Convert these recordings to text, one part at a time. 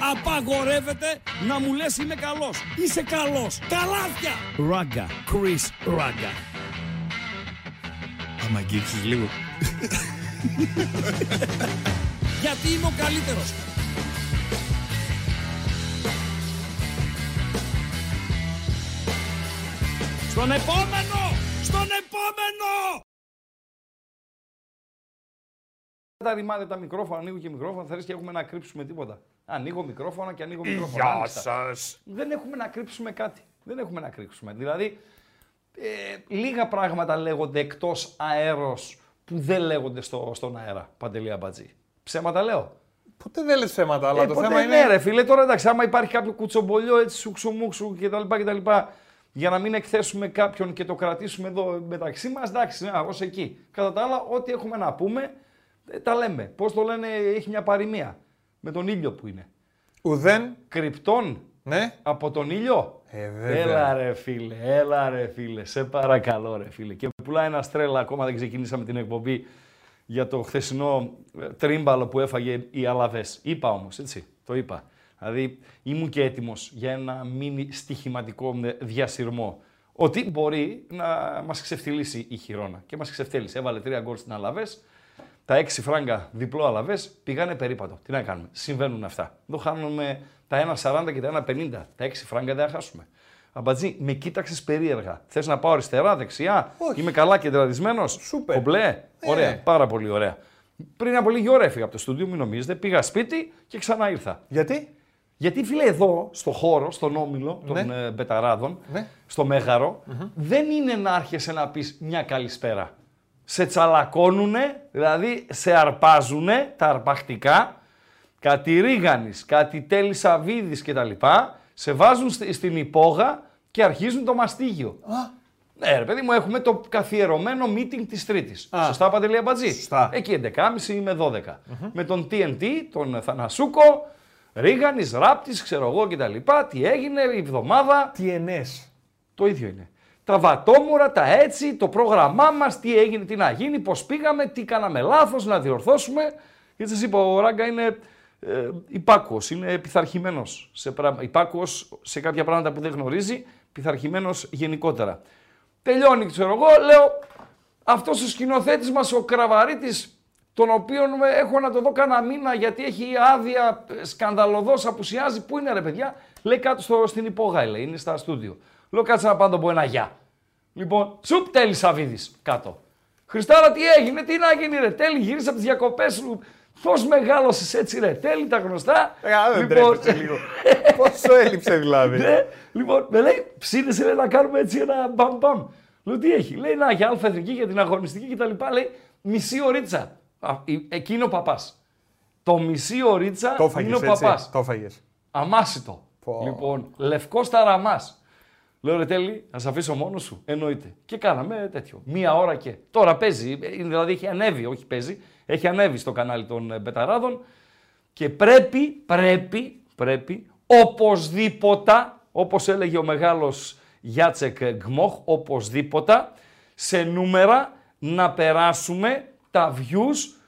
Απαγορεύεται να μου λες είμαι καλός. Είσαι καλός. Τα λάθια. Ράγκα. Chris Ράγκα. Άμα αγγίξεις λίγο. Γιατί είμαι ο καλύτερος. Στον επόμενο! Στον επόμενο! τα ρημάδια τα μικρόφωνα, ανοίγω και μικρόφωνα, θα και έχουμε να κρύψουμε τίποτα. Ανοίγω μικρόφωνα και ανοίγω μικρόφωνα. Γεια άνοιξα. σας. Δεν έχουμε να κρύψουμε κάτι. Δεν έχουμε να κρύψουμε. Δηλαδή, ε, λίγα πράγματα λέγονται εκτός αέρος που δεν λέγονται στο, στον αέρα. Παντελία Μπατζή. Ψέματα λέω. Ποτέ δεν λες θέματα, αλλά Ε, το ποτέ θέμα ναι, είναι... ρε φίλε, τώρα εντάξει, άμα υπάρχει κάποιο κουτσομπολιό έτσι σουξουμούξου κτλ. κτλ για να μην εκθέσουμε κάποιον και το κρατήσουμε εδώ μεταξύ μας, εντάξει, ναι, ως εκεί. Κατά τα άλλα, ό,τι έχουμε να πούμε, ε, τα λέμε. Πώς το λένε, έχει μια παροιμία με τον ήλιο που είναι. Ουδέν, Κρυπτόν ναι. από τον ήλιο. Ε, βέβαια. Έλα ρε φίλε, έλα ρε φίλε, σε παρακαλώ ρε φίλε. Και πουλάει ένα τρέλα, ακόμα δεν ξεκινήσαμε την εκπομπή για το χθεσινό ε, τρίμπαλο που έφαγε οι Αλαβές. Είπα όμως, έτσι, το είπα. Δηλαδή ήμουν και έτοιμος για ένα μίνι στοιχηματικό ε, διασυρμό. Ότι μπορεί να μας ξεφτυλίσει η Χιρόνα. Και μας ξεφτύλισε. Έβαλε τρία γκολ στην Αλαβές. Τα 6 φράγκα διπλό αλαβές πήγανε περίπατο. Τι να κάνουμε; Συμβαίνουν αυτά. Εδώ χάνουμε τα 1,40 και τα 1,50. Τα 6 φράγκα δεν θα χάσουμε. Αμπατζή, με κοίταξες περίεργα. Θες να πάω αριστερά, δεξιά; Όχι. Είμαι καλά κεντραρισμένο. Σούπερ. Κομπλέ. Ωραία. Ε. Πάρα πολύ ωραία. Πριν από λίγη ώρα έφυγα από το στούντιο, μην νομίζετε. Πήγα σπίτι και ξανά ήρθα. Γιατί; Γιατί φίλε εδώ, στο χώρο, στον όμιλο των Ναι. ε, Μπεταράδων, Ναι. στο μεγαρο δεν είναι να άρχεσαι να πεις μια καλησπέρα. Σε τσαλακώνουνε, δηλαδή σε αρπάζουνε τα αρπακτικά, κάτι Ρίγανης, κάτι Τέλη Σαβίδης κτλ. Σε βάζουν στη- στην υπόγα και αρχίζουν το μαστίγιο. Ναι, ρε παιδί μου, έχουμε το καθιερωμένο meeting της Τρίτης. Α. Σωστά, Παντελή Αμπατζή. Σωστά. Εκεί 11.30 με 12. Με τον TNT, τον Θανασούκο, Ρίγανης, Ράπτης, ξέρω εγώ κτλ. Τι έγινε η εβδομάδα. Τι ενές. Το ίδιο είναι. Τα βατόμουρα, τα έτσι, το πρόγραμμά μας, τι έγινε, τι να γίνει, πώς πήγαμε, τι κάναμε λάθος, να διορθώσουμε. Γιατί σας είπα, ο Ράγκα είναι ε, υπάκουος, είναι πειθαρχημένος σε, πράγμα, υπάκουος σε κάποια πράγματα που δεν γνωρίζει, πειθαρχημένος γενικότερα. Τελειώνει, ξέρω εγώ, λέω, αυτός ο σκηνοθέτης μας, ο Κραβαρίτης, τον οποίον ε, έχω να το δω κάνα μήνα γιατί έχει άδεια, ε, σκανδαλωδώς απουσιάζει. Πού είναι ρε παιδιά, λέει κάτω στο, στην υπόγα, λέει, είναι στα στούντιο. Λέω κάτσε να πάω να το πω ένα γεια. Λοιπόν, τσουπ τέλει Σαββίδη κάτω. Χριστάρα, τι έγινε, τι να γίνει, ρε τέλει, γύρισε από τις διακοπές σου. Πώς μεγάλωσες έτσι, ρε τέλει, τα γνωστά. Ε, δεν τρέπεσαι λίγο. Πόσο έλειψε δηλαδή. Ναι, λοιπόν, με λέει, ψήνεσαι λέει, να κάνουμε έτσι ένα μπαμ μπαμ. Λέω, τι έχει. Λέει, να, για αλφα εθνική, για την αγωνιστική κτλ. Λέει, μισή ωρίτσα. Α, η- Εκεί είναι ο παπάς. Το μισή ωρίτσα Το είναι έφαγες ο έτσι. παπάς. Το έφαγες. Αμάσιτο. Πω. Λοιπόν, λευκός ταραμάς. Λέω ρε τέλει, να σε αφήσω μόνος σου. Εννοείται. Και κάναμε τέτοιο. Μία ώρα και. Τώρα παίζει, ε, είναι, δηλαδή έχει ανέβει, όχι παίζει, έχει ανέβει στο κανάλι των ε, Μπεταράδων και πρέπει, πρέπει, πρέπει, οπωσδήποτε, όπως έλεγε ο μεγάλος Γιάτσεκ Γκμόχ, οπωσδήποτε, σε νούμερα να περάσουμε τα views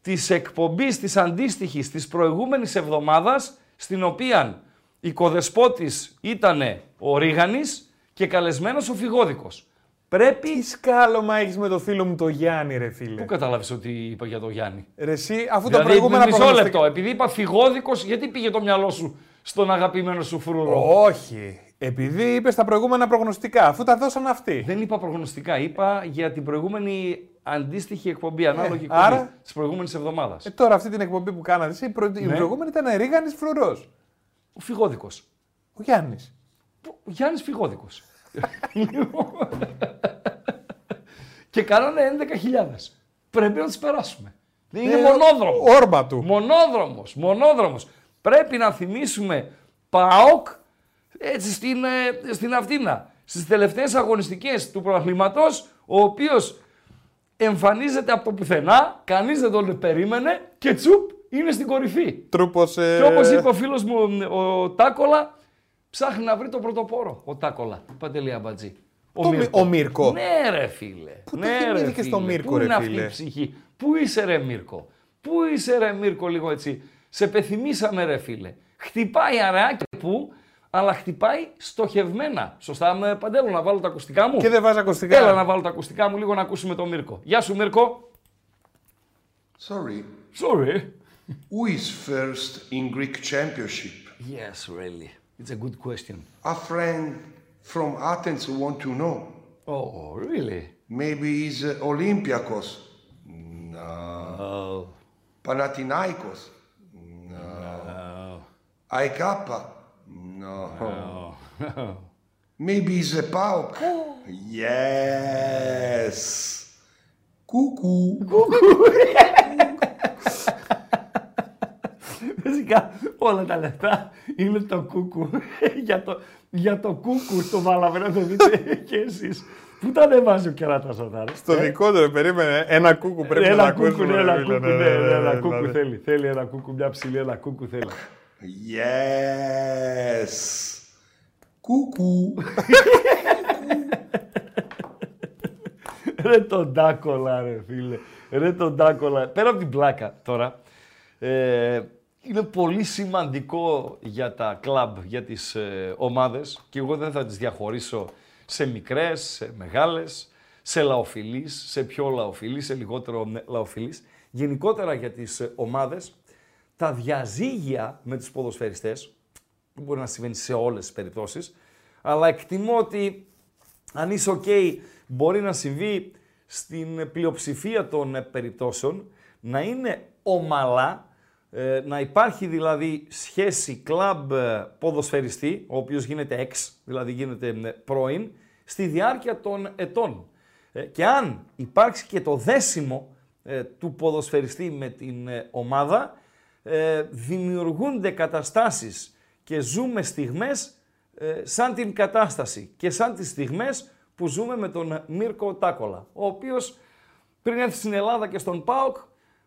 της εκπομπής της αντίστοιχης της προηγούμενης εβδομάδας στην οποία οικοδεσπότης ήταν ο Ρίγανης και καλεσμένος ο Φιγόδικος. Πρέπει... Τι σκάλωμα έχεις με το φίλο μου το Γιάννη, ρε φίλε. Πού κατάλαβες ότι είπα για τον Γιάννη; Ρε εσύ, αφού τα Δηλαδή, προηγούμενα μισό προγνωστικά- λεπτό. Επειδή είπα Φιγόδικος, γιατί πήγε το μυαλό σου στον αγαπημένο σου φρούρο; Όχι. Επειδή είπες τα προηγούμενα προγνωστικά, αφού τα δώσαν αυτοί. Δεν είπα προγνωστικά, είπα για την προηγούμενη αντίστοιχη εκπομπή, ανάλογη εκπομπή Ε, άρα; της προηγούμενης εβδομάδας. Ε, τώρα αυτή την εκπομπή που κάνατε εσύ, η προ- η Ναι. προηγούμενη ήταν Ρίγανης Φρουρός. Ο Φιγόδικος. Ο Γιάννης. Ο Γιάννης Φιγόδικος. και κάνανε 11.000. Πρέπει να τις περάσουμε. Δεν είναι Ε, μονόδρομο. Όρμα του. Μονόδρομος, μονόδρομος. Πρέπει να θυμίσουμε ΠΑΟΚ έτσι στην, ε, στην Αυτίνα. Στις τελευταίες αγωνιστικές του πρωταθλήματος, ο οποίος εμφανίζεται από το πουθενά, κανείς δεν τον περίμενε και τσουπ είναι στην κορυφή. Τρούπος. Ε... Και όπως είπε ο φίλος μου ο Τάκολα, ψάχνει να βρει το πρωτοπόρο. Ο Τάκολα, Παντελή Αμπατζή. Το Μι- ο Μύρκο. Ναι ρε φίλε. Πού ναι, το ρε, θυμήθηκες φίλε. το Μύρκο, Πού ρε, είναι αυτή φίλε; η ψυχή; Πού είσαι ρε Μύρκο; Πού είσαι ρε Μύρκο λίγο έτσι Σε πεθυμίσαμε ρε φίλε. Χτυπάει αρεάκι που, αλλά χτυπάει στοχευμένα. Σωστά με παντέλο να βάλω τα ακουστικά μου; Και δεν βάζει ακουστικά. Έλα να βάλω τα ακουστικά μου λίγο να ακούσουμε τον Μίρκο. Γεια σου Μίρκο. Sorry, Sorry. Who is first in Greek championship? Yes, really. It's a good question. A friend from Athens who want to know. Oh, really? Maybe is uh, Olympiakos. No. Oh, Panathinaikos. No. AEK. No. Maybe is a PAOK. Yes. Cuckoo. Φυσικά όλα τα λεφτά είναι το κούκου. για, το, για το κούκου το βάλαμε να το δείτε και εσείς. Πού τα ανεβάζει ο κεράτας ο Θάρας. Στο δικό του, ρε, περίμενε. Ένα κούκου πρέπει να ένα ακούσουμε. κούκου, ναι, ρε, ένα φίλε, κούκου, ναι, ναι, ένα ναι, κούκου ναι. θέλει. Θέλει ένα κούκου, μια ψηλή, ένα κούκου θέλει. Yes. Cuckoo. Ρε τον Ντάκολα, ρε φίλε. Ρε τον Ντάκολα. Πέρα από την πλάκα τώρα, ε, είναι πολύ σημαντικό για τα κλαμπ, για τις ε, ομάδες και εγώ δεν θα τις διαχωρίσω σε μικρές, σε μεγάλες, σε λαοφιλείς, σε πιο λαοφιλείς, σε λιγότερο ναι, λαοφιλείς. Γενικότερα για τις ε, ομάδες, τα διαζύγια με τους ποδοσφαιριστές, δεν μπορεί να συμβαίνει σε όλες τις περιπτώσεις, αλλά εκτιμώ ότι αν είσαι οκ, μπορεί να συμβεί στην πλειοψηφία των ε, περιπτώσεων να είναι ομαλά, ε, να υπάρχει δηλαδή σχέση κλαμπ ε, ποδοσφαιριστή, ο οποίος γίνεται εξ, δηλαδή γίνεται ε, πρώην, στη διάρκεια των ετών. Ε, Και αν υπάρξει και το δέσιμο ε, του ποδοσφαιριστή με την ε, ομάδα, ε, δημιουργούνται καταστάσεις και ζούμε στιγμές ε, σαν την κατάσταση και σαν τις στιγμές που ζούμε με τον Μίρκο Τάκολα, ο οποίος πριν έρθει στην Ελλάδα και στον ΠΑΟΚ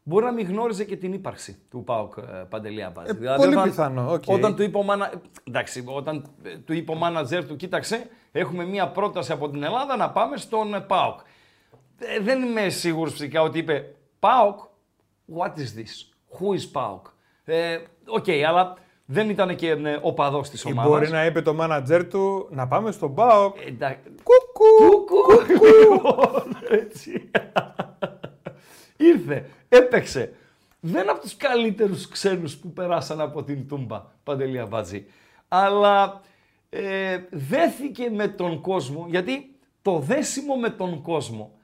μπορεί να μην γνώριζε και την ύπαρξη του ΠΑΟΚ ε, Παντελή Αμπατζή. Ε, πολύ πιθανό, οκ. Όταν του είπε ο, μάνα... εντάξει, όταν ε, του είπε ο μάνατζερ του, κοίταξε, έχουμε μία πρόταση από την Ελλάδα να πάμε στον ε, ΠΑΟΚ. Ε, δεν είμαι σίγουρος φυσικά ότι είπε ΠΑΟΚ, what is this, who is ΠΑΟΚ; Ε, Οκ, αλλά δεν ήταν και ε, οπαδός της Ή ομάδας. Μπορεί να είπε το μάνατζέρ του να πάμε στον ΠΑΟΚ. Ε, εντά- Κουκού. Κουκού. Λοιπόν, έτσι. Ήρθε, έπαιξε. Δεν από τους καλύτερους ξένους που περάσαν από την Τούμπα, Παντελία Μπατζή. Αλλά ε, δέθηκε με τον κόσμο, γιατί το δέσιμο με τον κόσμο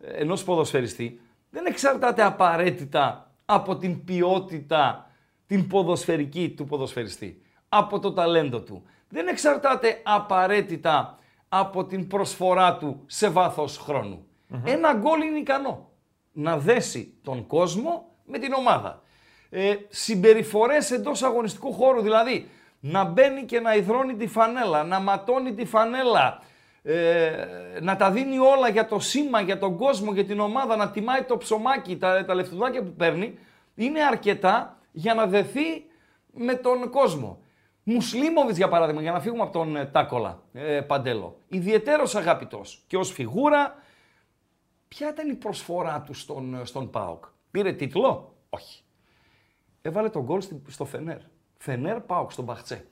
ε, ενός ποδοσφαιριστή δεν εξαρτάται απαραίτητα από την ποιότητα την ποδοσφαιρική του ποδοσφαιριστή, από το ταλέντο του. Δεν εξαρτάται απαραίτητα από την προσφορά του σε βάθος χρόνου. Ένα γκολ είναι ικανό να δέσει τον κόσμο με την ομάδα. Ε, συμπεριφορές εντός αγωνιστικού χώρου, δηλαδή να μπαίνει και να υδρώνει τη φανέλα, να ματώνει τη φανέλα, ε, να τα δίνει όλα για το σήμα, για τον κόσμο, για την ομάδα, να τιμάει το ψωμάκι, τα, τα λεφτουδάκια που παίρνει, είναι αρκετά για να δεθεί με τον κόσμο. Μουσλίμοβιτς για παράδειγμα, για να φύγουμε από τον ε, Τάκολα ε, Παντέλο, ιδιαιτέρως αγαπητός και ως φιγούρα, ποια ήταν η προσφορά του στον, ε, στον ΠΑΟΚ; Πήρε τίτλο, όχι. Έβαλε τον γκολ στη- στο Φενέρ. Φενέρ ΠΑΟΚ στον Μπαχτσέ.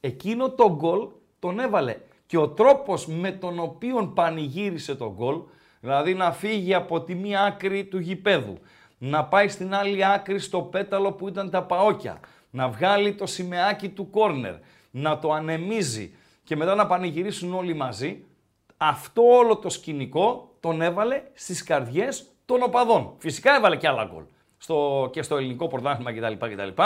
Εκείνο το γκολ τον έβαλε. Και ο τρόπος με τον οποίο πανηγύρισε τον γκολ, δηλαδή να φύγει από τη μία άκρη του γηπέδου, να πάει στην άλλη άκρη στο πέταλο που ήταν τα παόκια, να βγάλει το σημαίακι του κόρνερ, να το ανεμίζει και μετά να πανηγυρίσουν όλοι μαζί, αυτό όλο το σκηνικό τον έβαλε στις καρδιές των οπαδών. Φυσικά έβαλε και άλλα γκολ στο, και στο ελληνικό πρωτάθλημα κτλ, κτλ.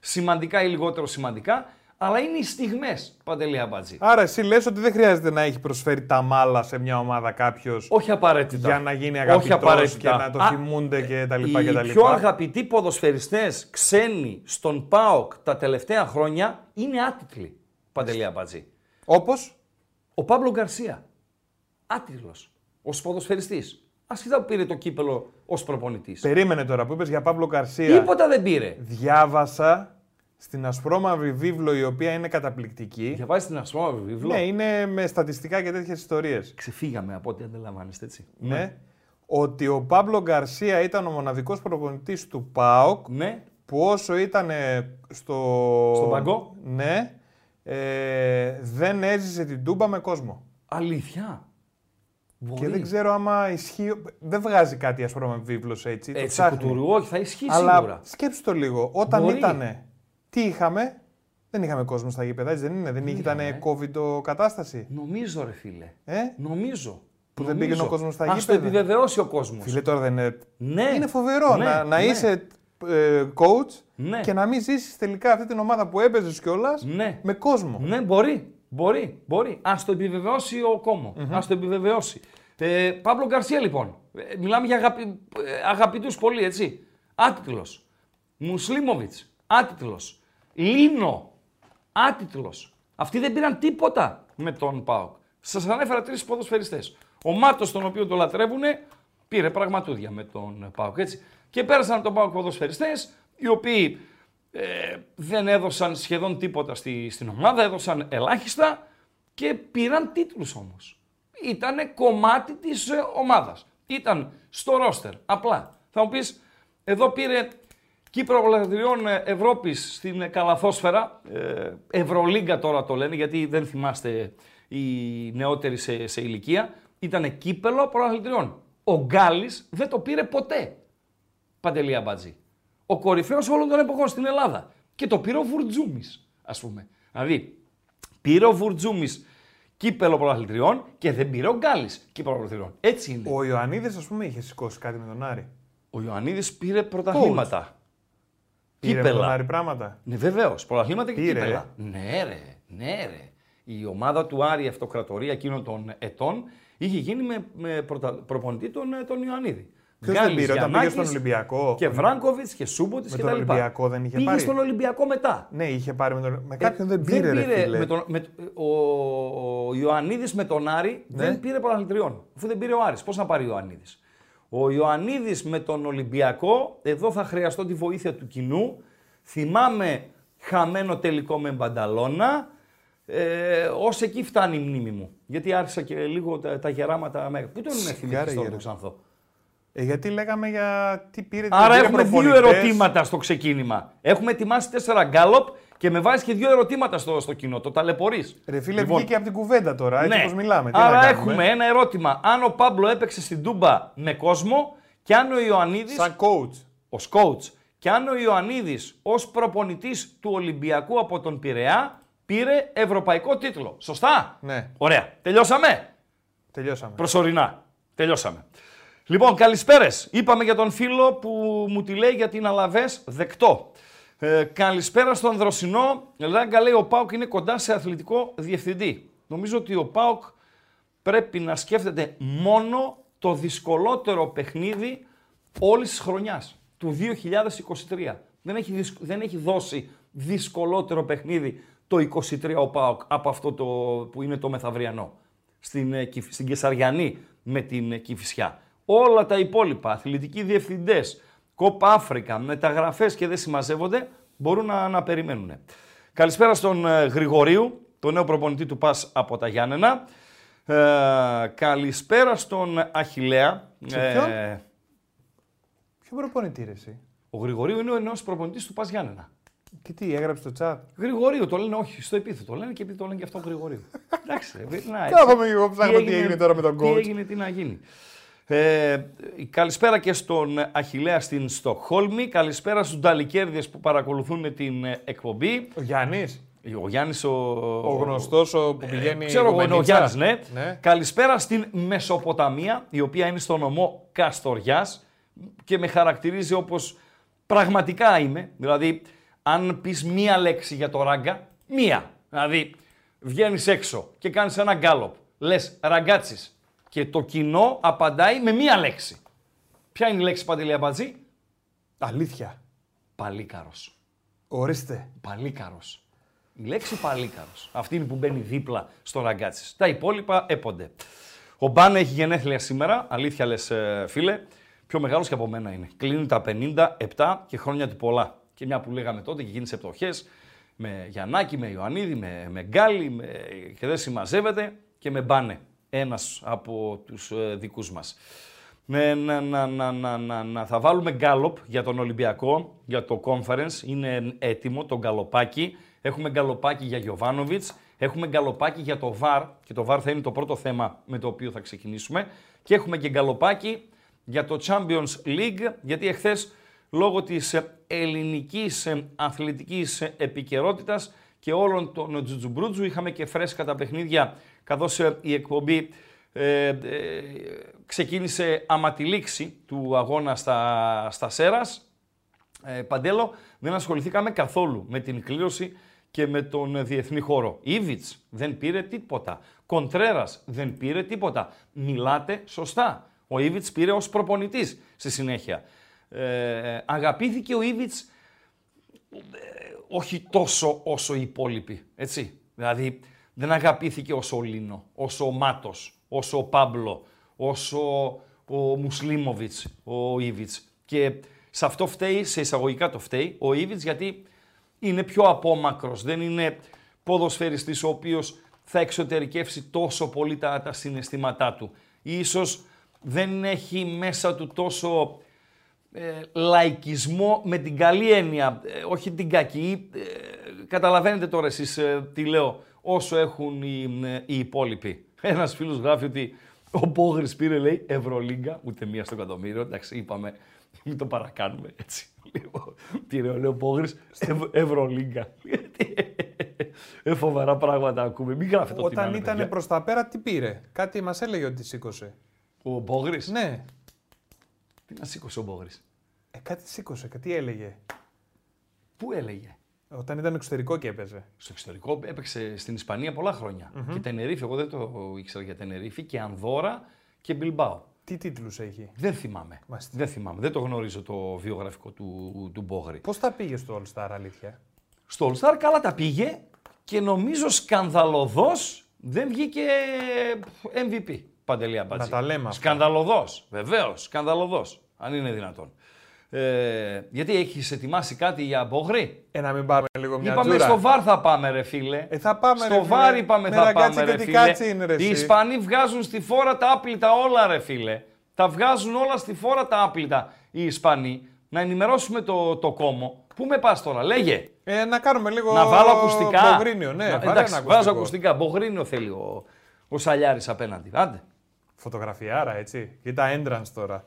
Σημαντικά ή λιγότερο σημαντικά, αλλά είναι οι στιγμές, Παντελή Αμπάτζη. Άρα εσύ λες ότι δεν χρειάζεται να έχει προσφέρει τα μάλα σε μια ομάδα κάποιος Όχι απαραίτητα. για να γίνει Όχι αγαπητός απαραίτητα. και να το Α, θυμούνται και τα Οι λοιπά και τα λοιπά. πιο αγαπητοί ποδοσφαιριστές ξένοι στον ΠΑΟΚ τα τελευταία χρόνια είναι άτιτλοι, Παντελή Αμπάτζη. Όπως; Ο Παύλο Γκαρσία. Άτιτλος. Ω ποδοσφαιριστής. Ασχετά που πήρε το κύπελο ως προπονητής. περίμενε τώρα που είπες για Παύλο Καρσία. Τίποτα δεν πήρε. Διάβασα στην ασπρόμαυρη βίβλο η οποία είναι καταπληκτική. Διαβάζει την ασπρόμαυρη βιβλίο. Ναι, είναι με στατιστικά και τέτοιες ιστορίες. Ξεφύγαμε από ό,τι αντιλαμβάνεστε έτσι. Ναι. Ότι ο Παύλο Γκαρσία ήταν ο μοναδικός προπονητής του ΠΑΟΚ Ναι. που όσο ήταν στο... Στον πάγκο. Ναι, ε, δεν έζησε την Τούμπα με κόσμο. Αλήθεια. Μπορεί. Και δεν ξέρω άμα ισχύει. Δεν βγάζει κάτι α πούμε βίβλος έτσι. το Έτσι, ψάχνει. κουτουρού, όχι, θα ισχύει Αλλά σίγουρα. σκέψου το λίγο. Όταν Μπορεί. ήτανε, τι είχαμε, δεν είχαμε κόσμο στα γήπεδα, έτσι δεν είναι. Δεν ήταν είχαμε. COVID κατάσταση. Νομίζω, ρε φίλε. Ε; Νομίζω. Που δεν Νομίζω. πήγαινε ο κόσμος στα Ας το γήπεδα. επιβεβαιώσει ο κόσμος. Φίλε, τώρα δεν είναι. Ναι. Είναι φοβερό Ναι, να, να ναι. είσαι ε, coach Ναι. και να μην ζήσεις τελικά αυτή την ομάδα που έπαιζες κιόλας Ναι. με κόσμο. Ναι, μπορεί. Μπορεί. μπορεί. Α το επιβεβαιώσει ο κομο Α το επιβεβαιώσει. Ε, Παύλο Γκαρσία, λοιπόν. Ε, μιλάμε για αγαπη... ε, αγαπητούς πολύ, έτσι. Άτιτλος. Μουσλίμοβιτς. Άτιτλος. Λίνο. Άτιτλος. Αυτοί δεν πήραν τίποτα με τον Πάοκ. Σας ανέφερα τρεις ποδοσφαιριστές. Ο Μάτος, τον οποίο το λατρεύουν, πήρε πραγματούδια με τον Πάοκ. Έτσι. Και πέρασαν από τον Πάοκ ποδοσφαιριστές, οι οποίοι ε, δεν έδωσαν σχεδόν τίποτα στη, στην ομάδα, έδωσαν ελάχιστα και πήραν τίτλους όμως. Ήτανε κομμάτι της ε, ομάδας. Ήταν στο ρόστερ, απλά. Θα μου πεις, εδώ πήρε Κύπρο Πρωταθλητριών ε, Ευρώπης στην ε, καλαθόσφαιρα, ε, Ευρωλίγκα τώρα το λένε γιατί δεν θυμάστε οι νεότεροι σε, σε ηλικία, ήταν κύπελο πρωταθλητριών. Ο Γκάλης δεν το πήρε ποτέ. Παντελή Αμπατζή. Ο κορυφαίος όλων των εποχών στην Ελλάδα. Και το πήρε ο Βουρτζούμης, ας πούμε. Δηλαδή, πήρε ο Βουρτζούμης κύπελο πρωταθλητριών και δεν πήρε ο Γκάλης κύπελο πρωταθλητριών. Έτσι είναι. Ο, Ο Ιωαννίδης, ας πούμε, είχε σηκώσει κάτι με τον Άρη. ο Ιωαννίδης πήρε πρωταθλήματα. Πήρε με τον Κύπελα. Άρη πράγματα. Ναι, βεβαίως. Πρωταθλήματα και Πήρε, κύπελα. Ναι, ρε, ναι, ρε. Η ομάδα του Άρη, η αυτοκρατορία εκείνων των ετών, είχε γίνει με, με πρωτα... προπονητή τον, ε, τον Ιωαννίδη. Ποιος δεν Γκάλης, πήρε, όταν πήγε Γιαννάκης στον Ολυμπιακό; Και Βράγκοβιτς και Σούμποτης Με και τον τα λοιπά. Ολυμπιακό δεν είχε Πήγε πάρει; στον Ολυμπιακό μετά. Ναι, είχε πάρει με τον. Με κάποιον Ε, δεν πήρε, ρε φίλε. Με τον, με, ο ο Ιωαννίδης με τον Άρη Ναι. δεν πήρε πρωταθλητριών. Αφού δεν πήρε ο Άρης. Πώς να πάρει ο Ιωαννίδης; Ο Ιωαννίδης με τον Ολυμπιακό, εδώ θα χρειαστώ τη βοήθεια του κοινού. Θυμάμαι χαμένο τελικό με Μπανταλώνα. Ε, ως εκεί φτάνει η μνήμη μου. Γιατί άρχισα και λίγο τα, τα γεράματα. με- Πού τον είναι θυμηθείς τώρα γέρε. το Ξανθό; Ε, γιατί λέγαμε για τι πήρε. Άρα πήρε έχουμε δύο προπονητές. ερωτήματα στο ξεκίνημα. Έχουμε ετοιμάσει τέσσερα γκάλοπ και με βάζει και δύο ερωτήματα στο, στο κοινό. Το ταλαιπωρείς. Ρε φίλε, βγήκε από την κουβέντα τώρα, έτσι ναι. όπως μιλάμε. Τι Άρα να κάνουμε; έχουμε ένα ερώτημα. Αν ο Πάμπλο έπαιξε στην Τούμπα με κόσμο και αν ο Ιωαννίδη, Σαν coach. ως coach, και αν ο Ιωαννίδης ως προπονητής του Ολυμπιακού από τον Πειραιά πήρε ευρωπαϊκό τίτλο. Σωστά; Ναι. Ωραία. Τελειώσαμε; Τελειώσαμε. Προσωρινά. Τελειώσαμε. Λοιπόν, καλησπέρες. Είπαμε για τον φίλο που μου τη λέει για την Αλαβές δεκτό. Ε, καλησπέρα στον Δροσινό. Ράγκα λέει ο Πάουκ είναι κοντά σε αθλητικό διευθυντή. Νομίζω ότι ο Πάουκ πρέπει να σκέφτεται μόνο το δυσκολότερο παιχνίδι όλης της χρονιάς, του 2023. Δεν έχει, δυσκ- δεν έχει δώσει δυσκολότερο παιχνίδι το 23 ο ΠΑΟΚ από αυτό το, που είναι το μεθαυριανό. Στην, ε, Κυφ- στην Κεσαριανή με την ε, Κηφισιά. Όλα τα υπόλοιπα, αθλητικοί διευθυντές, Κόπα Αφρικα, μεταγραφές και δεν συμμαζεύονται, μπορούν να, να περιμένουν. Καλησπέρα στον ε, Γρηγορίου, τον νέο προπονητή του ΠΑΣ από τα Γιάννενα. Ε, καλησπέρα στον Αχιλέα. Σε ποιον; Ποιο προπονητή ρε εσύ; ο Γρηγορίου είναι ο νέο προπονητής του ΠΑΣ Γιάννενα. Και τι, έγραψε το chat; Γρηγορίου το λένε, όχι, στο επίθετο το λένε και επειδή το λένε και αυτό Γρηγορίου. Εντάξει, ρε, να, έτσι. Κάθομαι και εγώ ψάχνω τι έγινε τώρα με τον Τι coach. έγινε, τι να γίνει. Ε, καλησπέρα και στον Αχιλέα στην Στοκχόλμη. Καλησπέρα στους Νταλικέρδες που παρακολουθούν την ε, εκπομπή. Ο Γιάννης, Ο Γιάννης ο... ο γνωστός ο που πηγαίνει. Ε, Ξέρω εγώ, είναι ο Γουμενίτσα. Γιάννης, ναι. ναι. Καλησπέρα στην Μεσοποταμία, η οποία είναι στο νομό Καστοριάς και με χαρακτηρίζει όπως πραγματικά είμαι. Δηλαδή, αν πεις μία λέξη για το ράγκα, μία. Δηλαδή, βγαίνεις έξω και κάνεις ένα γκάλοπ, λες ραγκάτσις και το κοινό απαντάει με μία λέξη. Ποια είναι η λέξη Παντελή Αμπατζή; Αλήθεια. Παλίκαρος. Ορίστε. Παλίκαρος. Η λέξη παλίκαρος. Αυτή είναι που μπαίνει δίπλα στο ραγκάτσι. Τα υπόλοιπα έπονται. Ο Μπάνε έχει γενέθλια σήμερα, αλήθεια λες ε, φίλε. Πιο μεγάλος και από μένα είναι. Κλείνει τα 57 και χρόνια του πολλά. Και μια που λέγαμε τότε και γίνει σε πτωχές, με Γιαννάκη, με Ιωαννίδη, με, με Γκάλι με, και δεν συμμαζεύεται και με Μπάνε. Ένας από τους ε, δικούς μας. Ναι, να, να, να, να, να, να. Θα βάλουμε γκάλοπ για τον Ολυμπιακό, για το conference. Είναι έτοιμο το γκαλοπάκι. Έχουμε γκαλοπάκι για Γιωβάνοβιτς. Έχουμε γκαλοπάκι για το VAR και το VAR θα είναι το πρώτο θέμα με το οποίο θα ξεκινήσουμε. Και έχουμε και γκαλοπάκι για το Champions League, γιατί εχθές λόγω της ελληνικής αθλητικής επικαιρότητας και όλων των τζουτζουμπρούτζου είχαμε και φρέσκα τα παιχνίδια καθώς η εκπομπή ε, ε, ξεκίνησε άμα του αγώνα στα, στα Σέρας. Ε, Παντέλο, δεν ασχοληθήκαμε καθόλου με την κλήρωση και με τον διεθνή χώρο. Ήβιτς δεν πήρε τίποτα. Κοντρέρας δεν πήρε τίποτα. Μιλάτε σωστά. Ο Ήβιτς πήρε ως προπονητής στη συνέχεια. Ε, αγαπήθηκε ο Ήβιτς ε, όχι τόσο όσο οι υπόλοιποι, έτσι. Δηλαδή δεν αγαπήθηκε όσο ο Λίνο, όσο ο Μάτος, όσο ο Πάμπλο, όσο ο Μουσλίμοβιτς, ο Ήβιτς. Και σε αυτό φταίει, σε εισαγωγικά το φταίει, ο Ήβιτς γιατί είναι πιο απόμακρος, δεν είναι ποδοσφαιριστής ο οποίος θα εξωτερικεύσει τόσο πολύ τα, τα συναισθήματά του. Ίσως δεν έχει μέσα του τόσο ε, λαϊκισμό με την καλή έννοια, ε, όχι την κακή. Ε, καταλαβαίνετε τώρα εσείς ε, τι λέω, όσο έχουν οι, οι υπόλοιποι. Ένας φίλος γράφει ότι ο Πόγρης πήρε, λέει, Ευρωλίγκα, ούτε μία στο εκατομμύριο. Εντάξει, είπαμε, μην το παρακάνουμε έτσι. Λοιπόν, πήρε ο Πόγρης, Ευ, Ευρωλίγκα. ε, φοβερά πράγματα ακούμε. Μην γράφετε το Όταν ήταν προς τα πέρα, τι πήρε; Κάτι μας έλεγε ότι σήκωσε. Ο Πόγρης. Ναι. Τι να σήκωσε ο Μπόγρης; Ε, κάτι σήκωσε, κάτι έλεγε; Πού έλεγε; Όταν ήταν εξωτερικό και έπαιζε. Στο εξωτερικό έπαιξε στην Ισπανία πολλά χρόνια. Mm-hmm. Και Τενερίφη, εγώ δεν το ήξερα για Τενερίφη, και Ανδώρα και Μπιλμπάο. Τι τίτλους έχει; Δεν θυμάμαι. Δεν θυμάμαι. Δεν το γνωρίζω το βιογραφικό του, του Μπόγρη. Πώς τα πήγε στο All Star, αλήθεια; Στο All Star καλά τα πήγε και νομίζω σκανδαλωδός δεν βγήκε MVP. Παντελή Αμπατζή. Να τα λέμε Σκανδαλωδός. Βεβαίως, σκανδαλωδός. Αν είναι δυνατόν. Ε, γιατί έχεις ετοιμάσει κάτι για μπογρή; Ε, να μην πάμε λίγο μια Είπαμε τζούρα. στο βαρ θα πάμε, ρε φίλε. Ε, θα πάμε, στο ρε, βαρ φίλε. είπαμε Με θα ραγκάτσι πάμε, και ρε τι φίλε. κάτσι είναι, ρε, Οι εσύ. Ισπανοί βγάζουν στη φόρα τα άπλυτα όλα, ρε φίλε. Τα βγάζουν όλα στη φόρα τα άπλυτα οι Ισπανοί. Να ενημερώσουμε το, το κόμμο. Πού με πας τώρα, λέγε. Ε, να κάνουμε λίγο. Να βάλω ακουστικά. Μπογρίνιο, ναι. Να, βάλε εντάξει, ένα βάζω ακουστικό. ακουστικά. Μπογρίνιο θέλει ο, ο Σαλιάρης απέναντι. Άντε. Φωτογραφιάρα, έτσι. Κοίτα entrance τώρα.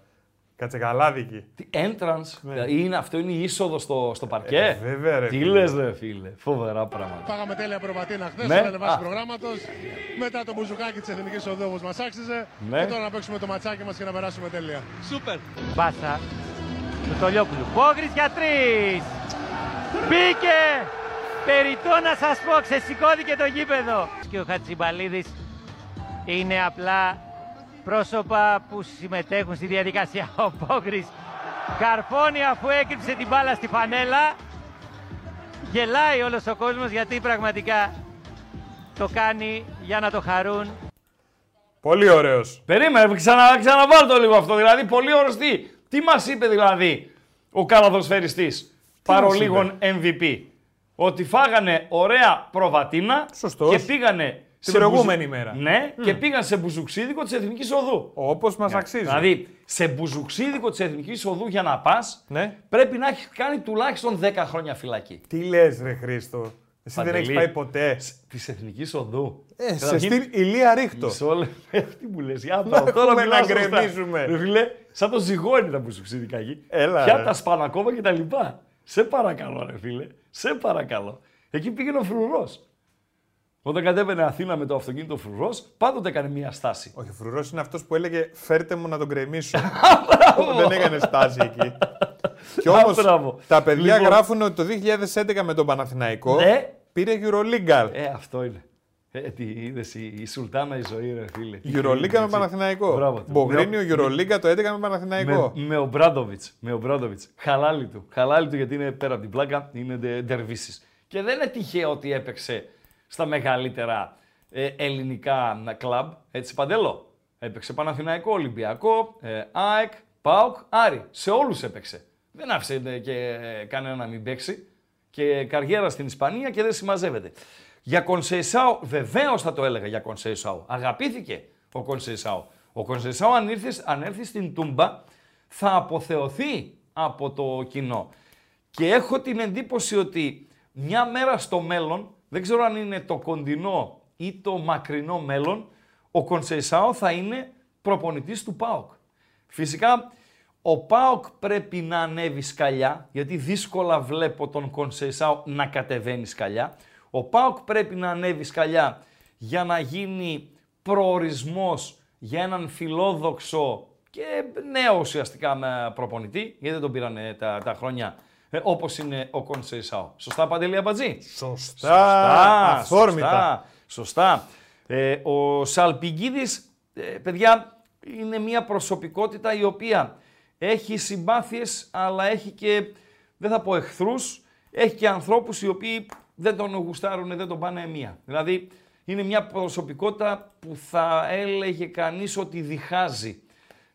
Κατσεκαλάδικη. Τι entrance, δηλαδή είναι, αυτό είναι η είσοδο στο, στο παρκέ; Ναι. Ε, βέβαια, ρε Τι φίλε. λες ρε φίλε, φοβερά πράγματα. Φάγαμε τέλεια προβατίνα χθες, Ναι. ναι. ανεβάσει Α. προγράμματος. Μετά το μπουζουκάκι της Εθνικής Οδού όπως μας άξιζε. Ναι. Και τώρα να παίξουμε το ματσάκι μας και να περάσουμε τέλεια. Πάσα του Τολιόπουλου. Πόγρης για τρεις. Μπήκε. Περιττό να σας πω, ξεσηκώθηκε το γήπεδο. Και ο Χατσιμπαλίδης είναι απλά πρόσωπα που συμμετέχουν στη διαδικασία. Ο Πόγρης καρφώνει αφού έκρυψε την μπάλα στη φανέλα. Γελάει όλος ο κόσμος γιατί πραγματικά το κάνει για να το χαρούν Πολύ ωραίος. Περίμενε, ξανα, ξαναβάλω το λίγο αυτό. Δηλαδή, πολύ ορωστή. Τι μας είπε δηλαδή ο καλαδοσφαιριστή παρολίγων MVP. Ότι φάγανε ωραία προβατίνα Σωστός. και πήγανε. Την σε προηγούμενη μπουζου- μέρα. Ναι, και πήγαν σε μπουζουξίδικο της Εθνικής Οδού. Όπως μας αξίζει. Δηλαδή, σε μπουζουξίδικο της Εθνικής Οδού για να πας, Ναι. πρέπει να έχεις κάνει τουλάχιστον 10 χρόνια φυλακή. Τι λες, ρε Χρήστο; Εσύ δεν Παντελή. έχει πάει ποτέ. Της Εθνικής Οδού. Ε, σε Καταρχήν, στυλ ηλία ρίχτο. Μισό λεπτό. Τι μου λες, για Να τώρα, τώρα έχουμε μιλάς να σωστά. γκρεμίζουμε. Ρε φίλε, σαν το ζυγόνι τα μπουζουξίδικα εκεί. Έλα, Πια ρε. τα σπάνε ακόμα και τα λοιπά. Σε παρακαλώ, ρε φίλε. Σε παρακαλώ. Εκεί πήγαινε ο φρουρός. Όταν κατέβαινε Αθήνα με το αυτοκίνητο φρουρός, πάντοτε έκανε μία στάση. Όχι, ο φρουρός είναι αυτός που έλεγε Φέρτε μου να τον γκρεμίσω. δεν έκανε στάση εκεί. και Α, όμως μπράβο. τα παιδιά Λοιπόν. γράφουν ότι το 2011 με τον Παναθηναϊκό Ναι. πήρε Euroleague. Ε, αυτό είναι. Ε, τι είδες, η, η Σουλτάνα η ζωή, ρε φίλε. Euroleague με Έτσι. Παναθηναϊκό. Μπράβο του. Μπογρίνιο Με- Euroleague το 11 με Παναθηναϊκό. Με, με ο Μπράντοβιτς. Με ο Μπράντοβιτς. Χαλάλι του. Χαλάλι του γιατί είναι πέρα από την πλάκα, είναι ντε- ντερβίσεις. Και δεν είναι τυχαίο ότι έπαιξε στα μεγαλύτερα ε, ελληνικά κλαμπ. Έτσι, παντελώ. Έπαιξε Παναθηναϊκό, Ολυμπιακό, ε, ΑΕΚ, ΠΑΟΚ, Άρη. Σε όλους έπαιξε. Δεν άφησε ε, και ε, κανένα να μην παίξει. Και καριέρα στην Ισπανία και δεν συμμαζεύεται. Για Κονσεϊσάου, βεβαίως θα το έλεγα για Κονσεϊσάου. Αγαπήθηκε ο Κονσεϊσάου. Ο Κονσεσάο αν, ήρθε- αν έρθεις στην Τούμπα θα αποθεωθεί από το κοινό. Και έχω την εντύπωση ότι μια μέρα στο μέλλον, δεν ξέρω αν είναι το κοντινό ή το μακρινό μέλλον, ο Κονσεσάο θα είναι προπονητής του ΠΑΟΚ. Φυσικά ο ΠΑΟΚ πρέπει να ανέβει σκαλιά, γιατί δύσκολα βλέπω τον Κονσεσάο να κατεβαίνει σκαλιά. Ο ΠΑΟΚ πρέπει να ανέβει σκαλιά για να γίνει προορισμός για έναν φιλόδοξο και νέο ουσιαστικά με προπονητή, γιατί δεν τον πήραν τα, τα χρόνια ε, όπως είναι ο Κονσεσάο. Σωστά Παντελή Αμπατζή; Σωστά. Αθόρμητα. Σωστά. σωστά. Ε, ο Σαλπιγκίδης, ε, παιδιά, είναι μια προσωπικότητα η οποία έχει συμπάθειες, αλλά έχει και, δεν θα πω εχθρούς, έχει και ανθρώπους οι οποίοι δεν τον γουστάρουν, δεν τον πάνε μία. Δηλαδή, είναι μια προσωπικότητα που θα έλεγε κανείς ότι διχάζει.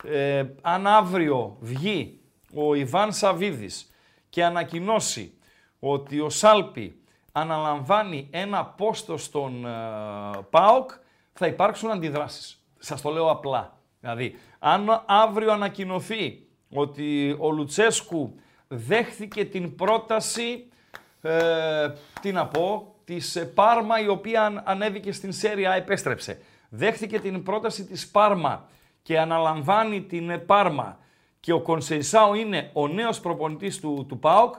Ε, αν αύριο βγει ο Ιβάν Σαβίδης και ανακοινώσει ότι ο Σάλπι αναλαμβάνει ένα πόστο στον ε, ΠΑΟΚ, θα υπάρξουν αντιδράσεις. Σας το λέω απλά. Δηλαδή, αν αύριο ανακοινωθεί ότι ο Λουτσέσκου δέχθηκε την πρόταση, ε, τι να πω, της ε, Πάρμα η οποία αν- ανέβηκε στην Σέρια, επέστρεψε. Δέχθηκε την πρόταση της Πάρμα και αναλαμβάνει την ε, Πάρμα και ο Κονσεϊσάο είναι ο νέος προπονητής του, του ΠΑΟΚ,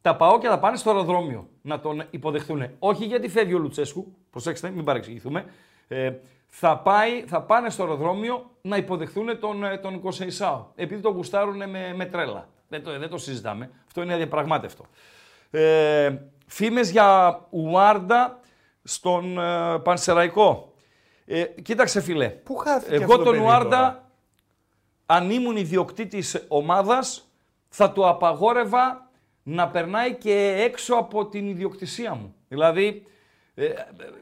τα ΠΑΟΚια θα πάνε στο αεροδρόμιο να τον υποδεχτούν. Όχι γιατί φεύγει ο Λουτσέσκου, προσέξτε, μην παρεξηγηθούμε. Ε, θα, πάει, θα πάνε στο αεροδρόμιο να υποδεχθούν τον, ε, τον Κονσεϊσάο. Επειδή τον γουστάρουν με, με τρέλα. Δεν το, δεν το συζητάμε. Αυτό είναι αδιαπραγμάτευτο. Ε, φήμες για Ουάρντα στον ε, Πανσεραϊκό. Ε, κοίταξε φίλε. Πού χάθηκε Εγώ αυτό το τον παιδί Ουάρντα, τώρα; Αν ήμουν ιδιοκτήτης ομάδας, θα του απαγόρευα να περνάει και έξω από την ιδιοκτησία μου. Δηλαδή, ε,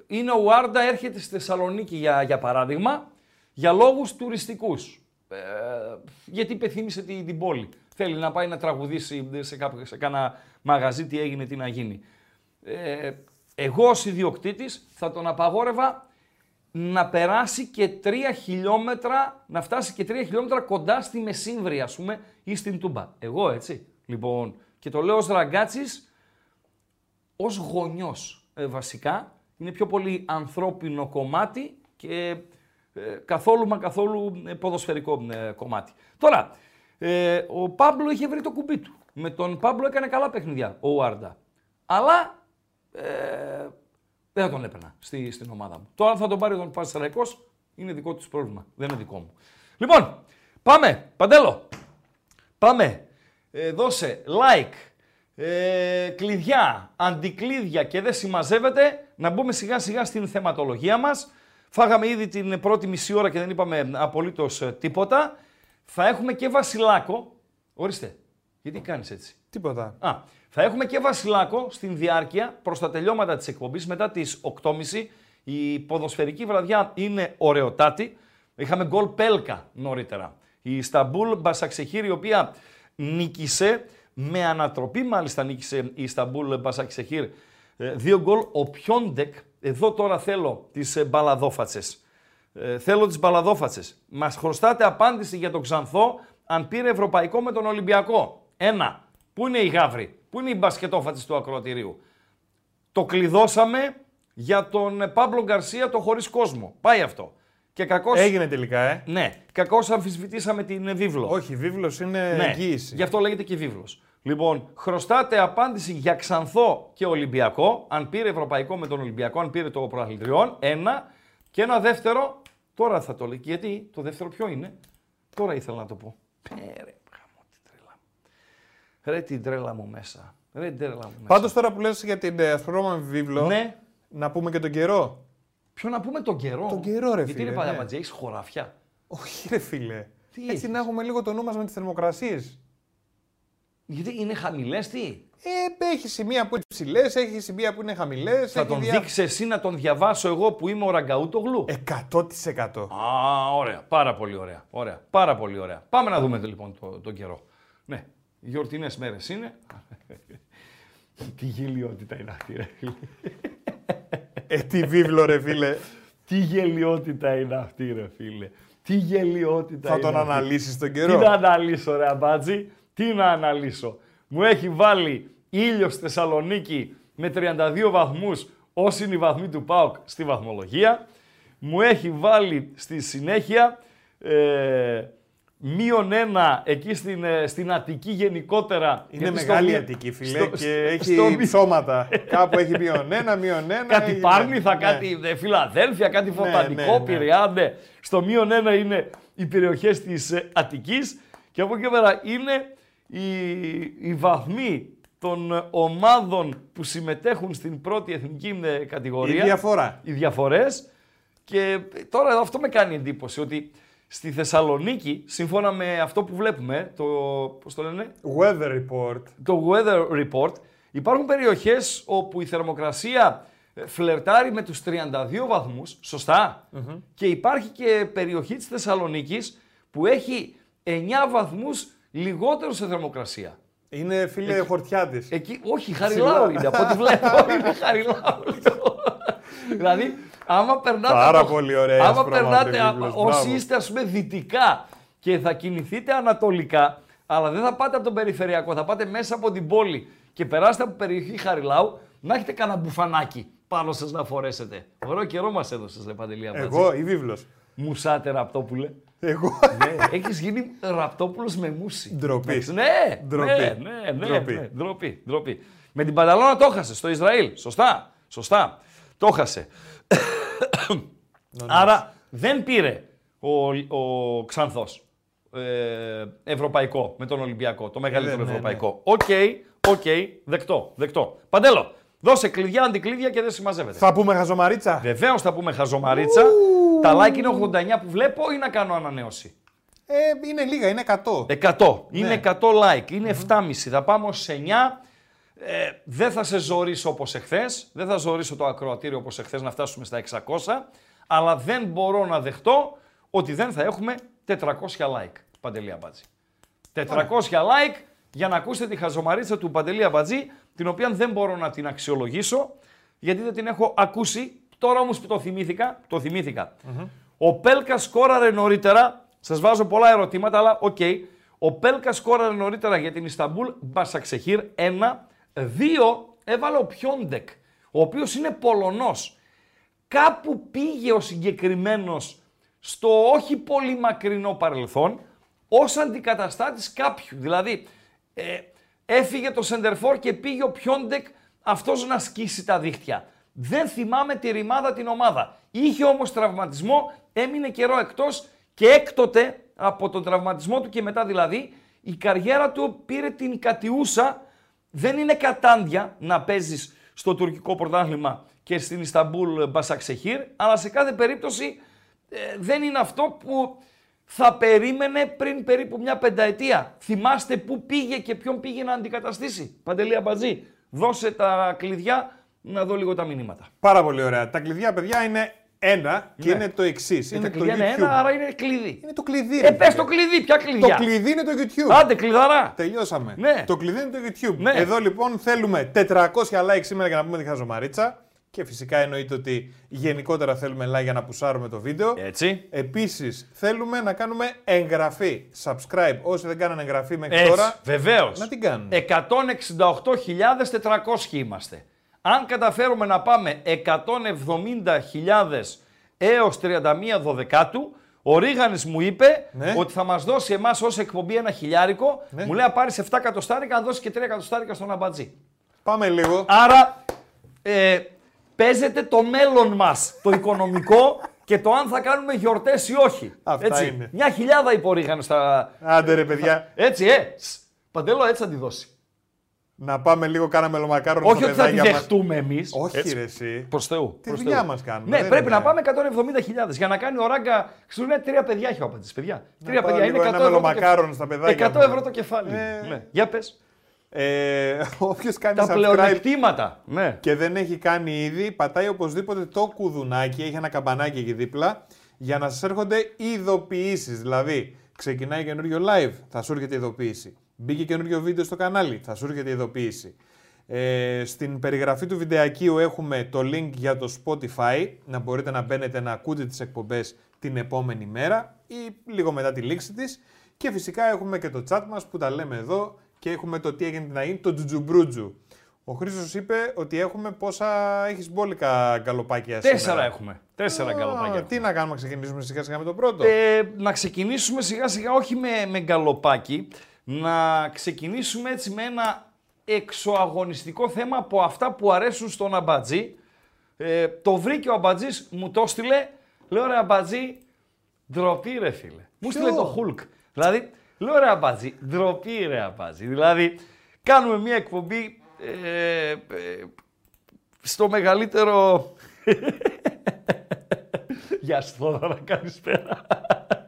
είναι ο Ουάρντα, έρχεται στη Θεσσαλονίκη για, για παράδειγμα, για λόγους τουριστικούς. Ε, γιατί υπεθύμησε την, την πόλη. Θέλει να πάει να τραγουδήσει σε, κάποιο, σε κάνα μαγαζί τι έγινε, τι να γίνει. Ε, εγώ ως ιδιοκτήτης θα τον απαγόρευα να περάσει και τρία χιλιόμετρα, να φτάσει και τρία χιλιόμετρα κοντά στη Μεσύμβρη, ας πούμε, ή στην Τούμπα. Εγώ έτσι. Λοιπόν, και το λέω ως ραγκάτσης, ως γονιός ε, βασικά. Είναι πιο πολύ ανθρώπινο κομμάτι και ε, καθόλου μα καθόλου ε, ποδοσφαιρικό ε, κομμάτι. Τώρα, ε, ο Πάμπλο είχε βρει το κουμπί του. Με τον Πάμπλο έκανε καλά παιχνιδιά ο Ουάρντα. Αλλά ε, δεν θα τον έπαιρνα στη, στην ομάδα μου. Τώρα αν θα τον πάρει τον Πανσεραϊκός, είναι δικό τους πρόβλημα. Δεν είναι δικό μου. Λοιπόν, πάμε. Παντέλο. Πάμε. Ε, δώσε like, ε, κλειδιά, αντικλείδια και δεν συμμαζεύεται. Να μπούμε σιγά σιγά στην θεματολογία μας. Φάγαμε ήδη την πρώτη μισή ώρα και δεν είπαμε απολύτως ε, τίποτα. Θα έχουμε και Βασιλάκο. Ορίστε. Γιατί κάνεις έτσι; Τίποτα. Α, θα έχουμε και Βασιλάκο στην διάρκεια προς τα τελειώματα της εκπομπής μετά τις 8.30. Η ποδοσφαιρική βραδιά είναι ωραιοτάτη. Είχαμε γκολ Πέλκα νωρίτερα. Η Ισταμπούλ Μπασαξεχήρ η οποία νίκησε με ανατροπή μάλιστα νίκησε η Ισταμπούλ Μπασαξεχήρ. Ε, Δύο γκολ ο Πιόντεκ. Εδώ τώρα θέλω τις ε, μπαλαδόφατσες. Ε, θέλω τις μπαλαδόφατσες. Μας χρωστάτε απάντηση για τον Ξανθό αν πήρε ευρωπαϊκό με τον Ολυμπιακό. Ένα. Πού είναι οι γάβροι, πού είναι οι μπασκετόφατσες του ακροατηρίου; Το κλειδώσαμε για τον ε, Παύλο Γκαρσία το χωρίς κόσμο. Πάει αυτό. Και κακώς, Έγινε τελικά, ε. ναι, κακώς αμφισβητήσαμε την ε, βίβλο. Όχι, βίβλος είναι Ναι, εγγύηση. γι' αυτό λέγεται και βίβλος. Λοιπόν, χρωστάτε απάντηση για Ξανθό και Ολυμπιακό, αν πήρε Ευρωπαϊκό με τον Ολυμπιακό, αν πήρε το Προαθλητριόν, ένα. Και ένα δεύτερο, τώρα θα το λέει. Γιατί το δεύτερο ποιο είναι, τώρα ήθελα να το πω. Ε, ρε, γαμώ την τρέλα μου. Ρε την τρέλα μου μέσα. Ρε την τρέλα μου μέσα. Πάντως τώρα που λες για την ε, ασπρόμαυρη βίβλο, Ναι. να πούμε και τον καιρό. Ποιο να πούμε τον καιρό; Τον καιρό, ρε Γιατί φίλε, είναι παλιά ναι. ματζέ, έχεις χωράφια. Όχι ρε φίλε. Τι Έτσι έχεις; να έχουμε λίγο το νου μας με τις θερμοκρασίες. Γιατί είναι χαμηλές τι; Ε, έχει σημεία που είναι ψηλές, έχει σημεία που είναι χαμηλές. Θα τον δείξεις εσύ να τον διαβάσω εγώ που είμαι ο Ραγκαούτογλου; 100%. Α, ωραία. Πάρα πολύ ωραία. ωραία. Πάρα πολύ ωραία. Πάμε να δούμε λοιπόν το, τον καιρό. Ναι, γιορτινές μέρες είναι. Τι γελιότητα είναι αυτή, ρε φίλε. Ε, τι βίβλο ρε φίλε. Τι γελιότητα είναι αυτή, ρε φίλε. Τι γελιότητα Θα είναι τον αυτή. αναλύσεις τον Τι καιρό. να αναλύσω ρε αμπάτζι, τι να αναλύσω. Μου έχει βάλει ήλιο στη Θεσσαλονίκη με 32 βαθμούς όσοι είναι οι βαθμοί του ΠΑΟΚ στη βαθμολογία. Μου έχει βάλει στη συνέχεια ε, μείον ένα εκεί στην, ε, στην Αττική γενικότερα. Είναι γιατί στο μεγάλη μη- Αττική, φίλε, στο- και έχει στο μη- ψώματα. Κάπου έχει μείον ένα, μείον ένα. Κάτι έγινε. Πάρνηθα, Ναι. κάτι ε, Φιλαδέλφια, κάτι Φωτανικό, ναι, ναι. Πειραιά, ναι. Στο μείον ένα είναι οι περιοχές της ε, Αττικής και από εκεί και πέρα είναι οι, οι βαθμοί των ε, ομάδων που συμμετέχουν στην πρώτη εθνική ε, κατηγορία. Η διαφορά. Οι διαφορές και ε, τώρα αυτό με κάνει εντύπωση ότι στη Θεσσαλονίκη, σύμφωνα με αυτό που βλέπουμε, το, πώς το λένε, Weather report. το weather report, υπάρχουν περιοχές όπου η θερμοκρασία ε, φλερτάρει με τους 32 βαθμούς, σωστα και υπάρχει και περιοχή της Θεσσαλονίκης που έχει 9 βαθμούς λιγότερο σε θερμοκρασία. Είναι φίλε χορτιάτη. Εκεί, όχι, χαριλάου είναι, από ό,τι βλέπω, είναι χαριλάου. δηλαδή, άμα περνάτε... Πάρα από- πολύ ωραία Άμα άσπρα περνάτε, μαύρη α- βίβλος, όσοι μπράβο. είστε ας πούμε δυτικά και θα κινηθείτε ανατολικά, αλλά δεν θα πάτε από τον περιφερειακό, θα πάτε μέσα από την πόλη και περάσετε από περιοχή Χαριλάου, να έχετε κανένα μπουφανάκι πάνω σας να φορέσετε. Ωραίο καιρό μας έδωσες, ρε Παντελή Αμπατζή. Εγώ ή βίβλος. Μουσάτε ραπτόπουλε. Εγώ. ναι, έχεις γίνει ραπτόπουλος με μουσι. Ντροπή. Εντάξει, Ναι, Ντροπή. ναι, ναι, ναι, Ντροπή. ναι, ντροπή, ντροπή. Με την Μπανταλόνα το έχασες στο Ισραήλ. Σωστά, σωστά. Το έχασε. Άρα δεν πήρε ο, ο Ξανθός ε, ευρωπαϊκό με τον Ολυμπιακό, το μεγαλύτερο ναι, ναι. ευρωπαϊκό. Οκ, οκ, δεκτό, δεκτό. Παντέλο, δώσε κλειδιά, αντικλείδια και δεν συμμαζεύεται. Θα πούμε χαζομαρίτσα. Βεβαίως θα πούμε χαζομαρίτσα. Τα like είναι 89 που βλέπω ή να κάνω ανανέωση; Ε, είναι λίγα, είναι 100. 100. Είναι 100 like. Είναι 7,5. Θα πάμε ως 9. Ε, δεν θα σε ζωρίσω όπως εχθές. Δεν θα ζωρίσω το ακροατήριο όπως εχθές να φτάσουμε στα 600. Αλλά δεν μπορώ να δεχτώ ότι δεν θα έχουμε 400 like. Παντελή Αμπατζή. 400 like για να ακούσετε τη χαζομαρίτσα του Παντελή Αμπατζή, την οποία δεν μπορώ να την αξιολογήσω, γιατί δεν την έχω ακούσει. Τώρα όμως που το θυμήθηκα, το θυμηθηκα Ο Πέλκα σκόραρε νωρίτερα. Σας βάζω πολλά ερωτήματα, αλλά οκ. Ο Πέλκα σκόραρε νωρίτερα για την Ισταμπούλ Μπασαξεχήρ 1. 2 έβαλε ο Πιόντεκ, ο οποίος είναι Πολωνός. Κάπου πήγε ο συγκεκριμένος στο όχι πολύ μακρινό παρελθόν ως αντικαταστάτης κάποιου. Δηλαδή, ε, έφυγε το Σεντερφόρ και πήγε ο Πιόντεκ αυτός να σκίσει τα δίχτυα. Δεν θυμάμαι τη ρημάδα την ομάδα. Είχε όμως τραυματισμό, έμεινε καιρό εκτός και έκτοτε από τον τραυματισμό του και μετά δηλαδή η καριέρα του πήρε την κατιούσα. Δεν είναι κατάντια να παίζεις στο τουρκικό πρωτάθλημα και στην Ισταμπούλ Μπασαξεχήρ, αλλά σε κάθε περίπτωση ε, δεν είναι αυτό που θα περίμενε πριν περίπου μια πενταετία. Θυμάστε πού πήγε και ποιον πήγε να αντικαταστήσει. Παντελή Αμπατζή, δώσε τα κλειδιά να δω λίγο τα μηνύματα. Πάρα πολύ ωραία. Τα κλειδιά, παιδιά, είναι ένα και Ναι. είναι το εξής. Ε, Είναι τα το κλειδιά είναι YouTube. ένα, άρα είναι κλειδί. Είναι το κλειδί. ρε Ε, πες φίλε. το κλειδί, ποια κλειδιά. Το κλειδί είναι το YouTube. Άντε, κλειδαρά. Τελειώσαμε. Ναι. Το κλειδί είναι το YouTube. Ναι. Εδώ λοιπόν θέλουμε 400 like σήμερα για να πούμε τη χαζομαρίτσα. Και φυσικά εννοείται ότι γενικότερα θέλουμε like για να πουσάρουμε το βίντεο. Έτσι. Επίσης θέλουμε να κάνουμε εγγραφή, subscribe. Όσοι δεν κάνανε εγγραφή μέχρι Έτσι, τώρα, βεβαίως. να την κάνουν. 168.400 είμαστε. Αν καταφέρουμε να πάμε 170.000 έως 31 Δωδεκάτου, ο Ρίγανης μου είπε Ναι. ότι θα μας δώσει εμάς ως εκπομπή ένα χιλιάρικο. Ναι. Μου λέει να πάρεις 7 εκατοστάρικα, να δώσεις και 3 εκατοστάρικα στον αμπατζή. πάμε λίγο. Άρα ε, παίζεται το μέλλον μας, το οικονομικό και το αν θα κάνουμε γιορτές ή όχι. Αυτά έτσι. είναι. Μια χιλιάδα είπε ο Ρίγανος στα... Άντε ρε παιδιά, Έτσι, ε. Σ. Παντέλο, έτσι θα τη δώσει. Να πάμε λίγο κάνα μελομακάρονο Όχι στα ότι θα τη παιδάκια μας. δεχτούμε εμείς. Όχι ρε εσύ. Προς Θεού. Τη προς δουλειά Θεού. μας κάνουμε, Ναι, δεν πρέπει είναι. να πάμε 170.000 για να κάνει ο Ράγκα. Χριστούγεννα τρία παιδιά έχει ο Απαντή. Παιδιά. Τρία πάω παιδιά λίγο είναι 100 ένα ευρώ. το μελομακάρονο κεφ- στα παιδάκια 100 μου. ευρώ το κεφάλι. Ε. Ναι. Για πες. Ε, όποιος κάνει Τα subscribe πλεονεκτήματα. Ναι. και δεν έχει κάνει ήδη, πατάει οπωσδήποτε το κουδουνάκι, έχει ένα καμπανάκι εκεί δίπλα, για να σας έρχονται ειδοποιήσεις. Δηλαδή, ξεκινάει καινούριο live, θα σου έρχεται ειδοποίηση. Μπήκε καινούριο βίντεο στο κανάλι, θα σου έρχεται ειδοποίηση. Ε, στην περιγραφή του βιντεακίου έχουμε το link για το Spotify, να μπορείτε να μπαίνετε να ακούτε τις εκπομπές την επόμενη μέρα ή λίγο μετά τη λήξη της. Και φυσικά έχουμε και το chat μας που τα λέμε εδώ και έχουμε το τι έγινε να γίνει, το τζουτζουμπρούτζου. Ο Χρήστος είπε ότι έχουμε πόσα έχεις μπόλικα γκαλοπάκια σήμερα. Τέσσερα έχουμε. Τέσσερα Α, γκαλοπάκια. Τι να κάνουμε, να ξεκινήσουμε σιγά σιγά με το πρώτο; Ε, να ξεκινήσουμε σιγά σιγά όχι με, με γκαλοπάκι, να ξεκινήσουμε έτσι με ένα εξωαγωνιστικό θέμα από αυτά που αρέσουν στον Αμπατζή. Ε, το βρήκε ο Αμπατζής, μου το έστειλε, λέω ρε Αμπατζή, ντροπή ρε φίλε. Μου στείλε το Χουλκ. Δηλαδή, λέω ρε Αμπατζή, ντροπή ρε Αμπατζή. Δηλαδή, κάνουμε μια εκπομπή ε, ε, στο μεγαλύτερο... Γεια σου Θόδωρα, καλησπέρα.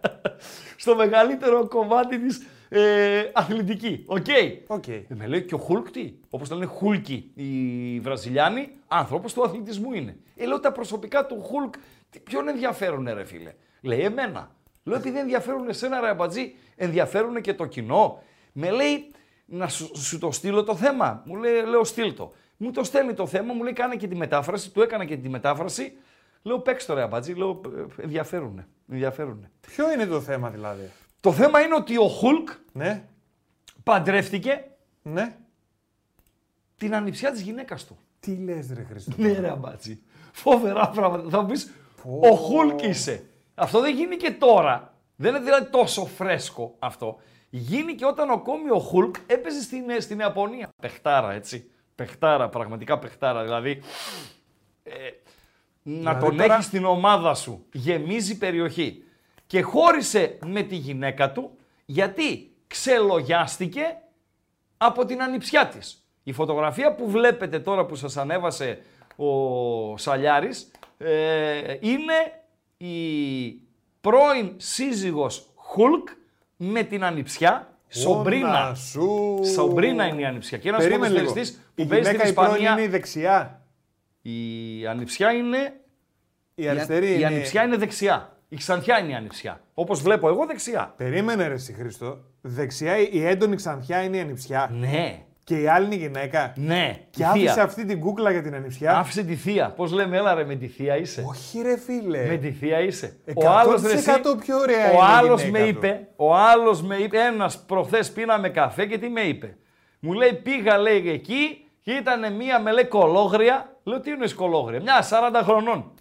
στο μεγαλύτερο κομμάτι της ε, αθλητική. Οκ. Οκ. Ε, με λέει και ο Χουλκ τι. Όπως το λένε Χούλκι οι Βραζιλιάνοι, άνθρωπος του αθλητισμού είναι. Ε, λέω τα προσωπικά του Χουλκ, τι- ποιον ενδιαφέρουν, ρε φίλε; Λέει εμένα. Λέω επειδή ενδιαφέρουν εσένα, ρε Αμπατζή, ενδιαφέρουν και το κοινό. Με λέει να σου, σου το στείλω το θέμα. Μου λέει, λέω στείλ το. Μου το στέλνει το θέμα, μου λέει κάνε και τη μετάφραση. Του έκανα και τη μετάφραση. Λέω παίξ το ρε αμπατζή, λέω «Ε, ενδιαφέρουνε. ενδιαφέρουνε. Ποιο είναι το θέμα δηλαδή; Το θέμα είναι ότι ο Χουλκ Ναι, παντρεύτηκε ναι. την ανιψιά της γυναίκας του. Τι λες ρε Χρήστο. Ναι, ρε αμπάτσι. Φοβερά πράγματα. Θα μου πει, ο Χουλκ είσαι. Αυτό δεν γίνει και τώρα. Δεν είναι δηλαδή τόσο φρέσκο αυτό. Γίνει και όταν ακόμη ο Χουλκ έπαιζε στην, ε, στην Ιαπωνία. Πεχτάρα, έτσι. Πεχτάρα, πραγματικά πεχτάρα. Δηλαδή, ε, να τον τώρα- έχεις στην ομάδα σου. Γεμίζει περιοχή. Και χώρισε με τη γυναίκα του γιατί ξελογιάστηκε από την ανιψιά της. Η φωτογραφία που βλέπετε τώρα που σας ανέβασε ο Σαλιάρης ε, είναι η πρώην σύζυγος Χουλκ με την ανιψιά Σομπρίνα. Όνα σου. Σομπρίνα είναι η ανιψιά. Και ένας Περίμενε λίγο. ποδοσφαιριστής Η που παίζει στην γυναίκα η πρώην Ισπανία. είναι η δεξιά. Η ανιψιά είναι... Η αριστερή η είναι... ανιψιά είναι δεξιά. Η Ξανθιά είναι η ανιψιά. Όπως βλέπω εγώ δεξιά. Περίμενε ρε εσύ Χρήστο. Δεξιά η- η έντονη ξανθιά είναι η ανιψιά. Ναι, Και η άλλη είναι η γυναίκα. ναι. Και η άφησε θεία. αυτή την κούκλα για την ανιψιά. Άφησε τη θεία. Πώς λέμε, έλα ρε με τη θεία είσαι. Όχι ρε φίλε. Με τη θεία είσαι. 100% Ο άλλος, ρε, εσύ, πιο ωραία είναι ο η άλλος γυναίκα με του. είπε, ο άλλος με είπε, ένας προχθές πίναμε καφέ και τι με είπε; Μου λέει πήγα λέει εκεί και ήταν μία με λέει κολόγρια. Λέω τι είναι κολόγρια, μια 40 χρονών.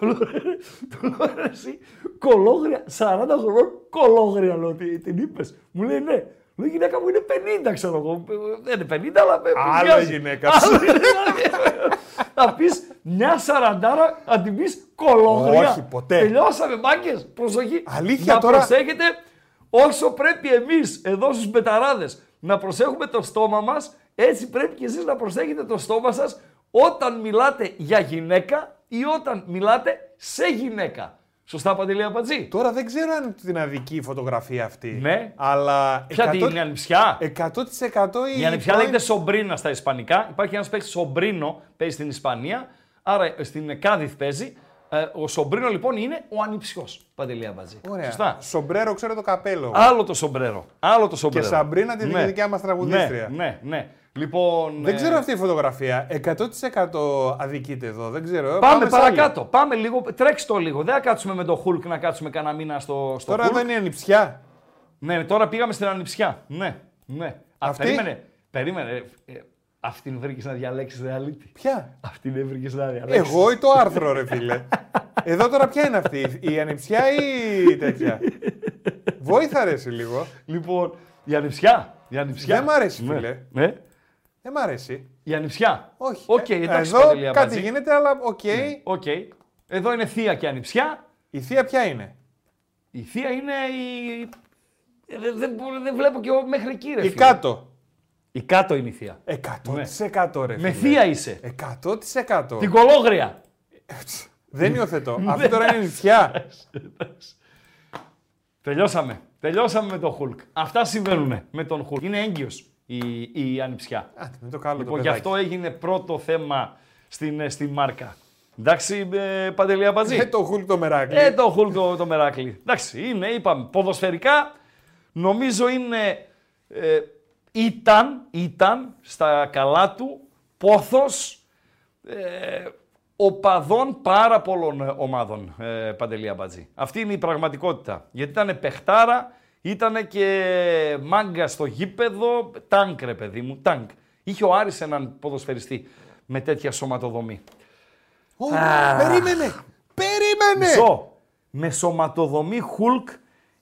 Του λέω, ρε, του λέω ρε, εσύ, κολόγρια, 40 χρονών, κολόγρια λέω, τι, την είπες. Μου λέει ναι. Λέω η γυναίκα μου είναι 50 ξέρω εγώ. Δεν είναι 50 αλλά με Άλλο μοιάζει. η γυναίκα σου. Άλλο είναι, Θα πεις μια σαραντάρα, να την πεις κολόγρια. Όχι, ποτέ. Τελειώσαμε, μάγκες. Προσοχή. Αλήθεια, να τώρα- προσέχετε όσο πρέπει εμείς εδώ στους μπεταράδες να προσέχουμε το στόμα μας, έτσι πρέπει και εσείς να προσέχετε το στόμα σας όταν μιλάτε για γυναίκα ή όταν μιλάτε σε γυναίκα. Σωστά, Παντελή Απατζή; Τώρα δεν ξέρω αν την αδική η φωτογραφία αυτή. Ναι. Αλλά. Ποια την είναι η ανιψιά; 100% η. Η ανιψιά πρώην- λέγεται Σομπρίνα στα Ισπανικά. Υπάρχει ένας παίκτης Σομπρίνο, παίζει στην Ισπανία. Άρα ε, στην Κάδιθ παίζει. Ε, ο Σομπρίνο λοιπόν είναι ο ανιψιός. Παντελή Αμπατζή. Ωραία. Σωστά. Σομπρέρο, ξέρω το καπέλο. Άλλο το σομπρέρο. Άλλο το σομπρέρο. Σαμπρίνα τη δικιά μας τραγουδίστρια. Ναι, ναι, ναι. Λοιπόν. Δεν ε, ξέρω αυτή η φωτογραφία. 100% αδικείται εδώ. Δεν ξέρω. Πάμε, σε άλλη. παρακάτω. Πάμε λίγο. Τρέξει το λίγο. Δεν θα κάτσουμε με τον Χουλκ να κάτσουμε κανένα μήνα στο, στο Τώρα Hulk. εδώ είναι η ανιψιά. Ναι, τώρα πήγαμε στην ανιψιά. Ναι, ναι. Α, Αυτή; περίμενε. Περίμενε. Ε, ε, αυτήν βρήκες να διαλέξεις ρεαλίτη. Ποια; Αυτήν βρήκε να διαλέξεις. Εγώ ή το άρθρο, ρε φίλε; Εδώ τώρα ποια είναι αυτή, η ανιψιά ή η τέτοια; Βόηθα ρε εσύ λίγο. Λοιπόν, η ανιψιά. Η ανιψιά. Δεν μ' αρέσει, Ναι. φίλε. Ναι. Δεν μ' αρέσει. Η ανιψιά. Όχι. Οκ, Ε, εντάξει, Εδώ Παντελή κάτι Αμπατζή. γίνεται, αλλά οκ. Οκ. Εδώ είναι θεία και ανιψιά. Η θεία ποια είναι; Η θεία είναι η. Ε, Δεν, δεν, μπορώ- δεν βλέπω και εγώ μέχρι εκεί, ρε Η φίλε. κάτω. Η κάτω είναι η θεία. 100% ρε φίλε. Με θεία είσαι. 100%. Την κωλόγρια. Δεν υιοθετώ. Ναι. Αυτή τώρα είναι η ανιψιά. Τελειώσαμε. Τελειώσαμε με τον Χουλκ. Αυτά συμβαίνουν με τον Χουλκ. Είναι έγκυος η, η ανιψιά. Άντε, με το καλό το Λοιπόν, γι' παιδάκι. αυτό έγινε πρώτο θέμα στην, ε, στη μάρκα. Εντάξει, ε, Παντελή Αμπατζή. Ε, το χουλ το μεράκλι. Ε, το Χουλκ το, το μεράκλι. Εντάξει, είναι, είπαμε, ποδοσφαιρικά νομίζω είναι, ε, ήταν, ήταν στα καλά του, πόθος, ε, οπαδών πάρα πολλών ε, ομάδων, ε, Παντελή Αμπατζή. Αυτή είναι η πραγματικότητα. Γιατί ήταν παιχτάρα, ήταν και μάγκα στο γήπεδο, τάγκ ρε παιδί μου, τάγκ. Είχε ο Άρης έναν ποδοσφαιριστή με τέτοια σωματοδομή. Ω, περίμενε! Περίμενε! Μισό. Με σωματοδομή Χουλκ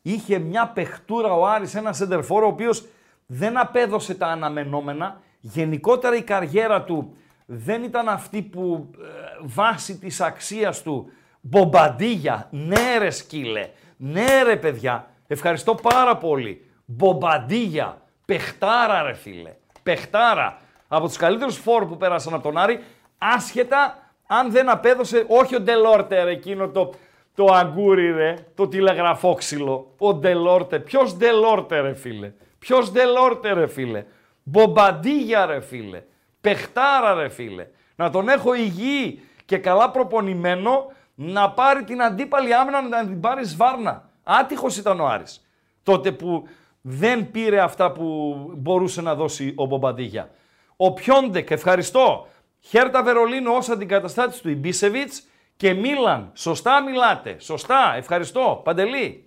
είχε μια παιχτούρα ο Άρης, ένα σεντερφόρο ο οποίος δεν απέδωσε τα αναμενόμενα. Γενικότερα η καριέρα του δεν ήταν αυτή που ε, βάσει της αξίας του μπομπαντίγια, ναι ρε σκύλε, ναι ρε παιδιά, ευχαριστώ πάρα πολύ. Μπομπαντίγια, παιχτάρα ρε φίλε, παιχτάρα. Από τους καλύτερους φόρ που πέρασαν από τον Άρη, άσχετα αν δεν απέδωσε, όχι ο Ντελόρτερ εκείνο το, το αγκούρι ρε, το τηλεγραφόξυλο, ο Ντελόρτε. Ποιος Ντελόρτε ρε φίλε, ποιος Ντελόρτε ρε φίλε, μπομπαντίγια ρε φίλε, παιχτάρα ρε φίλε. Να τον έχω υγιή και καλά προπονημένο να πάρει την αντίπαλη άμυνα να την πάρει σβάρνα. Άτυχος ήταν ο Άρης. Τότε που δεν πήρε αυτά που μπορούσε να δώσει ο Μπομπαντίγια. Ο Πιόντεκ, ευχαριστώ. Χέρτα Βερολίνο ως αντικαταστάτης του Ιμπίσεβιτς και Μίλαν. Σωστά μιλάτε. Σωστά. Ευχαριστώ. Παντελή.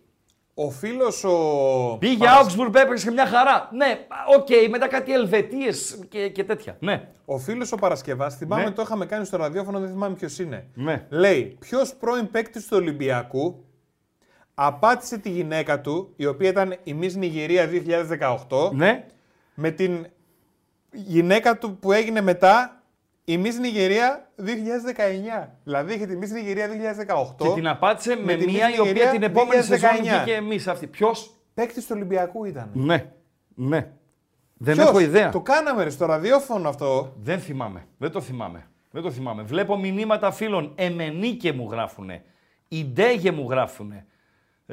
Ο φίλος ο... Πήγε Παρασ- Augsburg, έπαιξε μια χαρά. Ναι, οκ, μετά κάτι Ελβετίες και, και τέτοια. Ναι. Ο φίλος ο Παρασκευάς, θυμάμαι Ναι. το είχαμε κάνει στο ραδιόφωνο, δεν θυμάμαι ποιος είναι. Ναι. Λέει, ποιος πρώην παίκτης του Ολυμπιακού απάτησε τη γυναίκα του, η οποία ήταν η Miss Νιγηρία 2018, Ναι. με την γυναίκα του που έγινε μετά η Miss Νιγηρία 2019. Δηλαδή είχε τη Miss Νιγηρία 2018. Και την απάτησε με, με τη μία Miss η οποία Νιγηρία την επόμενη 2019. σεζόν βγήκε εμείς αυτή. Ποιος; Παίκτης του Ολυμπιακού ήταν. Ναι. Ναι. Δεν Ποιος; έχω ιδέα. Το κάναμε ρε, στο ραδιόφωνο αυτό. Δεν θυμάμαι. Δεν το θυμάμαι. Δεν το θυμάμαι. Βλέπω μηνύματα φίλων. Εμενίκε μου γράφουνε. Ιντέγε μου γράφουνε.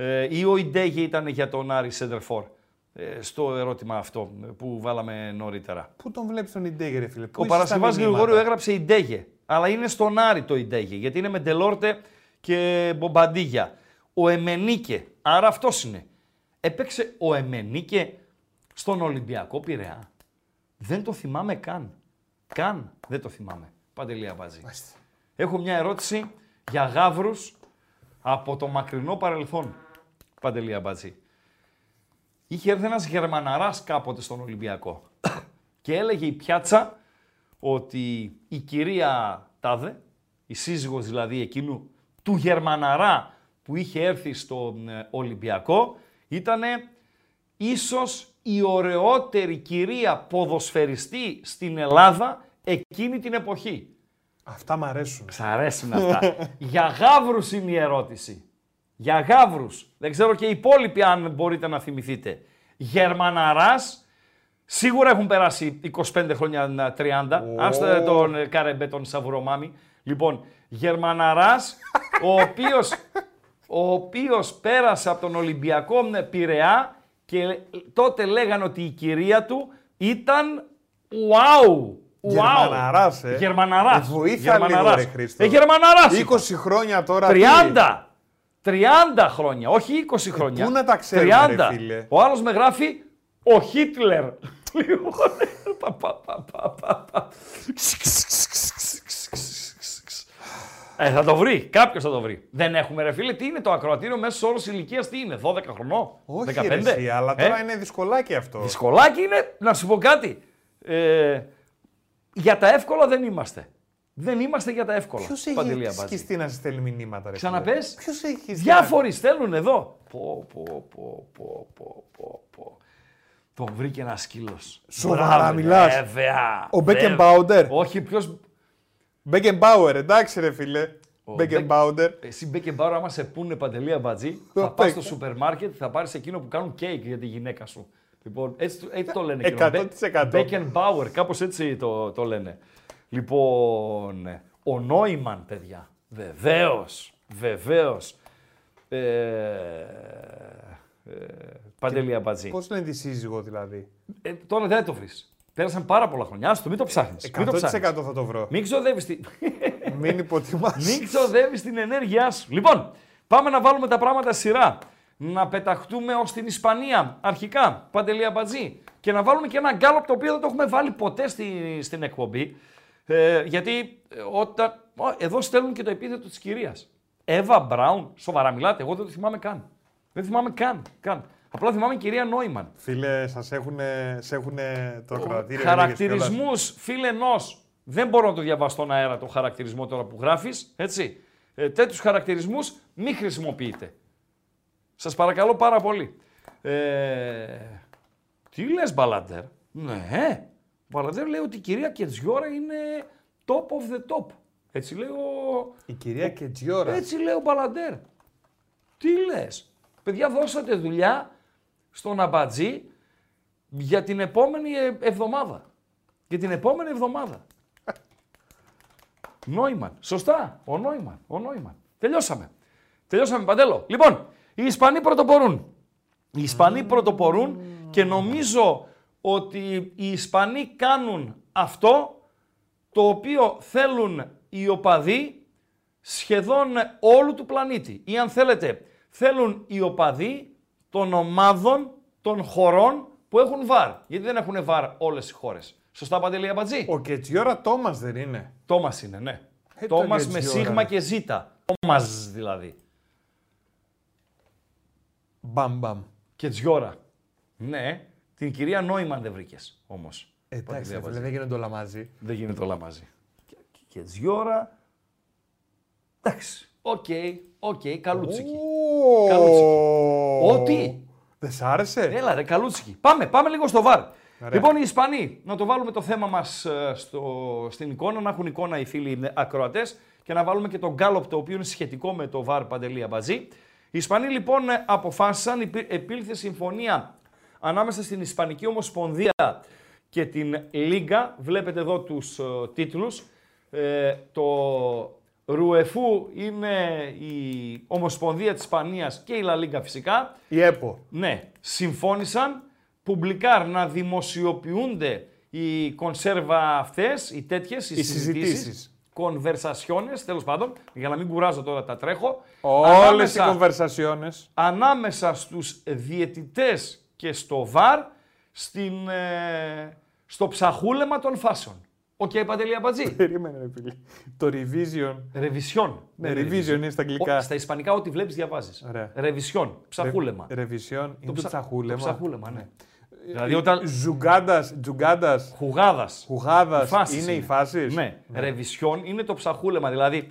Ε, ή ο Ιντέγε ήταν για τον Άρη Σέντερφορ. Ε, στο ερώτημα αυτό που βάλαμε νωρίτερα. Πού τον βλέπεις τον Ιντέγε, ρε φίλε; Πού Ο είσαι στα Παρασκευάς μηνύματα; Γρηγόριου έγραψε Ιντέγε. Αλλά είναι στον Άρη το Ιντέγε. Γιατί είναι με Ντελόρτε και Μπομπαντίγια. Ο Εμενίκε. Άρα αυτός είναι. Έπαιξε ο Εμενίκε στον Ολυμπιακό Πειραιά. Δεν το θυμάμαι καν. Καν δεν το θυμάμαι. Παντελία Μπάζη. Έχω μια ερώτηση για γάβρους από το μακρινό παρελθόν. Παντελία Μπάτζη. Είχε έρθει ένας Γερμαναράς κάποτε στον Ολυμπιακό και έλεγε η πιάτσα ότι η κυρία Τάδε, η σύζυγος δηλαδή εκείνου του Γερμαναρά που είχε έρθει στον ε, Ολυμπιακό, ήταν ίσως η ωραιότερη κυρία ποδοσφαιριστή στην Ελλάδα εκείνη την εποχή. Αυτά μ' αρέσουν. Σ' αρέσουν αυτά. Για γάβρους είναι η ερώτηση. Για γάβρους. Δεν ξέρω και οι υπόλοιποι αν μπορείτε να θυμηθείτε. Γερμαναράς, σίγουρα έχουν περάσει 25 χρόνια 30. Άστε τον ε, Καρεμπέ, τον Σαβουρομάμι. Λοιπόν, Γερμαναράς, ο οποίος, ο οποίος πέρασε από τον Ολυμπιακό ε, Πειραιά και τότε λέγανε ότι η κυρία του ήταν wow. Wow. Γερμαναράς, ε. Γερμαναράς. Ε, βοήθα Γερμαναράς. λίγο, ρε Χρήστο. Ε, Γερμαναράς. 20 είπα. χρόνια τώρα. τι; 30. 30 χρόνια, όχι 20 χρόνια. Ε, πού να τα ξέρουμε, 30. ρε φίλε. Ο άλλος με γράφει ο Χίτλερ. Λοιπόν, πα, πα, πα, πα, πα, πα. Ε, θα το βρει, κάποιος θα το βρει. Δεν έχουμε ρε φίλε, τι είναι το ακροατήριο μέσω όρος ηλικίας, τι είναι, 12 χρονών, Όχι, 15. ρε, εσύ, αλλά τώρα Ε, είναι δυσκολάκι αυτό. Δυσκολάκι είναι, να σου πω κάτι. Ε, για τα εύκολα δεν είμαστε. Δεν είμαστε για τα εύκολα. Ποιος Παντελή έχει Αμπατζή. σκιστεί να σε στέλνει μηνύματα, ρε. Ξαναπες. Ποιος έχει Διάφοροι στέλνουν εδώ. Πω, πω, πω, πω, πω, πω, πω. Τον βρήκε ένας σκύλος. Σοβαρά μιλάς; Βέβαια. Ο βέβαια. Beckenbauer. Όχι, ποιο. Μπέκενμπάουερ, εντάξει, ρε φίλε. Ο Μπέκενμπάουερ. Εσύ Μπέκενμπάουερ, άμα σε πούνε Παντελή Αμπατζή, Ο θα πας Beck- στο σούπερ μάρκετ, θα πάρεις εκείνο που κάνουν κέικ για τη γυναίκα σου. Λοιπόν, έτσι, το- έτσι το λένε. 100%. Μπέκενμπάουερ, κάπως έτσι το, το λένε. Λοιπόν, ο Νόημαν, παιδιά. Βεβαίως. Βεβαίως. Ε, ε, Παντελή Αμπατζή. Πώς λένε τη σύζυγο δηλαδή; Ε, τώρα δεν το βρεις. Πέρασαν πάρα πολλά χρόνια. Άστο, μην το ψάχνεις. 100% θα το βρω. Μην ξοδεύεις την... Μην υποτιμάς. Μην ξοδεύεις την ενέργειά σου. Λοιπόν, πάμε να βάλουμε τα πράγματα στη σειρά. Να πεταχτούμε ως την Ισπανία αρχικά, Παντελή Αμπατζή. Και να βάλουμε και ένα γκάλωπ το οποίο δεν το έχουμε βάλει ποτέ στη, στην εκπομπή. Ε, γιατί ε, όταν. Ω, Εδώ στέλνουν και το επίθετο της κυρίας. Εύα Μπράουν, σοβαρά μιλάτε. Εγώ δεν το θυμάμαι καν. Δεν θυμάμαι καν. καν. Απλά θυμάμαι κυρία Νόημαν. Φίλε, σας έχουν, σε έχουνε το ακροατήριο. Χαρακτηρισμούς φίλε ενό. Δεν μπορώ να το διαβάσω στον αέρα το χαρακτηρισμό τώρα που γράφεις. Έτσι. Ε, Τέτοιους χαρακτηρισμούς μη χρησιμοποιείτε. Σας παρακαλώ πάρα πολύ. Ε, τι λες, Μπαλαντέρ. Ναι. Ο Μπαλαντέρ λέει ότι η κυρία Κετζιόρα είναι top of the top. Έτσι λέει ο, Η κυρία Κετζιόρα. έτσι λέει ο Μπαλαντέρ. Τι λες; Παιδιά, δώσατε δουλειά στον Αμπατζή για την επόμενη ε- εβδομάδα. Για την επόμενη εβδομάδα. Νόημαν. Σωστά. Ο Νόημαν. Ο Νόημαν. Τελειώσαμε. Τελειώσαμε, Παντέλο. Λοιπόν, οι Ισπανοί πρωτοπορούν. Οι Ισπανοί πρωτοπορούν και νομίζω ότι οι Ισπανοί κάνουν αυτό το οποίο θέλουν οι οπαδοί σχεδόν όλου του πλανήτη. Ή αν θέλετε, θέλουν οι οπαδοί των ομάδων, των χωρών που έχουν βαρ. Γιατί δεν έχουν βαρ όλες οι χώρες. Σωστά, Παντελή Αμπατζή; Ο Κετζιόρα Τόμας δεν είναι. Τόμας είναι, ναι. Ε, το Τόμας έτσι με ώρα. σίγμα και ζήτα. Τόμας δηλαδή. Μπαμ μπαμ. Και τζιόρα. Ναι, την κυρία Νόημαν δεν βρήκες όμως. Εντάξει, ρε φίλε, δεν γίνονται όλα μαζί. Δεν γίνεται όλα μαζί. Και, και τζιόρα. Εντάξει. Οκ, οκ, καλούτσικη. Ω, Καλούτσικη. Ό,τι. Δεν σ' άρεσε; Έλα ρε, καλούτσικη. Πάμε, πάμε λίγο στο βαρ. Ωραία. Λοιπόν, οι Ισπανοί, να το βάλουμε το θέμα μας στην εικόνα, να έχουν εικόνα οι φίλοι ακροατές και να βάλουμε και τον γκάλοπ το οποίο είναι σχετικό με το βαρ Παντελή Αμπατζή. Οι Ισπανοί λοιπόν ε, αποφάσισαν, υπή- επήλθε συμφωνία ανάμεσα στην Ισπανική Ομοσπονδία και την Λίγκα. Βλέπετε εδώ τους ε, τίτλους. Ε, το Ρουεφού είναι η Ομοσπονδία της Ισπανίας και η Λα Λίγκα φυσικά. Η ΕΠΟ. Ναι, συμφώνησαν publicar να δημοσιοποιούνται οι conversa αυτές, οι τέτοιες, οι, Οι συζητήσεις, συζητήσεις. conversaciones, τέλος πάντων, για να μην κουράζω τώρα τα τρέχω. Όλες οι Ανάμεσα- conversaciones. ανάμεσα στους διαιτητές και στο VAR στην, ε, στο ψαχούλεμα των φάσεων. Οκ, Παντελή Αμπατζή. Περίμενε, ρε φίλε. Το revision. Revisión. Ναι, revision είναι στα αγγλικά. Στα ισπανικά ό,τι βλέπεις διαβάζεις. Ωραία. Revisión, ψαχούλεμα. Revision είναι το ψα- ψαχούλεμα. Το ψαχούλεμα, ναι. Δηλαδή όταν Jugada, jugadas, Jugadas. jugadas Οι φάσεις είναι οι φάσεις. Ναι. Revisión είναι το ψαχούλεμα. Δηλαδή,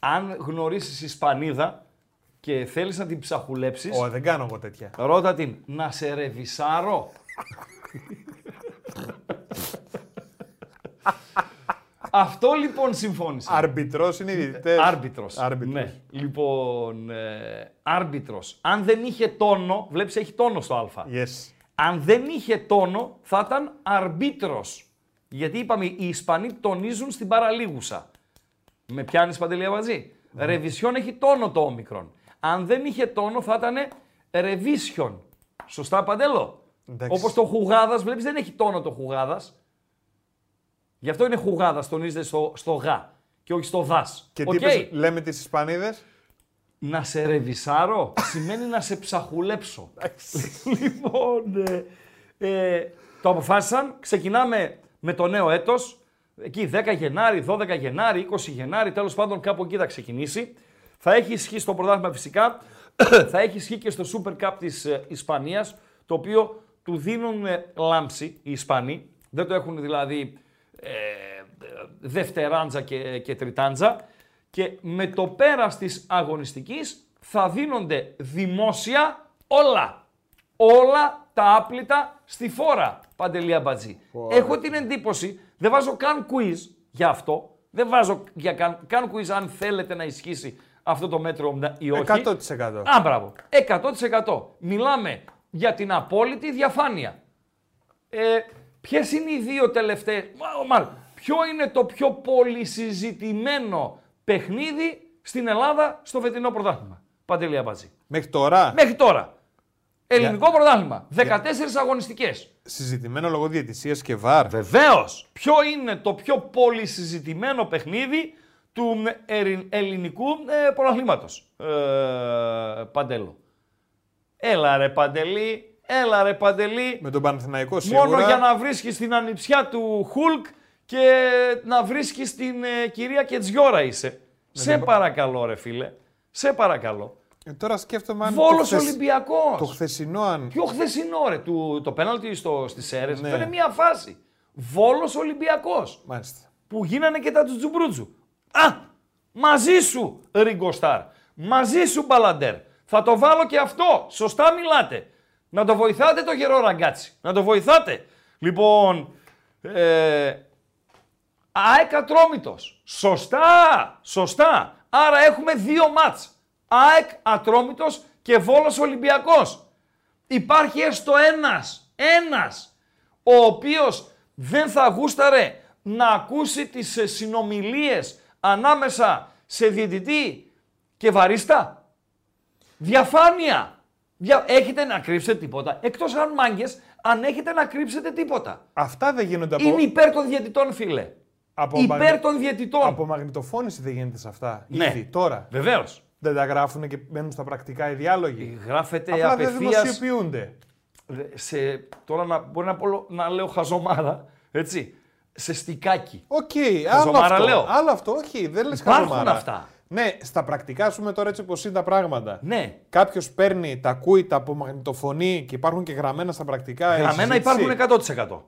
αν γνωρίσεις Ισπανίδα και θέλεις να την ψαχουλέψεις, Ω, δεν κάνω εγώ τέτοια. ρώτα την να σε ρεβισάρω. Αυτό λοιπόν συμφώνησα. Árbitro είναι οι διαιτητές. Árbitros. Árbitros. Ναι. Λοιπόν, ε, árbitros. Αν δεν είχε τόνο, βλέπεις έχει τόνο στο α. Yes. Αν δεν είχε τόνο, θα ήταν arbitros. Γιατί είπαμε, οι Ισπανοί τονίζουν στην παραλίγουσα. Με πιάνεις παντελή μαζί; Ναι. Ρεβισιόν έχει τόνο το όμικρον. Αν δεν είχε τόνο, θα ήταν ρεβίσιον. Σωστά, παντέλο; Εντάξει. Όπως το χουγάδας, βλέπεις δεν έχει τόνο το χουγάδας. Γι' αυτό είναι χουγάδας, τονίζεται στο, στο γα και όχι στο δας. Και τι είπες, λέμε τις Ισπανίδες; Να σε ρεβισάρω; Σημαίνει να σε ψαχουλέψω. λοιπόν, ε, ε, το αποφάσισαν. Ξεκινάμε με το νέο έτος. Εκεί 10 Γενάρη, 12 Γενάρη, 20 Γενάρη, τέλος πάντων κάπου εκεί θα ξεκινήσει. Θα έχει ισχύ στο πρωτάθλημα φυσικά. θα έχει ισχύ και στο Super Cup της ε, Ισπανίας, το οποίο του δίνουν ε, λάμψη οι Ισπανοί. Δεν το έχουν δηλαδή ε, δευτεράντζα και, και τριτάντζα. Και με το πέρας της αγωνιστικής θα δίνονται δημόσια όλα. Όλα τα άπλυτα στη φόρα, Παντελή Αμπατζή. Έχω την εντύπωση, δεν βάζω καν quiz για αυτό. Δεν βάζω για καν, καν quiz αν θέλετε να ισχύσει αυτό το μέτρο ή όχι. 100%. Α, μπράβο. 100%. Μιλάμε για την απόλυτη διαφάνεια. Ε, Ποιες είναι οι δύο τελευταίε. Μάλλον, ποιο είναι το πιο πολύ συζητημένο παιχνίδι στην Ελλάδα στο φετινό πρωτάθλημα. Παντελή Αμπατζή; Μέχρι τώρα Μέχρι τώρα. Ελληνικό πρωτάθλημα. 14 αγωνιστικές. συζητημένο λόγω διαιτησίας και βαρ. Βεβαίως. Ποιο είναι το πιο πολύ συζητημένο παιχνίδι του ερη- ελληνικού ε, πρωταθλήματος. Ε, Παντέλο. Έλα ρε Παντελή, έλα ρε Παντελή. Με τον Παναθηναϊκό σίγουρα. Μόνο για να βρίσκεις την ανιψιά του Χουλκ και να βρίσκεις την ε, κυρία Κετζιόρα είσαι. Σε παρακαλώ ρε φίλε. Σε παρακαλώ. Ε, τώρα σκέφτομαι αν. Βόλος το, χθεσ- Ολυμπιακός. το χθεσινό, αν. Πιο χθεσινό ρε, του, το πέναλτι στο, στις αίρες. Ναι. Αυτό είναι μια φάση. Βόλος Ολυμπιακός. Μάλιστα. Που γίνανε και τα τζουτζουμπρούτζου. Α, μαζί σου Ρίγκο Σταρ. Μαζί σου Μπαλαντέρ. Θα το βάλω και αυτό. Σωστά μιλάτε. Να το βοηθάτε το γερό ραγκάτσι. Να το βοηθάτε. Λοιπόν, ε, ΑΕΚ Ατρόμητος. Σωστά, σωστά. Άρα έχουμε δύο μάτς. ΑΕΚ Ατρόμητος και Βόλος Ολυμπιακός. Υπάρχει έστω ένας, ένας, ο οποίος δεν θα γούσταρε να ακούσει τις ε, συνομιλίες ανάμεσα σε διαιτητή και βαρίστα. Διαφάνεια. Δια... Έχετε να κρύψετε τίποτα. Εκτός αν μάγκες, αν έχετε να κρύψετε τίποτα. Αυτά δεν γίνονται από. Είμαι υπέρ των διαιτητών, φίλε. από υπέρ μαγνη- των διαιτητών. Από μαγνητοφώνηση δεν γίνεται σε αυτά. Ναι. Ήδη, τώρα. Βεβαίως. Δεν τα γράφουν και μπαίνουν στα πρακτικά οι διάλογοι. Γράφεται Απλά δεν απευθείας. δημοσιοποιούνται. Σε... Τώρα να, μπορεί να, πω, να λέω χαζομάρα, έτσι. Σε στικάκι. Οκ, άλλο Χαζομάρα αυτό. λέω. Άλλο αυτό, όχι, δεν λες Υπάρχουν χαζομάρα. αυτά. Ναι, στα πρακτικά, ας πούμε τώρα έτσι όπως είναι τα πράγματα. Ναι. Κάποιος παίρνει, τα ακούει, τα απομαγνητοφωνεί και υπάρχουν και γραμμένα στα πρακτικά. η Γραμμένα συζήτηση. υπάρχουν 100%.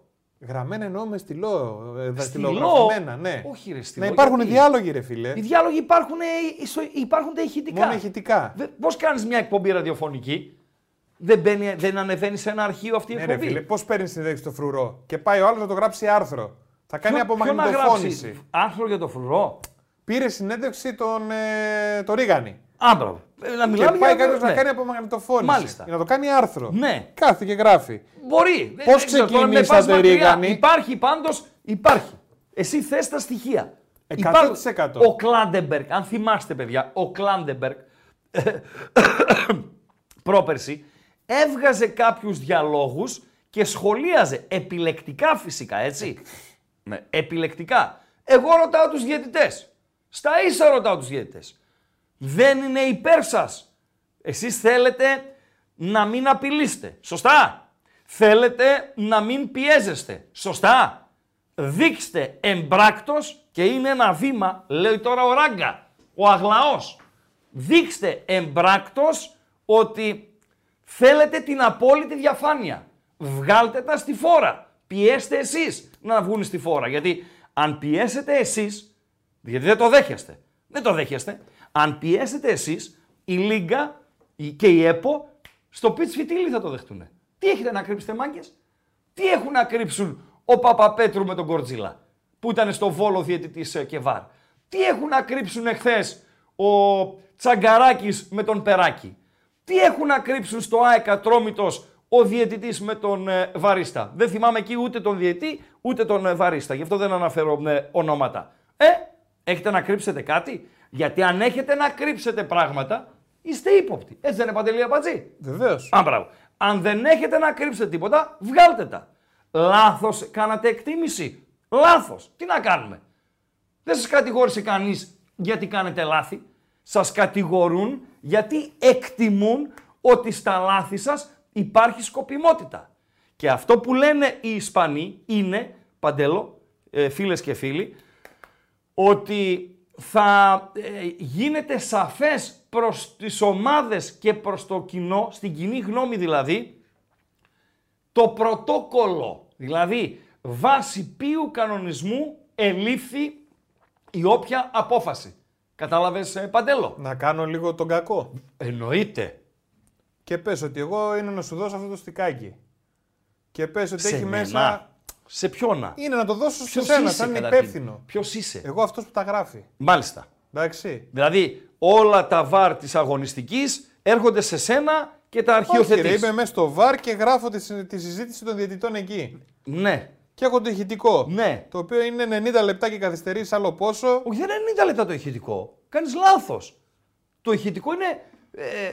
Γραμμένα εννοώ μες στυλό. ε, Στυλό; στυλογραφημένα, ναι. Όχι, ρε, στυλό, Να υπάρχουν γιατί; διάλογοι, ρε φίλε. Οι διάλογοι υπάρχουν, ε, ισο- υπάρχουν τα ηχητικά. Μόνο ηχητικά. Πώς κάνεις μια εκπομπή ραδιοφωνική, δεν, μπαίνει, δεν ανεβαίνει σε ένα αρχείο αυτή η Ναι, ρε εκπομπή; φίλε, πώς παίρνεις συνέντευξη στο φρουρό και πάει ο άλλος να το γράψει άρθρο. Θα κάνει Ποιο- ποιο να απομαγνητοφώνηση. γράψει, Άρθρο για το φρουρό; Πήρε συνέντευξη τον ε, το Ρίγανη. Άμπραβο. Ε, Να Και μιλάμε πάει για... κάποιος να ναι. κάνει απομαγνητοφώνηση. Μάλιστα. Για να το κάνει άρθρο. Ναι. Κάθε και γράφει. Μπορεί. Δεν- Πώς δεν ξέρω, τώρα με ξεκινήσατε, πας μακριά. Ρίγανη; Υπάρχει πάντως, υπάρχει. Εσύ θες τα στοιχεία. 100%. Ο Κλάτενμπεργκ, αν θυμάστε παιδιά, ο Κλάτενμπεργκ πρόπερση έβγαζε κάποιους διαλόγους και σχολίαζε επιλεκτικά φυσικά, έτσι. Ναι, επιλεκτικά. Εγώ ρωτάω τους διαιτητές. Στα ίσα ρωτάω τους διαιτητές. Δεν είναι υπέρ σας. Εσείς θέλετε να μην απειλείστε. Σωστά. Θέλετε να μην πιέζεστε. Σωστά. Δείξτε εμπράκτος και είναι ένα βήμα, λέει τώρα ο Ράγκα, ο Αγλαός. Δείξτε εμπράκτος ότι θέλετε την απόλυτη διαφάνεια. Βγάλτε τα στη φόρα. Πιέστε εσείς να βγουν στη φόρα. Γιατί αν πιέσετε εσείς, γιατί δεν το δέχεστε, δεν το δέχεστε, αν πιέσετε εσείς, η Λίγκα η- και η ΕΠΟ στο πιτς φιτίλι θα το δεχτούν. Τι έχετε να κρύψετε μάγκες; Τι έχουν να κρύψουν ο Παπαπέτρου με τον Κορτζίλα που ήταν στο Βόλο διαιτητής ε, και βάρ. Τι έχουν να κρύψουν εχθές ο Τσαγκαράκης με τον Περάκη; Τι έχουν να κρύψουν στο ΑΕΚ Ατρόμητος ο διαιτητής με τον ε, Βαρίστα. Δεν θυμάμαι εκεί ούτε τον διαιτητή ούτε τον ε, Βαρίστα. Γι' αυτό δεν αναφέρω ε, ονόματα. Ε, έχετε να κρύψετε κάτι; Γιατί αν έχετε να κρύψετε πράγματα, είστε ύποπτοι. Έτσι δεν είναι Παντελή Αμπατζή. Βεβαίως. Α, μπράβο. Αν δεν έχετε να κρύψετε τίποτα, βγάλτε τα. Λάθος κάνατε εκτίμηση. Λάθος. Τι να κάνουμε; Δεν σας κατηγόρησε κανείς γιατί κάνετε λάθη. Σας κατηγορούν γιατί εκτιμούν ότι στα λάθη σας υπάρχει σκοπιμότητα. Και αυτό που λένε οι Ισπανοί είναι, Παντέλο, ε, φίλες και φίλοι, ότι θα ε, γίνεται σαφές προς τις ομάδες και προς το κοινό, στην κοινή γνώμη δηλαδή, το πρωτόκολλο. Δηλαδή, βάσει ποιου κανονισμού ελήφθη η όποια απόφαση. Κατάλαβες, ε, Παντέλο; Να κάνω λίγο τον κακό. Εννοείται. Και πες ότι εγώ είναι να σου δώσω αυτό το στικάκι. Και πες ότι Σε έχει μένα. μέσα. Σε ποιόνα; Είναι να το δώσω σε Ποιος σένα, είσαι, σαν καταρχήν; υπεύθυνο. Ποιος είσαι; Εγώ αυτός που τα γράφει. Μάλιστα. Εντάξει. Δηλαδή, όλα τα βάρ της αγωνιστικής έρχονται σε σένα και τα Όχι, ρε, αρχιοθετείς. είμαι μέσα στο βαρ και γράφω τη, συ- τη συζήτηση των διαιτητών εκεί. Ναι. Και έχω το ηχητικό. Ναι. Το οποίο είναι 90 λεπτά και καθυστερεί άλλο πόσο. Όχι, δεν είναι 90 λεπτά το ηχητικό. Κάνεις λάθος. Το ηχητικό είναι... ε,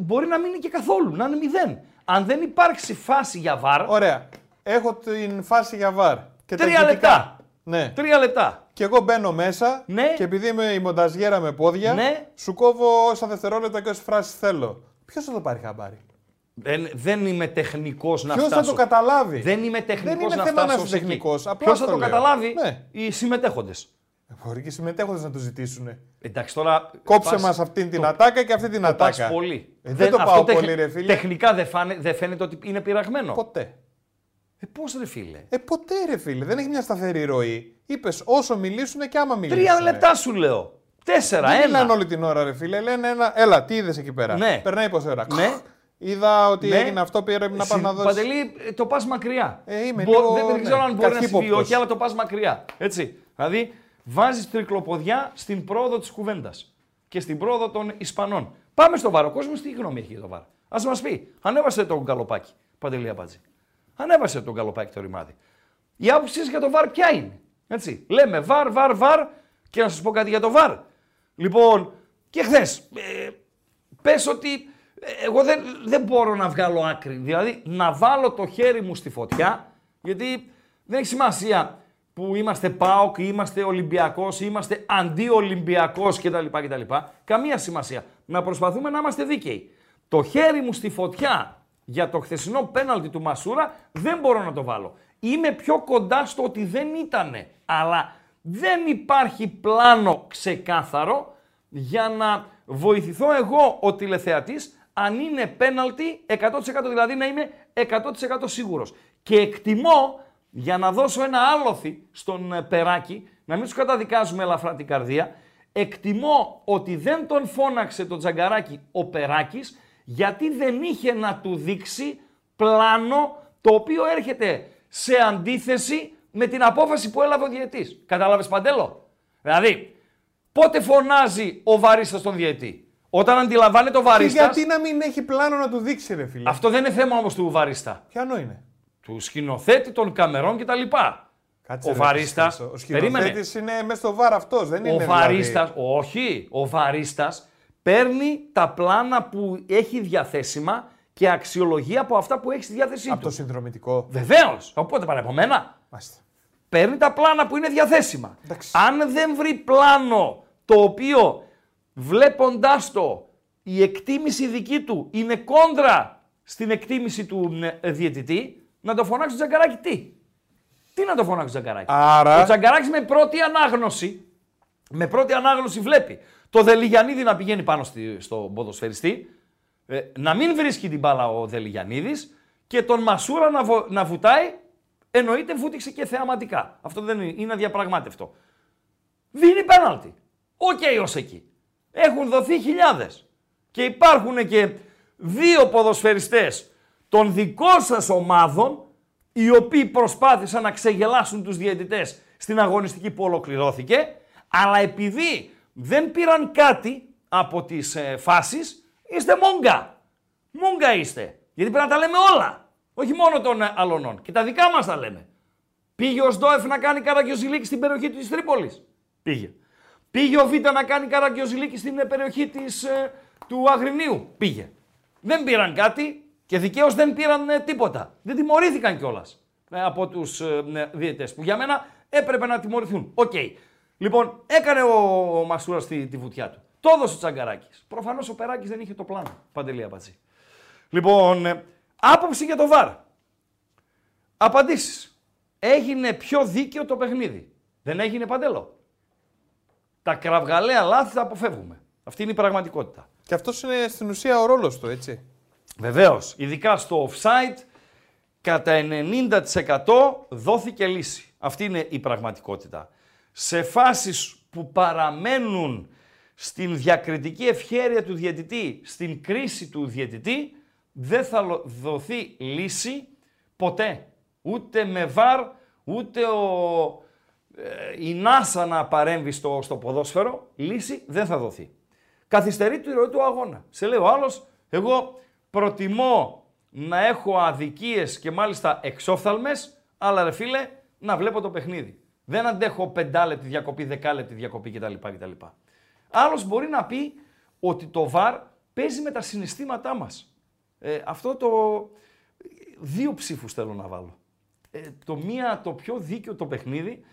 μπορεί να μην είναι και καθόλου, να είναι μηδέν. Αν δεν υπάρξει φάση για βάρ, Ωραία. Έχω την φάση για βαρ. Και τα τρία ηχητικά. λεπτά. Ναι. Τρία λεπτά. Και εγώ μπαίνω μέσα Ναι. και επειδή είμαι η μονταζιέρα με πόδια, Ναι. σου κόβω όσα δευτερόλεπτα και όσε φράσεις θέλω. Ποιος θα το πάρει χαμπάρι; Δεν, δεν είμαι τεχνικός να Ποιος φτάσω. θα το καταλάβει; Δεν είμαι τεχνικός είναι να θέμα να φτάσω. είσαι σε εκεί. τεχνικός, απλά Ποιος θα αυτό το λέω. καταλάβει, Ναι. οι συμμετέχοντες. Μπορεί και οι συμμετέχοντες να το ζητήσουν. Εντάξει τώρα. Κόψε πας- μας αυτήν την το- ατάκα και αυτή την το πας ατάκα. πολύ. Ε, δεν το αυτό πάω τεχ- πολύ, ρε φίλε. Τεχνικά δεν, φάνε, δεν φαίνεται ότι είναι πειραγμένο. Ποτέ. Ε, πώς ρε φίλε; Ε, ποτέ ρε φίλε. Δεν έχει μια σταθερή ροή. Είπες όσο μιλήσουν και άμα μιλήσουν. Τρία λεπτά σου λέω. Τέσσερα, Δεν ένα. μιλάνε όλη την ώρα, ρε φίλε. Λένε ένα. Έλα, τι είδες εκεί πέρα; Ναι. Περνάει πόση ώρα. Ναι. Είδα ότι Ναι. έγινε αυτό, πήρε να πας Συ- να δώσεις. Παντελή, ε, το πας μακριά. Ε, είμαι Μπο- λίγο, δεν, δεν ναι, ξέρω αν μπορεί να συμβεί ή καχύποπτος. όχι, αλλά το πας μακριά. Έτσι. Δηλαδή, βάζεις τρικλοποδιά στην πρόοδο της κουβέντας και στην πρόοδο των Ισπανών. Πάμε στο βάρο. Ο κόσμος τι γνώμη έχει για το βάρο. Α μας πει. Ανέβασε τον καλοπάκι. Παντελή Αμπατζή. Ανέβασε τον καλοπάκι το ρημάδι. Η άποψή σας για το βαρ ποια είναι. Έτσι. Λέμε βαρ, βαρ, βαρ και να σας πω κάτι για το βαρ. Λοιπόν, και χθες. Ε, πες ότι ε, εγώ δεν, δεν μπορώ να βγάλω άκρη. Δηλαδή, να βάλω το χέρι μου στη φωτιά, γιατί δεν έχει σημασία που είμαστε ΠΑΟΚ, ή είμαστε Ολυμπιακός, ή είμαστε αντί-Ολυμπιακός κτλ, κτλ. Καμία σημασία. Να προσπαθούμε να είμαστε δίκαιοι. Το χέρι μου στη φωτιά για το χθεσινό πέναλτι του Μασούρα δεν μπορώ να το βάλω. Είμαι πιο κοντά στο ότι δεν ήτανε. Αλλά δεν υπάρχει πλάνο ξεκάθαρο για να βοηθηθώ εγώ ο τηλεθεατής αν είναι πέναλτι 100% δηλαδή να είμαι 100% σίγουρος. Και εκτιμώ για να δώσω ένα άλοθη στον ε, Περάκη, να μην τους καταδικάζουμε ελαφρά την καρδία, εκτιμώ ότι δεν τον φώναξε το τζαγκαράκι ο Περάκης γιατί δεν είχε να του δείξει πλάνο το οποίο έρχεται σε αντίθεση με την απόφαση που έλαβε ο διαιτής. Κατάλαβες Παντέλο; Δηλαδή, πότε φωνάζει ο βαρίστας τον διαιτή; Όταν αντιλαμβάνεται ο Και βαρίστας, γιατί να μην έχει πλάνο να του δείξει, ρε φίλε; αυτό δεν είναι θέμα όμως του βαρίστα. Ποιανό είναι; Του σκηνοθέτη, των καμερών κτλ. Κάτσε, Ο ρε, βαρίστας, Ο περίμενε. σκηνοθέτης είναι μέσα στο βάρ αυτός, δεν είναι. Ο δηλαδή. βαρίστας, όχι, ο βαρίστας παίρνει τα πλάνα που έχει διαθέσιμα και αξιολογεί από αυτά που έχει στη διάθεσή Από του. το συνδρομητικό. Βεβαίως. Οπότε παρά από μένα. Μάλιστα. Παίρνει τα πλάνα που είναι διαθέσιμα. Εντάξει. Αν δεν βρει πλάνο το οποίο βλέποντάς το η εκτίμηση δική του είναι κόντρα στην εκτίμηση του ε, διαιτητή, να το φωνάξει το Τζαγκαράκη τι; Τι να το φωνάξει το Τζαγκαράκη; Άρα- Ο Τζαγκαράκης με πρώτη ανάγνωση, με πρώτη ανάγνωση βλέπει το Δελιγιανίδη να πηγαίνει πάνω στη, στον ποδοσφαιριστή, ε, να μην βρίσκει την μπάλα ο Δελιγιανίδης και τον Μασούρα να, βο- να βουτάει, εννοείται βούτυξε και θεαματικά. Αυτό δεν είναι, είναι αδιαπραγμάτευτο. Δίνει πέναλτι. Οκ ως εκεί. Έχουν δοθεί χιλιάδες. Και υπάρχουν και δύο ποδοσφαιριστές των δικών σας ομάδων οι οποίοι προσπάθησαν να ξεγελάσουν τους διαιτητές στην αγωνιστική που ολοκληρώθηκε αλλά επειδή δεν πήραν κάτι από τις ε, φάσεις είστε μόκο. Μόκο είστε. Γιατί πρέπει να τα λέμε όλα. Όχι μόνο των ε, αλλωνών. Και τα δικά μας τα λέμε. Πήγε ο Οζντόεφ να κάνει καραγκιοζιλίκι στην περιοχή της Τρίπολης. Πήγε. Πήγε ο Β να κάνει καραγκιοζιλίκι στην ε, περιοχή της, ε, του Αγρινίου. Πήγε. Δεν πήραν κάτι και δικαίως δεν πήραν ε, τίποτα. Δεν τιμωρήθηκαν κιόλας από τους ε, διαιτητές, που για μένα έπρεπε να τιμωρηθούν. Οκ. Λοιπόν, έκανε ο, ο Μασούρας τη, τη βουτιά του. Το έδωσε ο Τσαγκαράκης. Προφανώς ο Περάκης δεν είχε το πλάνο. Παντελή Αμπατζή. Λοιπόν, ε, άποψη για το βαρ. Απαντήσεις. Έγινε πιο δίκαιο το παιχνίδι. Δεν έγινε παντελό. Τα κραυγαλαία λάθη τα αποφεύγουμε. Αυτή είναι η πραγματικότητα. Και αυτός είναι στην ουσία ο ρόλος του, έτσι. Βεβαίως, ειδικά στο offside, κατά 90% δόθηκε λύση. Αυτή είναι η πραγματικότητα. Σε φάσεις που παραμένουν στην διακριτική ευχέρεια του διαιτητή, στην κρίση του διαιτητή, δεν θα λο- δοθεί λύση ποτέ. Ούτε με βαρ, ούτε ο, ε, η Νάσα να παρέμβει στο, στο ποδόσφαιρο, λύση δεν θα δοθεί. Καθυστερεί τη ροή του αγώνα. Σε λέει ο άλλος, εγώ προτιμώ να έχω αδικίες και μάλιστα εξόφθαλμες, αλλά ρε φίλε, να βλέπω το παιχνίδι. Δεν αντέχω πεντάλεπτη διακοπή, δεκάλεπτη διακοπή κτλ. κτλ. Άλλος μπορεί να πει ότι το VAR παίζει με τα συναισθήματά μας. Ε, αυτό το... Δύο ψήφους θέλω να βάλω. Ε, το μία το πιο δίκαιο το παιχνίδι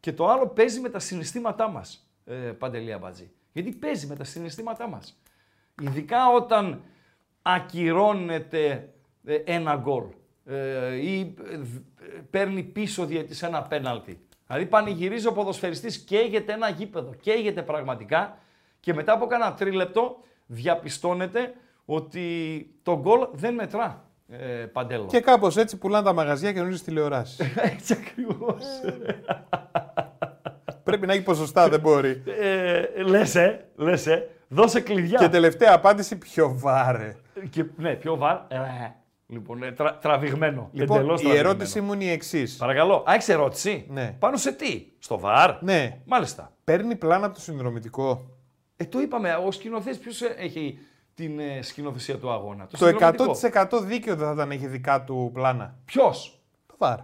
και το άλλο παίζει με τα συναισθήματά μας, ε, Παντελία Μπατζή. Γιατί παίζει με τα συναισθήματά μας. Ειδικά όταν ακυρώνεται ε, ένα γκολ ε, ή ε, δ- παίρνει πίσω διαιτής ένα πέναλτι. Δηλαδή πανηγυρίζει ο ποδοσφαιριστής, καίγεται ένα γήπεδο, καίγεται πραγματικά και μετά από κάνα τρίλεπτο διαπιστώνεται ότι το γκολ δεν μετρά, ε, Παντέλο. Και κάπως έτσι πουλάνε τα μαγαζιά και γνωρίζει τηλεοράσεις. Έτσι ακριβώς. Πρέπει να έχει ποσοστά, δεν μπορεί. ε, λες, ε, λες, ε. Δώσε κλειδιά. και τελευταία απάντηση, πιο βάρε. Και, ναι, πιο βαρ. Ε, λοιπόν, ε, τρα, τραβηγμένο. Λοιπόν, Εντελώς η τραβηγμένο. ερώτησή μου είναι η εξής. Παρακαλώ. Α, έχεις ερώτηση; Ναι. Πάνω σε τι; Στο βαρ; Ναι, Μάλιστα. παίρνει πλάνα από το συνδρομητικό. Ε, το είπαμε. Ο σκηνοθέτης ποιος έχει την ε, σκηνοθεσία του αγώνα; Το 100% δίκαιο δεν θα ήταν έχει δικά του πλάνα. Ποιος; Το βάρ.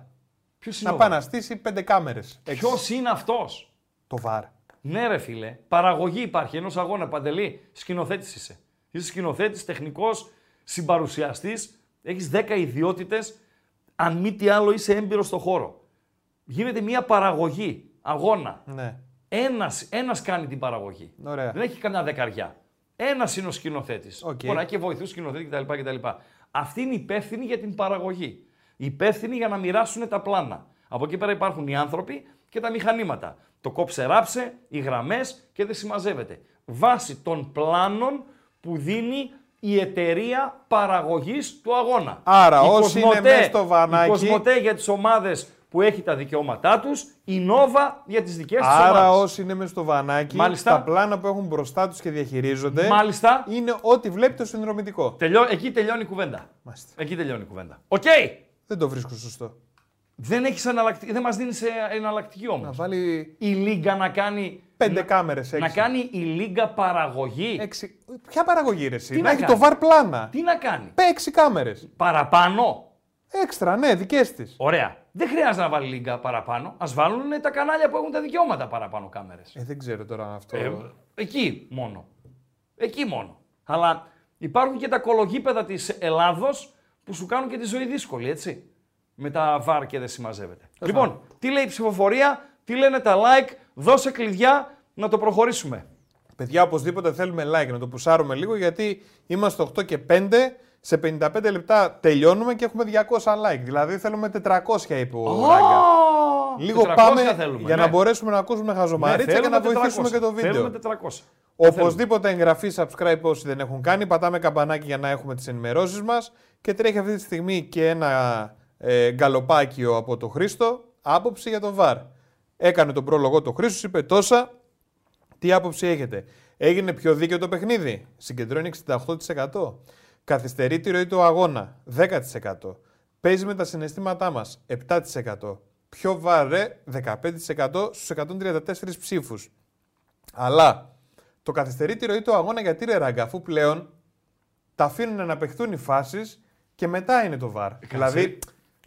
Ποιος είναι Να ο πάει VAR? να στήσει πέντε κάμερες. Ποιος είναι αυτός; Το βάρ. Ναι, ρε φίλε. Παραγωγή υπάρχει ενός αγώνα. Παντελή, σκηνοθέτης είσαι. Είσαι σκηνοθέτης, τεχνικός, συμπαρουσιαστής. Έχεις 10 ιδιότητες. Αν μη τι άλλο, είσαι έμπειρος στο χώρο. Γίνεται μια παραγωγή αγώνα. Ναι. Ένας, ένας κάνει την παραγωγή. Ωραία. Δεν έχει καμιά δεκαριά. Ένας είναι ο σκηνοθέτης. Οκ. Μπορεί να έχει και βοηθούς σκηνοθέτη κτλ, κτλ. Αυτή είναι υπεύθυνη για την παραγωγή. Υπεύθυνη για να μοιράσουν τα πλάνα. Από εκεί πέρα υπάρχουν οι άνθρωποι και τα μηχανήματα. Το κόψε ράψε, οι γραμμές και δεν συμμαζεύεται. Βάσει των πλάνων που δίνει η εταιρεία παραγωγής του αγώνα. Άρα, Η όσοι είναι Κοσμοτέ- μες στο βανάκι- Η Κοσμοτέ για τις ομάδες που έχει τα δικαιώματά τους, η Νόβα για τις δικές της Άρα ομάδες. όσοι είναι μέσα στο βανάκι, Μάλιστα. τα πλάνα που έχουν μπροστά τους και διαχειρίζονται Μάλιστα. είναι ό,τι βλέπει το συνδρομητικό. Τελειώ, εκεί τελειώνει η κουβέντα. Μάλιστα. Εκεί τελειώνει η κουβέντα. Οκ. Δεν το βρίσκω σωστό. Δεν έχεις εναλλακτική, δεν μας δίνεις ε, εναλλακτική Να όμως. βάλει Η Λίγκα να κάνει... πέντε να, κάμερες έξι. να κάνει η Λίγκα παραγωγή. Έξι. Ποια παραγωγή ρε, εσύ; Τι να να έχει κάνει; το βαρ πλάνα. Τι να κάνει; Πέ έξι κάμερες. Παραπάνω; Έξτρα, ναι, δικές της. Ωραία. Δεν χρειάζεται να βάλει Λίγκα παραπάνω. Ας βάλουν τα κανάλια που έχουν τα δικαιώματα παραπάνω κάμερες. Ε, δεν ξέρω τώρα αν αυτό. Ε, εκεί μόνο. Εκεί μόνο. Αλλά υπάρχουν και τα κολογίπεδα της Ελλάδος που σου κάνουν και τη ζωή δύσκολη, έτσι. Με τα βάρ και δεν συμμαζεύεται. Λοιπόν, τι λέει η ψηφοφορία, τι λένε τα like, δώσε κλειδιά να το προχωρήσουμε. Παιδιά, οπωσδήποτε θέλουμε like να το πουσάρουμε λίγο γιατί είμαστε 8 και 5. Σε 55 λεπτά τελειώνουμε και έχουμε 200 like. Δηλαδή θέλουμε 400 είπε ο Ράγκα. Λίγο 400 πάμε θέλουμε, για ναι. να μπορέσουμε να ακούσουμε χαζομαρίτσα και θέλουμε να βοηθήσουμε 400. και το βίντεο. Θέλουμε 400. Οπωσδήποτε εγγραφή, subscribe όσοι δεν έχουν κάνει. Πατάμε καμπανάκι για να έχουμε τις ενημερώσεις μας. Και τρέχει αυτή τη στιγμή και ένα ε, γκαλοπάκιο από το Χρήστο. Άποψη για το VAR. Έκανε τον πρόλογο το Χρήστος, είπε τόσα. Τι άποψη έχετε; Έγινε πιο δίκαιο το παιχνίδι; Συγκεντρώνει 68%. Καθυστερεί τη ροή του αγώνα; 10%. Παίζει με τα συναισθήματά μας; 7%. Πιο βαρέ; 15% στους 134 ψήφους. Αλλά το καθυστερεί τη ροή του αγώνα γιατί ρε ράγκα, αφού πλέον τα αφήνουν να παιχτούν οι φάσεις και μετά είναι το βαρ. Δηλαδή,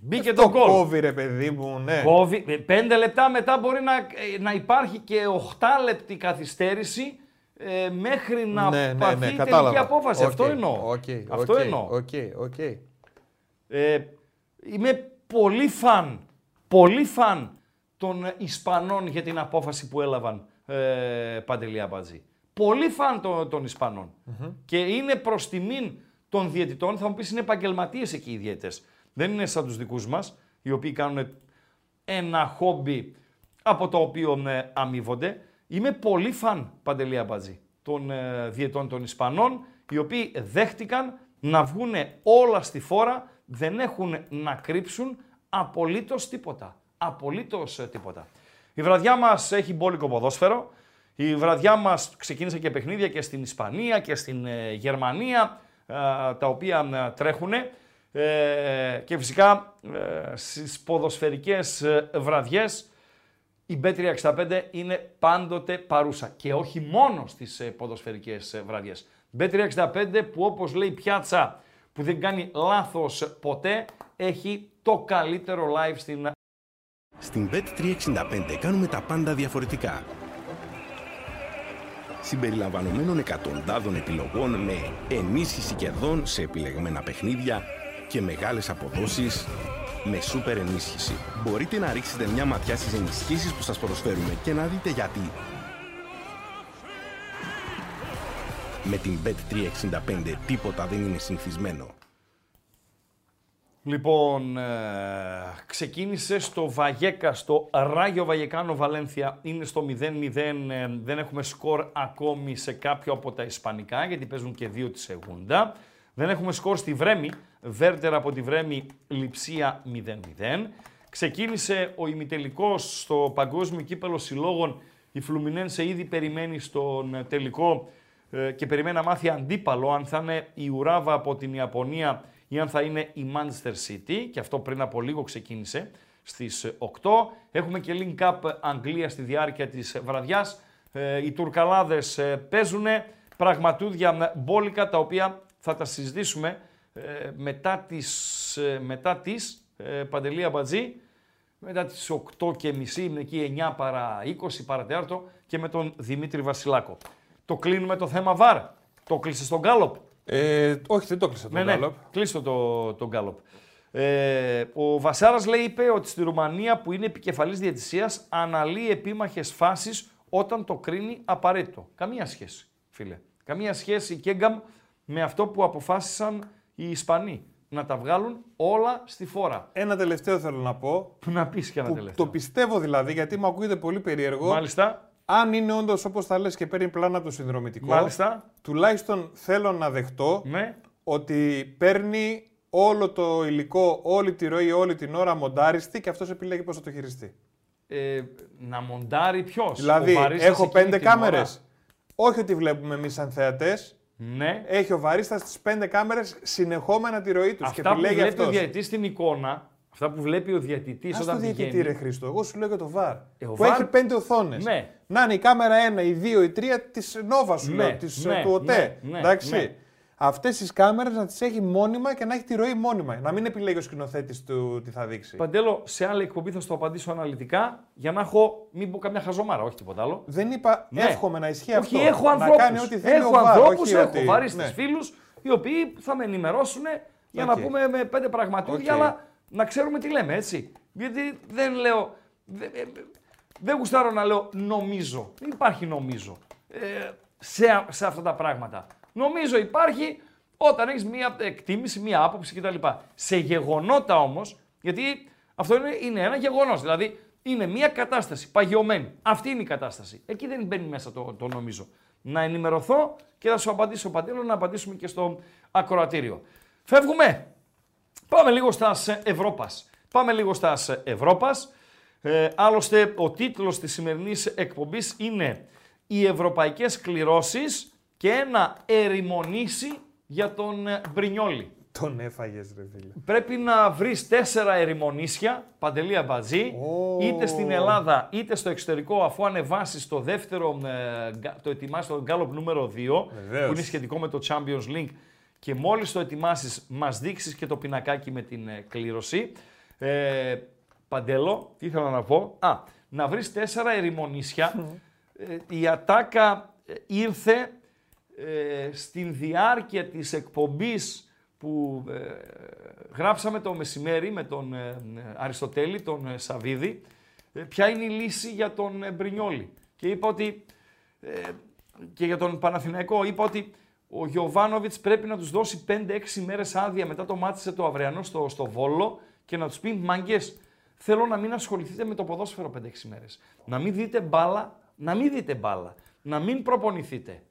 Μπήκε το το γκολ. κόβει ρε παιδί μου, ναι. Κόβει. Ε, Πέντε λεπτά μετά μπορεί να, ε, να υπάρχει και 8 λεπτή καθυστέρηση ε, μέχρι να ναι, ναι, πάρθει ναι, η τελική κατάλαβα. απόφαση. Οκ, Αυτό εννοώ. οκ, Αυτό οκ, εννοώ. OK, OK. Ε, είμαι πολύ φαν, πολύ φαν των Ισπανών για την απόφαση που έλαβαν ε, Παντελή Αμπατζή. Πολύ φαν των, των Ισπανών Και είναι προς τιμήν των διαιτητών. Θα μου πεις είναι επαγγελματίες εκεί οι διαιτητές. Δεν είναι σαν τους δικούς μας, οι οποίοι κάνουν ένα χόμπι από το οποίο ε, αμείβονται. Είμαι πολύ φαν, Παντελή Αμπατζή, των ε, διαιτών των Ισπανών, οι οποίοι δέχτηκαν να βγουν όλα στη φόρα, δεν έχουν να κρύψουν απολύτως τίποτα. Απολύτως ε, τίποτα. Η βραδιά μας έχει μπόλικο ποδόσφαιρο. Η βραδιά μας ξεκίνησε και παιχνίδια και στην Ισπανία και στην ε, Γερμανία, ε, τα οποία τρέχουν. και φυσικά ε, στις ποδοσφαιρικές ε, βραδιές η Bet365 είναι πάντοτε παρούσα και όχι μόνο στις ε, ποδοσφαιρικές ε, βραδιές. Bet365 που όπως λέει η πιάτσα που δεν κάνει λάθος ποτέ έχει το καλύτερο live στην Στην Bet365 κάνουμε τα πάντα διαφορετικά. Συμπεριλαμβανομένων εκατοντάδων επιλογών με ενίσχυση κερδών σε επιλεγμένα παιχνίδια και μεγάλες αποδόσεις με σούπερ ενίσχυση. Μπορείτε να ρίξετε μια ματιά στις ενισχύσεις που σας προσφέρουμε και να δείτε γιατί. Με την Bet365 τίποτα δεν είναι συνηθισμένο. Λοιπόν, ε, ξεκίνησε στο Βαγέκα, στο Ράγιο Βαγεκάνο Βαλένθια. Είναι στο 0-0. ε, δεν έχουμε σκορ ακόμη σε κάποιο από τα Ισπανικά, γιατί παίζουν και δύο τη Σεγούντα. Δεν έχουμε σκορ στη Βρέμη. Βέρτερ από τη Βρέμη, Λιψία 0-0. Ξεκίνησε ο ημιτελικός στο Παγκόσμιο Κύπελο Συλλόγων. Η Φλουμινένσε ήδη περιμένει στον ε, τελικό ε, και περιμένει να μάθει αντίπαλο αν θα είναι η Ουράβα από την Ιαπωνία ή αν θα είναι η Manchester City και αυτό πριν από λίγο ξεκίνησε στις 8. Έχουμε και Link Up Αγγλίας στη διάρκεια της βραδιάς. Ε, οι Τουρκαλάδες ε, παίζουν πραγματούδια μπόλικα τα οποία θα τα συζητήσουμε ε, μετά τις, ε, μετά τις ε, Παντελή Αμπατζή, μετά τις 8 και μισή, είναι εκεί 9 παρά 20 παρατέταρτο και με τον Δημήτρη Βασιλάκο. Το κλείνουμε το θέμα ΒΑΡ. Το κλείσες στον Γκάλοπ; Ε, όχι, δεν το κλείσα τον Ναι, ναι, Γκάλοπ. κλείστο το, το Γκάλοπ. Ε, ο Βασάρας λέει είπε ότι στη Ρουμανία που είναι επικεφαλής διαιτησίας αναλύει επίμαχες φάσεις όταν το κρίνει απαραίτητο. Καμία σχέση, φίλε. Καμία σχέση η Κέγκαμ με αυτό που αποφάσισαν οι Ισπανοί. Να τα βγάλουν όλα στη φόρα. Ένα τελευταίο θέλω να πω. Που να πεις και ένα Που τελευταίο. το πιστεύω δηλαδή, γιατί μου ακούγεται πολύ περίεργο. Μάλιστα, Αν είναι όντως όπως τα λες και παίρνει πλάνα από το συνδρομητικό, μάλιστα, τουλάχιστον θέλω να δεχτώ ναι. ότι παίρνει όλο το υλικό, όλη τη ροή, όλη την ώρα μοντάριστη και αυτός επιλέγει πώς θα το χειριστεί. Ε, να μοντάρει ποιος; Δηλαδή, έχω πέντε κάμερες. Όχι ότι βλέπουμε εμείς σαν θεατές. Ναι. Έχει ο Βαρίστας τις πέντε κάμερες συνεχόμενα τη ροή τους και Αυτά που επιλέγει βλέπει αυτός. ο διαιτητής στην εικόνα, αυτά που βλέπει ο διαιτητής Α το όταν διαιτητή, πηγαίνει, ρε Χρήστο. Εγώ σου λέω για το VAR. Ε, ο που VAR έχει πέντε οθόνες. Ναι. Να είναι η κάμερα 1, η 2, η 3 της Nova σου Ναι, λέω, της, ναι, του ΟΤΕ. ναι, ναι, Εντάξει. Ναι. Αυτές τις κάμερες να τις έχει μόνιμα και να έχει τη ροή μόνιμα. Να μην επιλέγει ο σκηνοθέτης του τι θα δείξει. Παντέλο, σε άλλη εκπομπή θα σου το απαντήσω αναλυτικά για να έχω, μην πω καμιά χαζομάρα, όχι τίποτα άλλο. Δεν είπα Ναι. εύχομαι να ισχύει όχι, αυτό. έχω να ανθρώπους, κάνει ό,τι θέλει έχω ο VAR, ανθρώπους, όχι έχω ότι- βαρίστες ναι. φίλους, οι οποίοι θα με ενημερώσουν για Οκ. να πούμε με πέντε πραγματούδια, Οκ. αλλά να ξέρουμε τι λέμε, έτσι. Γιατί δεν λέω, δεν, ε, δεν γουστάρω να λέω νομίζω. Δεν υπάρχει νομίζω ε, σε, σε αυτά τα πράγματα. Νομίζω υπάρχει όταν έχεις μία εκτίμηση, μία άποψη κτλ. Σε γεγονότα όμως, γιατί αυτό είναι, είναι ένα γεγονός. Δηλαδή είναι μία κατάσταση παγιωμένη. Αυτή είναι η κατάσταση. Εκεί δεν μπαίνει μέσα το, το νομίζω. Να ενημερωθώ και θα σου απαντήσω παντέλο να απαντήσουμε και στο ακροατήριο. Φεύγουμε. Πάμε λίγο στας Ευρώπας. Πάμε λίγο στας Ευρώπας. Ε, άλλωστε, ο τίτλος της σημερινής εκπομπής είναι «Οι ευρωπαϊκές κληρώσεις και ένα ερημονήσι για τον ε, Μπρινιόλι». Τον έφαγες, ρε φίλε. Πρέπει να βρεις τέσσερα ερημονήσια, παντελία μπατζή, Ω. είτε στην Ελλάδα είτε στο εξωτερικό, αφού ανεβάσεις το δεύτερο, ε, γκα- το ετοιμάσεις το Gallop νούμερο 2, Βεβαίως. που είναι σχετικό με το Champions League, και μόλις το ετοιμάσεις, μας δείξεις και το πινακάκι με την ε, κλήρωση. Ε, Παντέλο, τι ήθελα να πω; Α, να βρεις τέσσερα ερημονήσια. Ε, η ατάκα ε, ήρθε ε, στην διάρκεια της εκπομπής που ε, γράψαμε το μεσημέρι με τον ε, ε, Αριστοτέλη, τον ε, Σαβίδη, ε, ποια είναι η λύση για τον ε, Μπρινιόλι. Και είπα ότι, ε, και για τον Παναθηναϊκό, είπα ότι ο Γιωβάνοβιτς πρέπει να τους δώσει 5-6 μέρες άδεια μετά το μάτισε το αυριανό στο, στο Βόλο και να τους πει «Μαγκές, θέλω να μην ασχοληθείτε με το ποδόσφαιρο 5-6 μέρες. Να μην δείτε μπάλα, να μην δείτε μπάλα, να μην προπονηθείτε.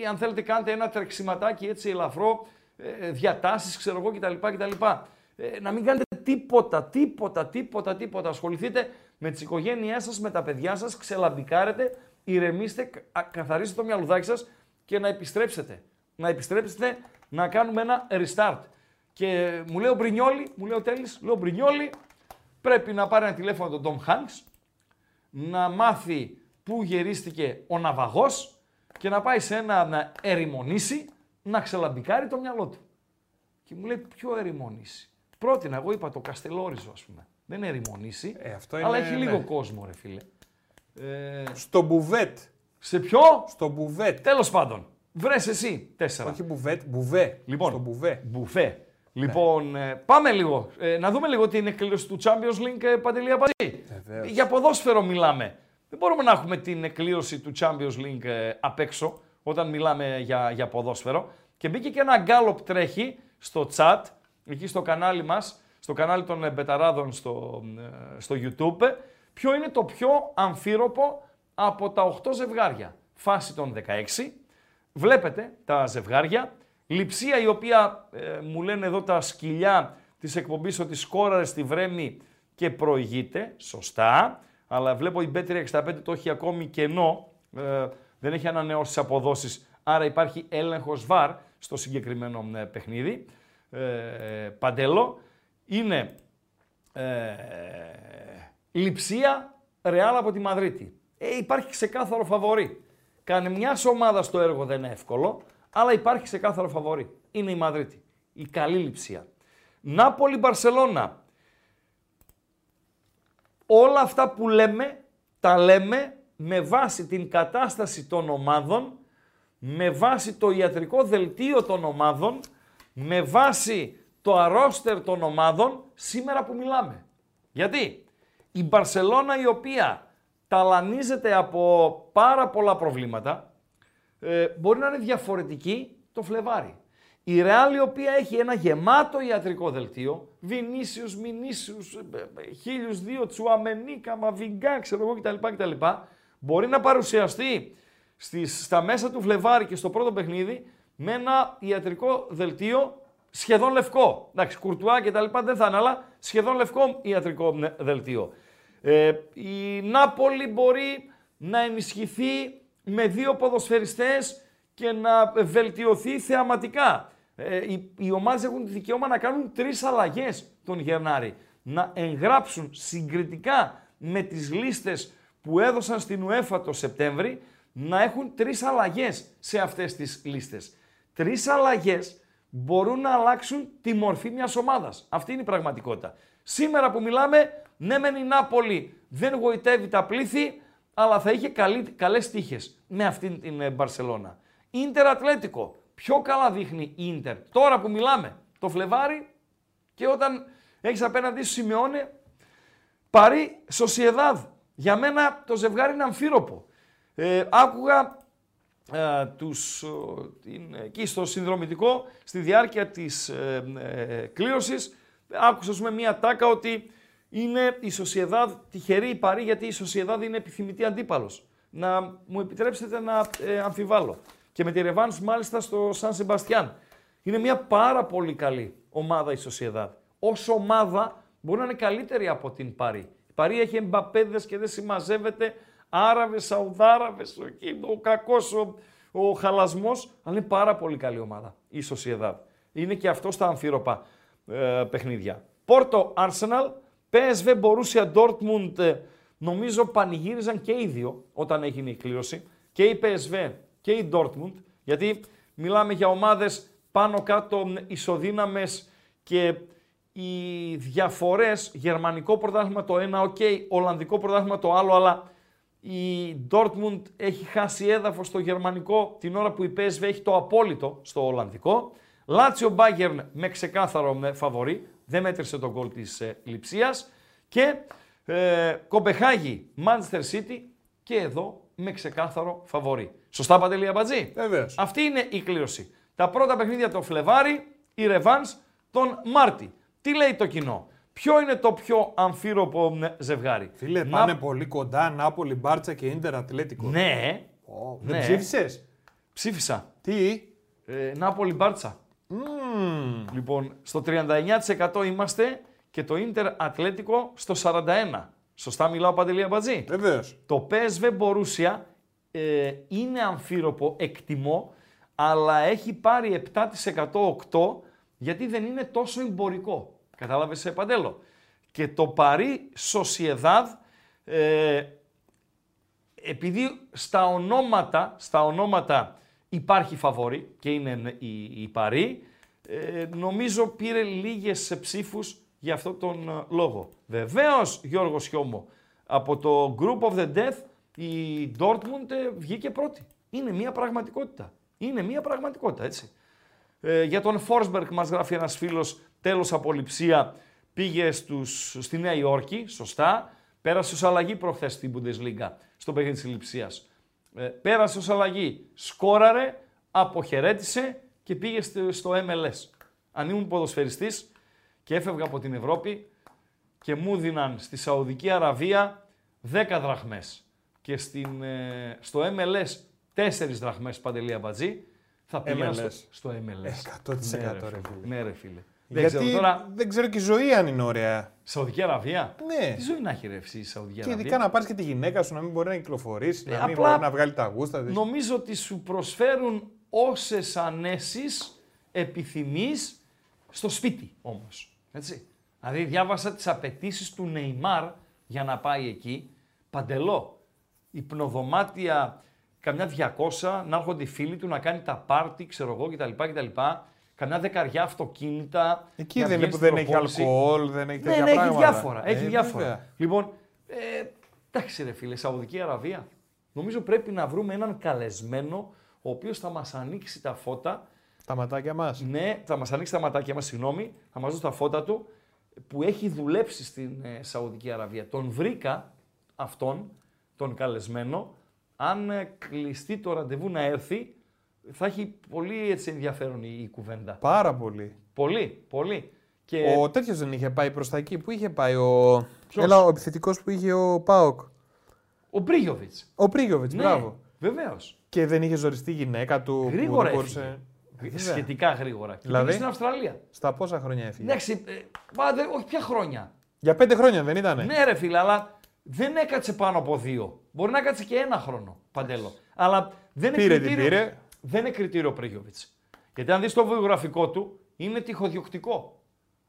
Ή αν θέλετε κάντε ένα τρεξιματάκι έτσι ελαφρό, ε, διατάσεις, ξέρω εγώ κτλ. κτλ. Ε, να μην κάνετε τίποτα, τίποτα, τίποτα, τίποτα. Ασχοληθείτε με τις οικογένειές σας, με τα παιδιά σας, ξελαμπικάρετε, ηρεμήστε, κα- καθαρίστε το μυαλουδάκι σας και να επιστρέψετε. Να επιστρέψετε να κάνουμε ένα restart. Και μου λέει ο Μπρινιόλι, μου λέει ο Τέλης, λέω Μπρινιόλι, πρέπει να πάρει ένα τηλέφωνο τον Tom Hanks, να μάθει πού γερίστηκε ο ναυαγός και να πάει σε ένα να ερημονήσει, να ξελαμπικάρει το μυαλό του. Και μου λέει ποιο ερημονήσει; Πρότεινα, εγώ είπα το Καστελόριζο ας πούμε. Δεν είναι ερημονήσει, Ε, αυτό αλλά είναι, έχει ναι. λίγο κόσμο ρε φίλε. Ε, Στο μπουβέτ. σε ποιο, Στο μπουβέτ. τέλος πάντων, βρες εσύ τέσσερα. Όχι μπουβέτ, μπουβέ. Λοιπόν, Στο μπουβέ. Μπουφέ. Λοιπόν, ε, πάμε λίγο. Ε, να δούμε λίγο την εκκλήρωση του Champions League, ε, Παντελή Αμπατζή. Βεβαίως. Για ποδόσφαιρο μιλάμε. Δεν μπορούμε να έχουμε την εκκλήρωση του Champions League ε, απ' έξω, όταν μιλάμε για, για ποδόσφαιρο. Και μπήκε και ένα γκάλοπ τρέχει στο chat, εκεί στο κανάλι μας, στο κανάλι των ε, Μπεταράδων στο, ε, στο YouTube, ποιο είναι το πιο αμφίροπο από τα 8 ζευγάρια; Φάση των 16. Βλέπετε τα ζευγάρια. Λειψία η οποία ε, μου λένε εδώ τα σκυλιά της εκπομπής ότι σκόραρε στη Βρέμη και προηγείται. Σωστά. Αλλά βλέπω η B365 το έχει ακόμη κενό. Ε, δεν έχει ανανεώσει τις αποδόσεις. Άρα υπάρχει έλεγχος βαρ στο συγκεκριμένο ε, παιχνίδι. Ε, Παντέλο. Είναι ε, λειψία Ρεάλ από τη Μαδρίτη. Ε, υπάρχει ξεκάθαρο φαβορή. Κάνε μια ομάδα στο έργο δεν είναι εύκολο, αλλά υπάρχει ξεκάθαρο φαβορή. Είναι η Μαδρίτη. Η καλή λειψία. Νάπολη Μπαρσελώνα. Όλα αυτά που λέμε, τα λέμε με βάση την κατάσταση των ομάδων, με βάση το ιατρικό δελτίο των ομάδων, με βάση το αρόστερ των ομάδων σήμερα που μιλάμε. Γιατί η Μπαρσελώνα η οποία ταλανίζεται από πάρα πολλά προβλήματα, ε, μπορεί να είναι διαφορετική το Φλεβάρι. Η Ρεάλ η οποία έχει ένα γεμάτο ιατρικό δελτίο, Βινίσιους, Μινίσιους, ε, ε, χίλιους δύο, Τσουαμενί, Καμαβιγκά, ξέρω εγώ κτλ, κτλ. Μπορεί να παρουσιαστεί στις, στα μέσα του Φλεβάρι και στο πρώτο παιχνίδι με ένα ιατρικό δελτίο σχεδόν λευκό. Εντάξει, κουρτουά και τα λοιπά δεν θα είναι, αλλά σχεδόν λευκό ιατρικό δελτίο. Ε, η Νάπολη μπορεί να ενισχυθεί με δύο ποδοσφαιριστές και να βελτιωθεί θεαματικά. Ε, οι, οι ομάδες έχουν τη δικαίωμα να κάνουν τρεις αλλαγές τον Γενάρη. Να εγγράψουν συγκριτικά με τις λίστες που έδωσαν στην UEFA το Σεπτέμβρη, να έχουν τρεις αλλαγές σε αυτές τις λίστες. Τρεις αλλαγές μπορούν να αλλάξουν τη μορφή μιας ομάδας. Αυτή είναι η πραγματικότητα. Σήμερα που μιλάμε, ναι μεν η Νάπολη δεν γοητεύει τα πλήθη, αλλά θα είχε καλή, καλές τύχες με αυτήν την ε, Μπαρσελώνα. Ίντερ Ατλέτικο. Πιο καλά δείχνει η Ίντερ. Τώρα που μιλάμε, το Φλεβάρι και όταν έχεις απέναντι σου Σιμεώνε, Παρή Σοσιεδάδ. Για μένα το ζευγάρι είναι αμφίροπο. Ε, άκουγα ε, τους, την, εκεί στο συνδρομητικό, στη διάρκεια της ε, ε, κλήρωσης, άκουσα με μία τάκα ότι είναι η Σοσιεδάδ τυχερή η Παρή γιατί η Σοσιεδάδ είναι επιθυμητή αντίπαλος. Να μου επιτρέψετε να ε, αμφιβάλλω. Και με τη Ρεβάνς μάλιστα στο Σαν Σεμπαστιάν. Είναι μια πάρα πολύ καλή ομάδα η Σοσιεδάδ. Ως ομάδα μπορεί να είναι καλύτερη από την Παρή. Η Παρή έχει εμπαπέδες και δεν συμμαζεύεται. Άραβες, Σαουδάραβες, ο, ο κακός, ο, ο χαλασμός. Αλλά είναι πάρα πολύ καλή ομάδα η Σοσιεδάδ. Είναι και αυτό στα αμφίροπα ε, παιχνίδια. Πόρτο Arsenal, PSV Borussia Dortmund ε, νομίζω πανηγύριζαν και οι δύο όταν έγινε η κλήρωση. Και η PSV και η Dortmund, γιατί μιλάμε για ομάδες πάνω κάτω ισοδύναμες και οι διαφορές, γερμανικό πρωτάθλημα το ένα, OK, okay, ολλανδικό πρωτάθλημα το άλλο, αλλά η Dortmund έχει χάσει έδαφος στο γερμανικό την ώρα που η PSV έχει το απόλυτο στο ολλανδικό. Λάτσιο Μπάγερν με ξεκάθαρο με φαβορή, δεν μέτρησε τον γκολ της ε, Λιψίας. Και ε, Κοπεγχάγη, Manchester City και εδώ με ξεκάθαρο φαβορή. Σωστά Παντελή Αμπατζή; Βεβαίως. Αυτή είναι η κλήρωση. Τα πρώτα παιχνίδια το Φλεβάρι, η Ρεβάνς τον Μάρτι. Τι λέει το κοινό; Ποιο είναι το πιο αμφίροπο ζευγάρι; Φίλε, Να- πάνε πολύ κοντά Νάπολη, Μπάρτσα και Ίντερ Ατλέτικο. Ναι, Ω, ναι. Δεν ψήφισες; ψήφισα. Τι; Ε, Νάπολη Μπάρτσα. Λοιπόν, στο 39% είμαστε και το Ίντερ Ατλέτικο στο 41%. Σωστά μιλάω Παντελή Αμπατζή; Βεβαίως. Το PSV Borussia ε, είναι αμφίροπο, εκτιμώ, αλλά έχει πάρει 7% 8% γιατί δεν είναι τόσο εμπορικό. Κατάλαβες, ε, Παντέλο; Και το Παρί Σοσιεδάδ, ε, επειδή στα ονόματα, στα ονόματα υπάρχει φαβορή και είναι η, η Παρί, ε, νομίζω πήρε λίγες ψήφους για αυτόν τον ε, λόγο. Βεβαίως, Γιώργο Σιώμο, από το Group of the Death η Dortmund ε, βγήκε πρώτη. Είναι μια πραγματικότητα. Είναι μια πραγματικότητα, έτσι. Ε, για τον Forsberg μας γράφει ένας φίλος, τέλος απολυψία, πήγε στους, στη Νέα Υόρκη, σωστά. Πέρασε ως αλλαγή προχθές στην Bundesliga, στο παιχνίδι της Λειψίας. Ε, πέρασε ως αλλαγή, σκόραρε, αποχαιρέτησε και πήγε στο- στο MLS. Αν ήμουν ποδοσφαιριστής και έφευγα από την Ευρώπη και μου δίναν στη Σαουδική Αραβία 10 δραχμές και στην, ε, στο MLS 4 δραχμές παντελή αμπατζή, θα πήγαινα στο, MLS. στο MLS. 100% ναι, ρε ρε, φίλε. ναι, ρε φίλε. Δεν Γιατί ξέρω τώρα, δεν ξέρω και η ζωή αν είναι ωραία. Σαουδική Αραβία; Ναι. Τι ζωή να έχει ρε εσύ η Σαουδική Και Αραβία; ειδικά να πάρεις και τη γυναίκα σου να μην μπορεί να κυκλοφορήσει, να μην απλά μπορεί να βγάλει τα γούστα της. Νομίζω ότι σου προσφέρουν όσες ανέσεις επιθυμείς στο σπίτι όμως. Έτσι. Δηλαδή διάβασα τις απαιτήσεις του Νεϊμάρ για να πάει εκεί. Παντελό. Υπνοδωμάτια καμιά 200, να έρχονται οι φίλοι του να κάνει τα πάρτι, ξέρω εγώ κτλ. κτλ. Καμιά δεκαριά αυτοκίνητα. Εκεί για δεν είναι βγαίνει που στην δεν έχει προπόνηση. αλκοόλ, δεν έχει Ναι, τέτοια ναι, έχει πράγματα. διάφορα. Έχει Ε, διάφορα. βέβαια. Λοιπόν, ε, εντάξει ρε φίλε, Σαουδική Αραβία. Νομίζω πρέπει να βρούμε έναν καλεσμένο ο οποίος θα μας ανοίξει τα φώτα. Τα ματάκια μας. Ναι, θα μας ανοίξει τα ματάκια μας, συγγνώμη, θα μας δώσει τα φώτα του που έχει δουλέψει στην ε, Σαουδική Αραβία. Τον βρήκα αυτόν, τον καλεσμένο. Αν ε, κλειστεί το ραντεβού να έρθει, θα έχει πολύ έτσι ενδιαφέρον η, η κουβέντα. Πάρα πολύ. Πολύ, πολύ. Και Ο τέτοιος δεν είχε πάει προς τα εκεί. Πού είχε πάει ο. Ποιος; Έλα, ο επιθετικός που είχε ο Πάοκ. ο Μπρίγιοβιτς. Ο Πρίγιοβιτς, Ναι, μπράβο. βεβαίως. Και δεν είχε ζοριστεί η γυναίκα του. που Γρήγορα δεν έφυγε. Βέβαια. Σχετικά γρήγορα. Και Δηλαδή; πήγε στην Αυστραλία. Στα πόσα χρόνια έφυγε; Εντάξει, ε, μα δεν- όχι ποια χρόνια. Για πέντε χρόνια δεν ήταν. Ναι, ρε φίλε, αλλά δεν έκατσε πάνω από δύο. Μπορεί να κάτσε και ένα χρόνο παντέλο. Αλλά δεν είναι Πήρε την κριτήριο. πήρε. Δεν είναι κριτήριο ο Πρίγιοβιτ. Γιατί αν δεις το βιογραφικό του, είναι τυχοδιοκτικό.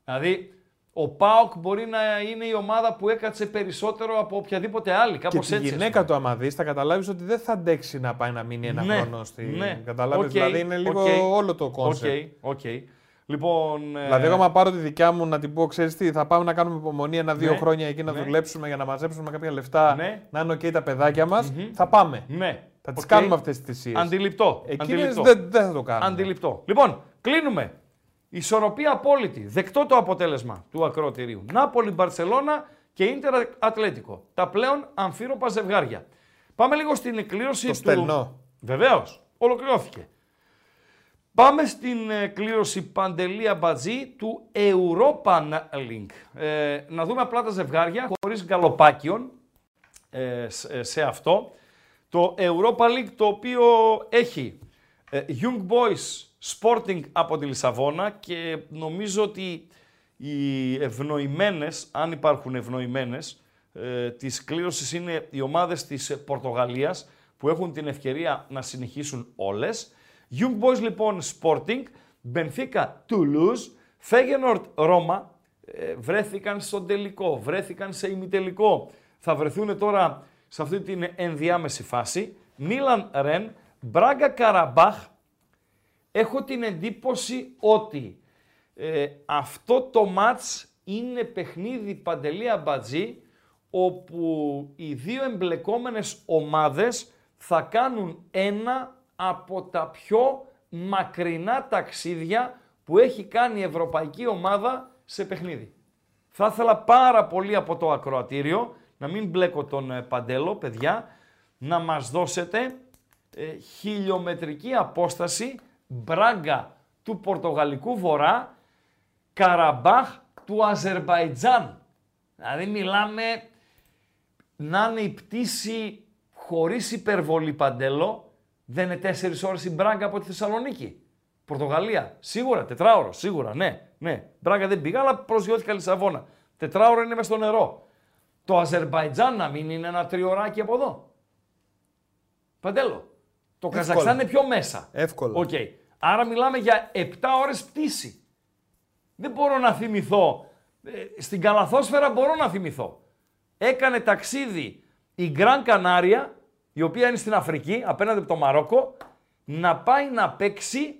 Δηλαδή, ο ΠΑΟΚ μπορεί να είναι η ομάδα που έκατσε περισσότερο από οποιαδήποτε άλλη. Και Κάπως τη έτσι. ας γυναίκα πούμε. του, άμα δεις, θα καταλάβεις ότι δεν θα αντέξει να πάει να μείνει ένα Ναι, χρόνο στη. ναι. Καταλάβεις, Οκ, δηλαδή είναι λίγο οκ, όλο το OK, concept. OK. Λοιπόν. ε, Δηλαδή, εγώ, άμα πάρω τη δικιά μου να την πω, ξέρεις τι, θα πάμε να κάνουμε υπομονή ένα-δύο Ναι, χρόνια εκεί να ναι. δουλέψουμε για να μαζέψουμε κάποια λεφτά, Ναι. να είναι οκ τα παιδάκια μας, θα πάμε. Ναι. Θα τις Οκ. κάνουμε αυτές τις θυσίες. Αντιληπτό. Εκείνες αντιληπτό. δεν, δεν θα το κάνουμε. Αντιληπτό. Λοιπόν, κλείνουμε. Ισορροπία απόλυτη. Δεκτό το αποτέλεσμα του ακροτηρίου. Νάπολη, Μπαρσελώνα και Ίντερ Ατλέτικο. Τα πλέον αμφίροπα ζευγάρια. Πάμε λίγο στην εκκλήρωση Το του. στελνό. Βεβαίως. Ολοκληρώθηκε. Πάμε στην ε, κλήρωση Παντελία Μπατζή του Europan Link. Ε, να δούμε απλά τα ζευγάρια χωρίς γκαλοπάκιον ε, σ- ε, σε αυτό. Το Europa League το οποίο έχει ε, Young Boys Sporting από τη Λισαβόνα και νομίζω ότι οι ευνοημένες, αν υπάρχουν ευνοημένες, ε, της κλήρωσης είναι οι ομάδες της Πορτογαλίας που έχουν την ευκαιρία να συνεχίσουν όλες. Young Boys λοιπόν Sporting, Benfica Toulouse, Feyenoord Ρώμα, ε, βρέθηκαν στον τελικό, βρέθηκαν σε ημιτελικό. Θα βρεθούν τώρα σε αυτή την ενδιάμεση φάση. Μίλαν Ρεν, Μπράγκα Καραμπάχ. Έχω την εντύπωση ότι ε, αυτό το μάτς είναι παιχνίδι παντελία μπατζή όπου οι δύο εμπλεκόμενες ομάδες θα κάνουν ένα από τα πιο μακρινά ταξίδια που έχει κάνει η ευρωπαϊκή ομάδα σε παιχνίδι. Θα ήθελα πάρα πολύ από το ακροατήριο, να μην μπλέκω τον ε, Παντέλο, παιδιά, να μας δώσετε ε, χιλιομετρική απόσταση Μπράγκα του Πορτογαλικού Βορρά, Καραμπάχ του Αζερβαϊτζάν. Δηλαδή μιλάμε να είναι η πτήση χωρίς υπερβολή Παντέλο, δεν είναι τέσσερις ώρες η Μπράγκα από τη Θεσσαλονίκη. Πορτογαλία, σίγουρα, τετράωρο, σίγουρα, ναι, ναι. Μπράγκα δεν πήγα, αλλά προσγειώθηκα Λισαβόνα. Τετράωρο είναι μέσα στο νερό. Το Αζερβαϊτζάν να μην είναι ένα τριωράκι από εδώ. Παντελό. Το Καζακστάν είναι πιο μέσα. Εύκολα. Οκ. Άρα μιλάμε για 7 ώρες πτήση. Δεν μπορώ να θυμηθώ. Ε, στην καλαθόσφαιρα μπορώ να θυμηθώ. Έκανε ταξίδι η Γκραν Κανάρια, η οποία είναι στην Αφρική, απέναντι από το Μαρόκο, να πάει να παίξει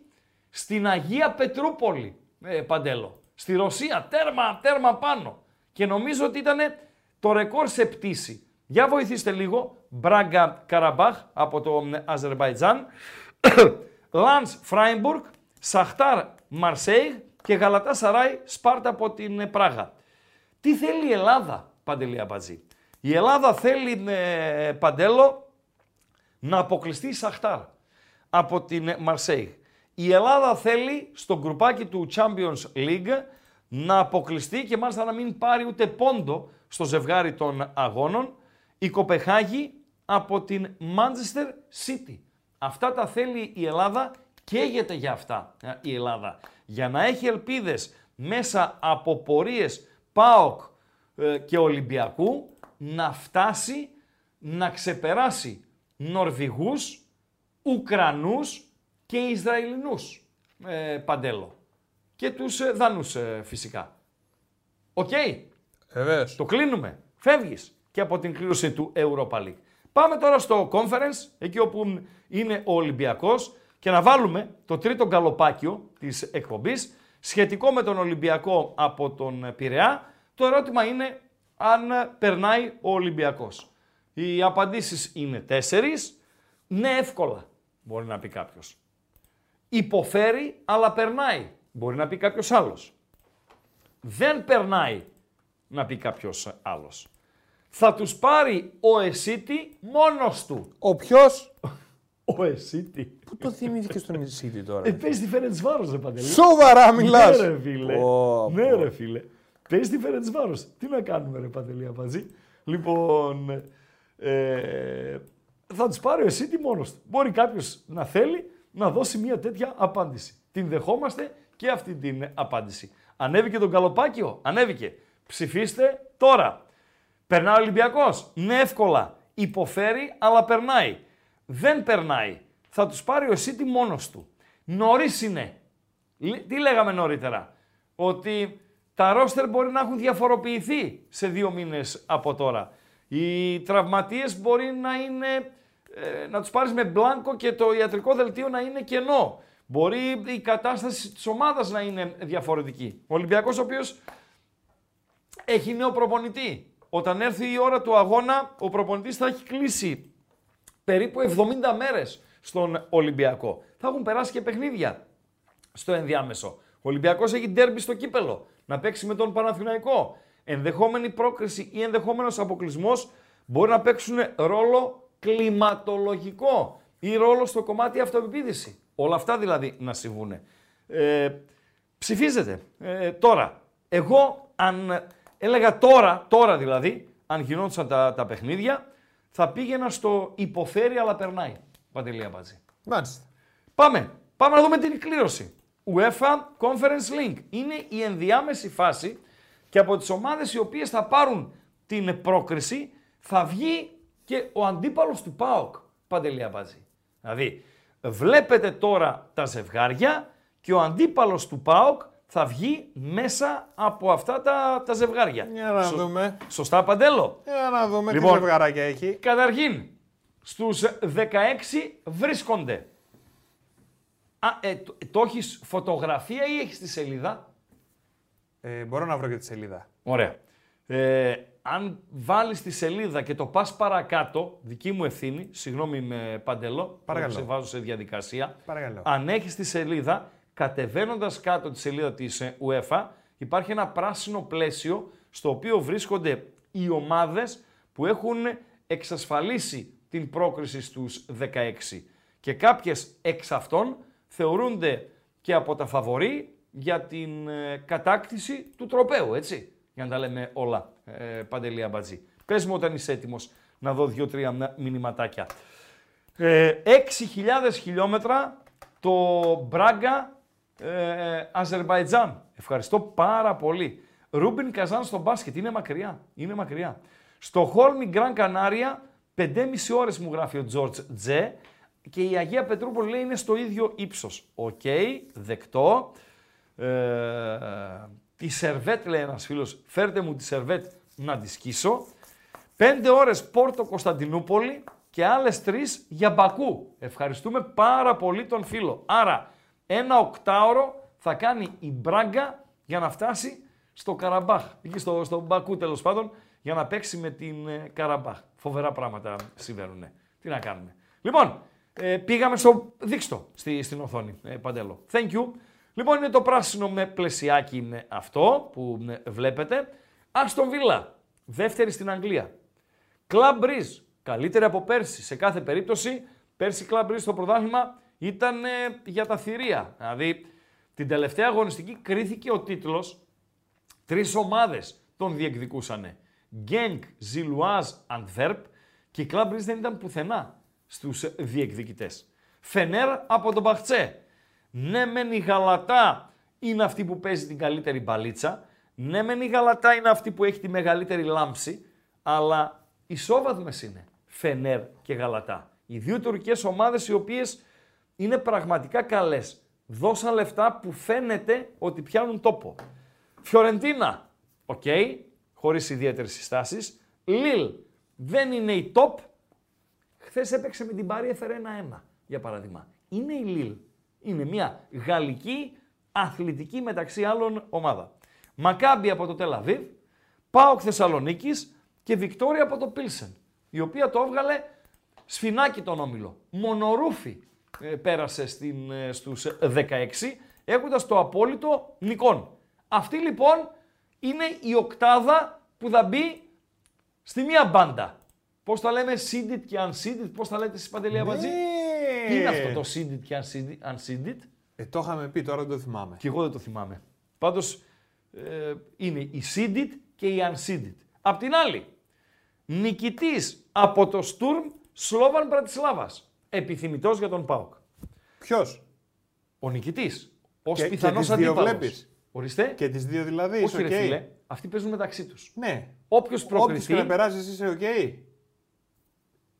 στην Αγία Πετρούπολη, ε, Παντέλο. Στη Ρωσία, τέρμα, τέρμα πάνω. Και νομίζω ότι ήταν το ρεκόρ σε πτήση. Για βοηθήστε λίγο. Μπράγκα Καραμπάχ από το ε, Αζερβαϊτζάν. Λαντς Φράιμπουργκ, Σαχτάρ Μαρσέιγ και Γαλατά Σαράι Σπάρτα από την ε, Πράγα. Τι θέλει η Ελλάδα, Παντελή Αμπατζή; Η Ελλάδα θέλει, ε, Παντέλο, να αποκλειστεί η Σαχτάρ από την Μαρσέη. Η Ελλάδα θέλει στο γκρουπάκι του Champions League να αποκλειστεί και μάλιστα να μην πάρει ούτε πόντο στο ζευγάρι των αγώνων η Κοπεχάγη από την Manchester City. Αυτά τα θέλει η Ελλάδα, καίγεται για αυτά ε, η Ελλάδα. Για να έχει ελπίδες μέσα από πορείες ΠΑΟΚ ε, και Ολυμπιακού να φτάσει να ξεπεράσει Νορβηγούς, Ουκρανούς και Ισραηλινούς ε, Παντελό. Και τους ε, Δανούς ε, φυσικά. Οκ; Βεβαίως. Το κλείνουμε. Φεύγεις και από την κλήρωση του Europa League. Πάμε τώρα στο Conference, εκεί όπου είναι ο Ολυμπιακός και να βάλουμε το τρίτο γκαλοπάκιο της εκπομπής σχετικό με τον Ολυμπιακό από τον Πειραιά. Το ερώτημα είναι αν περνάει ο Ολυμπιακός. Οι απαντήσεις είναι τέσσερις. Ναι, εύκολα, μπορεί να πει κάποιος. Υποφέρει, αλλά περνάει, μπορεί να πει κάποιος άλλος. Δεν περνάει, να πει κάποιος άλλος. Θα τους πάρει ο Εσίτη μόνος του. Ο ποιος... Ο Εσίτη. Πού το θυμήθηκε στον Ισίτη τώρα; Ε, παίζει τη Φέρετς Βάρος, ρε Παντελή. Σοβαρά μιλάς. Ναι, ρε φίλε. Πω, ναι, πω. ρε φίλε. Παίζει τη Φέρετς Βάρος. Τι να κάνουμε, ρε Παντελή Απατζή; Λοιπόν, ε, θα τους πάρει ο Εσίτη μόνος του. Μπορεί κάποιος να θέλει να δώσει μια τέτοια απάντηση. Την δεχόμαστε και αυτή την απάντηση. Ανέβηκε τον Καλοπάκιο; Ανέβηκε. Ψηφίστε τώρα. Περνάει ο Ολυμπιακός. Ναι, εύκολα. Υποφέρει, αλλά περνάει. Δεν περνάει. Θα τους πάρει ο Εσίτη μόνος του. Νωρίς είναι. Λ- Τι λέγαμε νωρίτερα; Ότι τα ρόστερ μπορεί να έχουν διαφοροποιηθεί σε δύο μήνες από τώρα. Οι τραυματίες μπορεί να είναι, ε, να τους πάρεις με μπλάνκο και το ιατρικό δελτίο να είναι κενό. Μπορεί η κατάσταση της ομάδας να είναι διαφορετική. Ο Ολυμπιακός ο οποίος έχει νέο προπονητή. Όταν έρθει η ώρα του αγώνα, ο προπονητής θα έχει κλείσει περίπου 70 μέρες στον Ολυμπιακό. Θα έχουν περάσει και παιχνίδια στο ενδιάμεσο. Ο Ολυμπιακός έχει ντέρμπι στο κύπελο, να παίξει με τον Παναθηναϊκό. Ενδεχόμενη πρόκριση ή ενδεχόμενος αποκλεισμός μπορεί να παίξουν ρόλο κλιματολογικό ή ρόλο στο κομμάτι αυτοεπιπίδηση. Όλα αυτά δηλαδή να συμβούν. Ε, ψηφίζετε ε, τώρα. Εγώ αν έλεγα τώρα, τώρα δηλαδή, αν γινόντουσαν τα, τα παιχνίδια, θα πήγαινα στο υποφέρει αλλά περνάει. Παντελία Μπατζή. Μάλιστα. Πάμε. Πάμε να δούμε την κλήρωση. UEFA Conference Link. Είναι η ενδιάμεση φάση και από τις ομάδες οι οποίες θα πάρουν την πρόκριση θα βγει και ο αντίπαλος του ΠΑΟΚ. Παντελία Μπατζή. Δηλαδή, βλέπετε τώρα τα ζευγάρια και ο αντίπαλος του ΠΑΟΚ θα βγει μέσα από αυτά τα, τα ζευγάρια. Για να Σω- δούμε. Σωστά, Παντέλο; Για να δούμε Λοιπόν. τι ζευγαράκια έχει. Καταρχήν, στους 16 βρίσκονται. Α, ε, το, το έχεις φωτογραφία ή έχεις τη σελίδα; Ε, μπορώ να βρω και τη σελίδα. Ωραία. Ε, αν βάλεις τη σελίδα και το πας παρακάτω, δική μου ευθύνη, συγγνώμη με παντελό, Παρακαλώ. που σε βάζω σε διαδικασία. Παρακαλώ. Αν έχεις τη σελίδα, κατεβαίνοντας κάτω τη σελίδα της ε, UEFA, υπάρχει ένα πράσινο πλαίσιο στο οποίο βρίσκονται οι ομάδες που έχουν εξασφαλίσει την πρόκριση στους 16. Και κάποιες εξ αυτών θεωρούνται και από τα φαβορή για την ε, κατάκτηση του τροπέου, έτσι. Για να τα λέμε όλα, ε, Παντελία Μπατζή. Πες μου όταν είσαι έτοιμος να δω δύο-τρία μ- μηνυματάκια. Ε, 6.000 χιλιόμετρα το Μπράγκα ε, Αζερβαϊτζάν. Ευχαριστώ πάρα πολύ. Ρούμπιν Καζάν στο μπάσκετ. Είναι μακριά. Είναι μακριά. Στοκχόλμη Γκραν Κανάρια 5,5 ώρες μου γράφει ο Τζορτζ Τζέι και η Αγία Πετρούπολη λέει είναι στο ίδιο ύψος. Οκ, δεκτό. Ε, τη Σερβέτ λέει ένας φίλος, φέρτε μου τη Σερβέτ να τη σκίσω. Πέντε ώρες Πόρτο Κωνσταντινούπολη και άλλες τρεις για Μπακού. Ευχαριστούμε πάρα πολύ τον φίλο. Άρα ένα οκτάωρο θα κάνει η Μπράγκα για να φτάσει στο Καραμπάχ. Εκεί στο, στο Μπακού τέλος πάντων για να παίξει με την ε, Καραμπάχ. Φοβερά πράγματα συμβαίνουν. Τι να κάνουμε. Λοιπόν, ε, πήγαμε στο δείξτο στη, στην οθόνη, ε, Παντέλο. Thank you. Λοιπόν, είναι το πράσινο με πλαισιάκι είναι αυτό που ε, βλέπετε. Άστον Βίλα, δεύτερη στην Αγγλία. Club Breeze, καλύτερη από πέρσι. Σε κάθε περίπτωση Πέρσι η Club Brugge στο πρωτάθλημα ήταν ε, για τα θηρία. Δηλαδή την τελευταία αγωνιστική κρίθηκε ο τίτλος Τρεις ομάδες τον διεκδικούσαν. Γκένκ, Ζιλουάζ, Αντβέρπ και η Club Brugge δεν ήταν πουθενά στους διεκδικητές. Φενέρ από τον Μπαχτσέ. Ναι μεν η Γαλατά είναι αυτή που παίζει την καλύτερη μπαλίτσα. Ναι μεν η Γαλατά είναι αυτή που έχει τη μεγαλύτερη λάμψη. Αλλά ισόβαθμες είναι Φενέρ και Γαλατά. Οι δύο τουρκικές ομάδες οι οποίες είναι πραγματικά καλές. Δώσαν λεφτά που φαίνεται ότι πιάνουν τόπο. Φιωρεντίνα, οκ, okay, χωρίς ιδιαίτερες συστάσεις. Λίλ, δεν είναι η top. Χθες έπαιξε με την Πάρη, έφερε ένα-ένα, για παράδειγμα. Είναι η Λίλ. Είναι μια γαλλική αθλητική μεταξύ άλλων ομάδα. Μακάμπι από το Τελαβίβ, Πάοκ Θεσσαλονίκης και Βικτόρια από το Πίλσεν, η οποία το έβγαλε σφινάκι τον όμιλο. Μονορούφι ε, πέρασε στην, ε, στους 16, έχοντας το απόλυτο νικών. Αυτή λοιπόν είναι η οκτάδα που θα μπει στη μία μπάντα. Πώς τα λέμε seeded και unseeded, πώς τα λέτε εσείς Παντελή Αμπατζή; Ναι. Τι είναι αυτό το seeded και unseeded. unseeded? Ε, το είχαμε πει, τώρα δεν το θυμάμαι. Και εγώ δεν το θυμάμαι. Πάντως ε, είναι η seeded και η unseeded. Απ' την άλλη, νικητής από το Sturm Σλόβαν Μπρατισλάβας. Επιθυμητός για τον ΠΑΟΚ. Ποιος; Ο νικητής. Ως Και- πιθανός και τις δύο αντίπαλος. βλέπεις; Ορίστε. Και τις δύο δηλαδή, Όχι είσαι ρε οκ. φίλε, αυτοί παίζουν μεταξύ τους. Ναι. Όποιος Όποιος και προκριθεί, να περάσεις, είσαι οκ.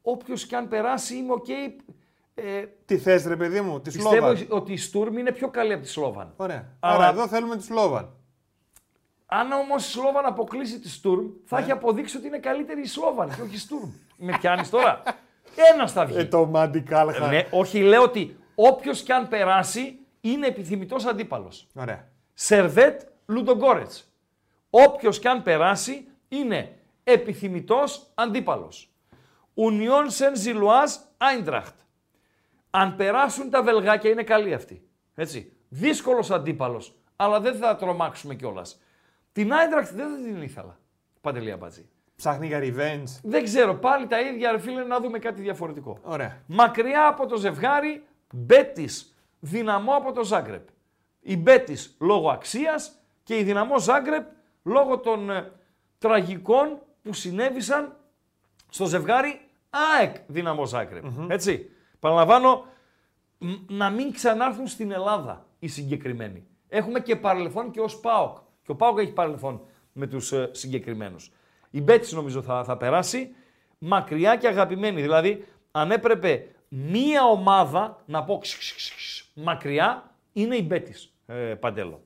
όποιος και αν περάσει είμαι οκ. Ε, Τι θες, ρε παιδί μου, τη πιστεύω Σλόβαν; ότι η Στουρμ είναι πιο καλή από τη Σλόβαν. Ωραία. Αλλά- Άρα εδώ θέλουμε τη Σλόβαν. Αν όμως η Σλόβαν αποκλείσει τη Στουρμ, θα έχει αποδείξει ότι είναι καλύτερη η Σλόβαν και όχι η Στουρμ. Με πιάνεις τώρα; Ένας θα βγει. Ε, το Μαντικάλχα. Ναι, όχι, λέω ότι όποιος και αν περάσει είναι επιθυμητός αντίπαλος. Ωραία. Σερβέτ Λουντογκόρετς. Όποιος και αν περάσει είναι επιθυμητός αντίπαλος. Ουνιόν Σεν Ζιλουάζ Άιντραχτ. Αν περάσουν τα βελγάκια είναι καλή αυτή. Έτσι. Δύσκολος αντίπαλος, αλλά δεν θα τρομάξουμε κιόλας. Την Άιντραχτ δεν θα την ήθελα. Παντελή Αμπατζή. Ψάχνει για revenge. Δεν ξέρω, πάλι τα ίδια, ρε φίλε, να δούμε κάτι διαφορετικό. Ωραία. Μακριά από το ζευγάρι, Μπέτης δυναμό από το Ζάγκρεπ. Η Μπέτης λόγω αξίας και η δυναμό Ζάγκρεπ λόγω των ε, τραγικών που συνέβησαν στο ζευγάρι ΑΕΚ δυναμό Ζάγκρεπ. Έτσι. Παραλαμβάνω μ, να μην ξανάρθουν στην Ελλάδα οι συγκεκριμένοι. Έχουμε και παρελθόν και ως ΠΑΟΚ. Και ο ΠΑΟΚ έχει παρελθόν με τους ε, συγκεκριμένους. Η Μπέτη νομίζω θα, θα περάσει μακριά και αγαπημένη. Δηλαδή, αν έπρεπε μία ομάδα να πω ξ, ξ, ξ, ξ, μακριά, είναι η Μπέτης ε, Παντέλο.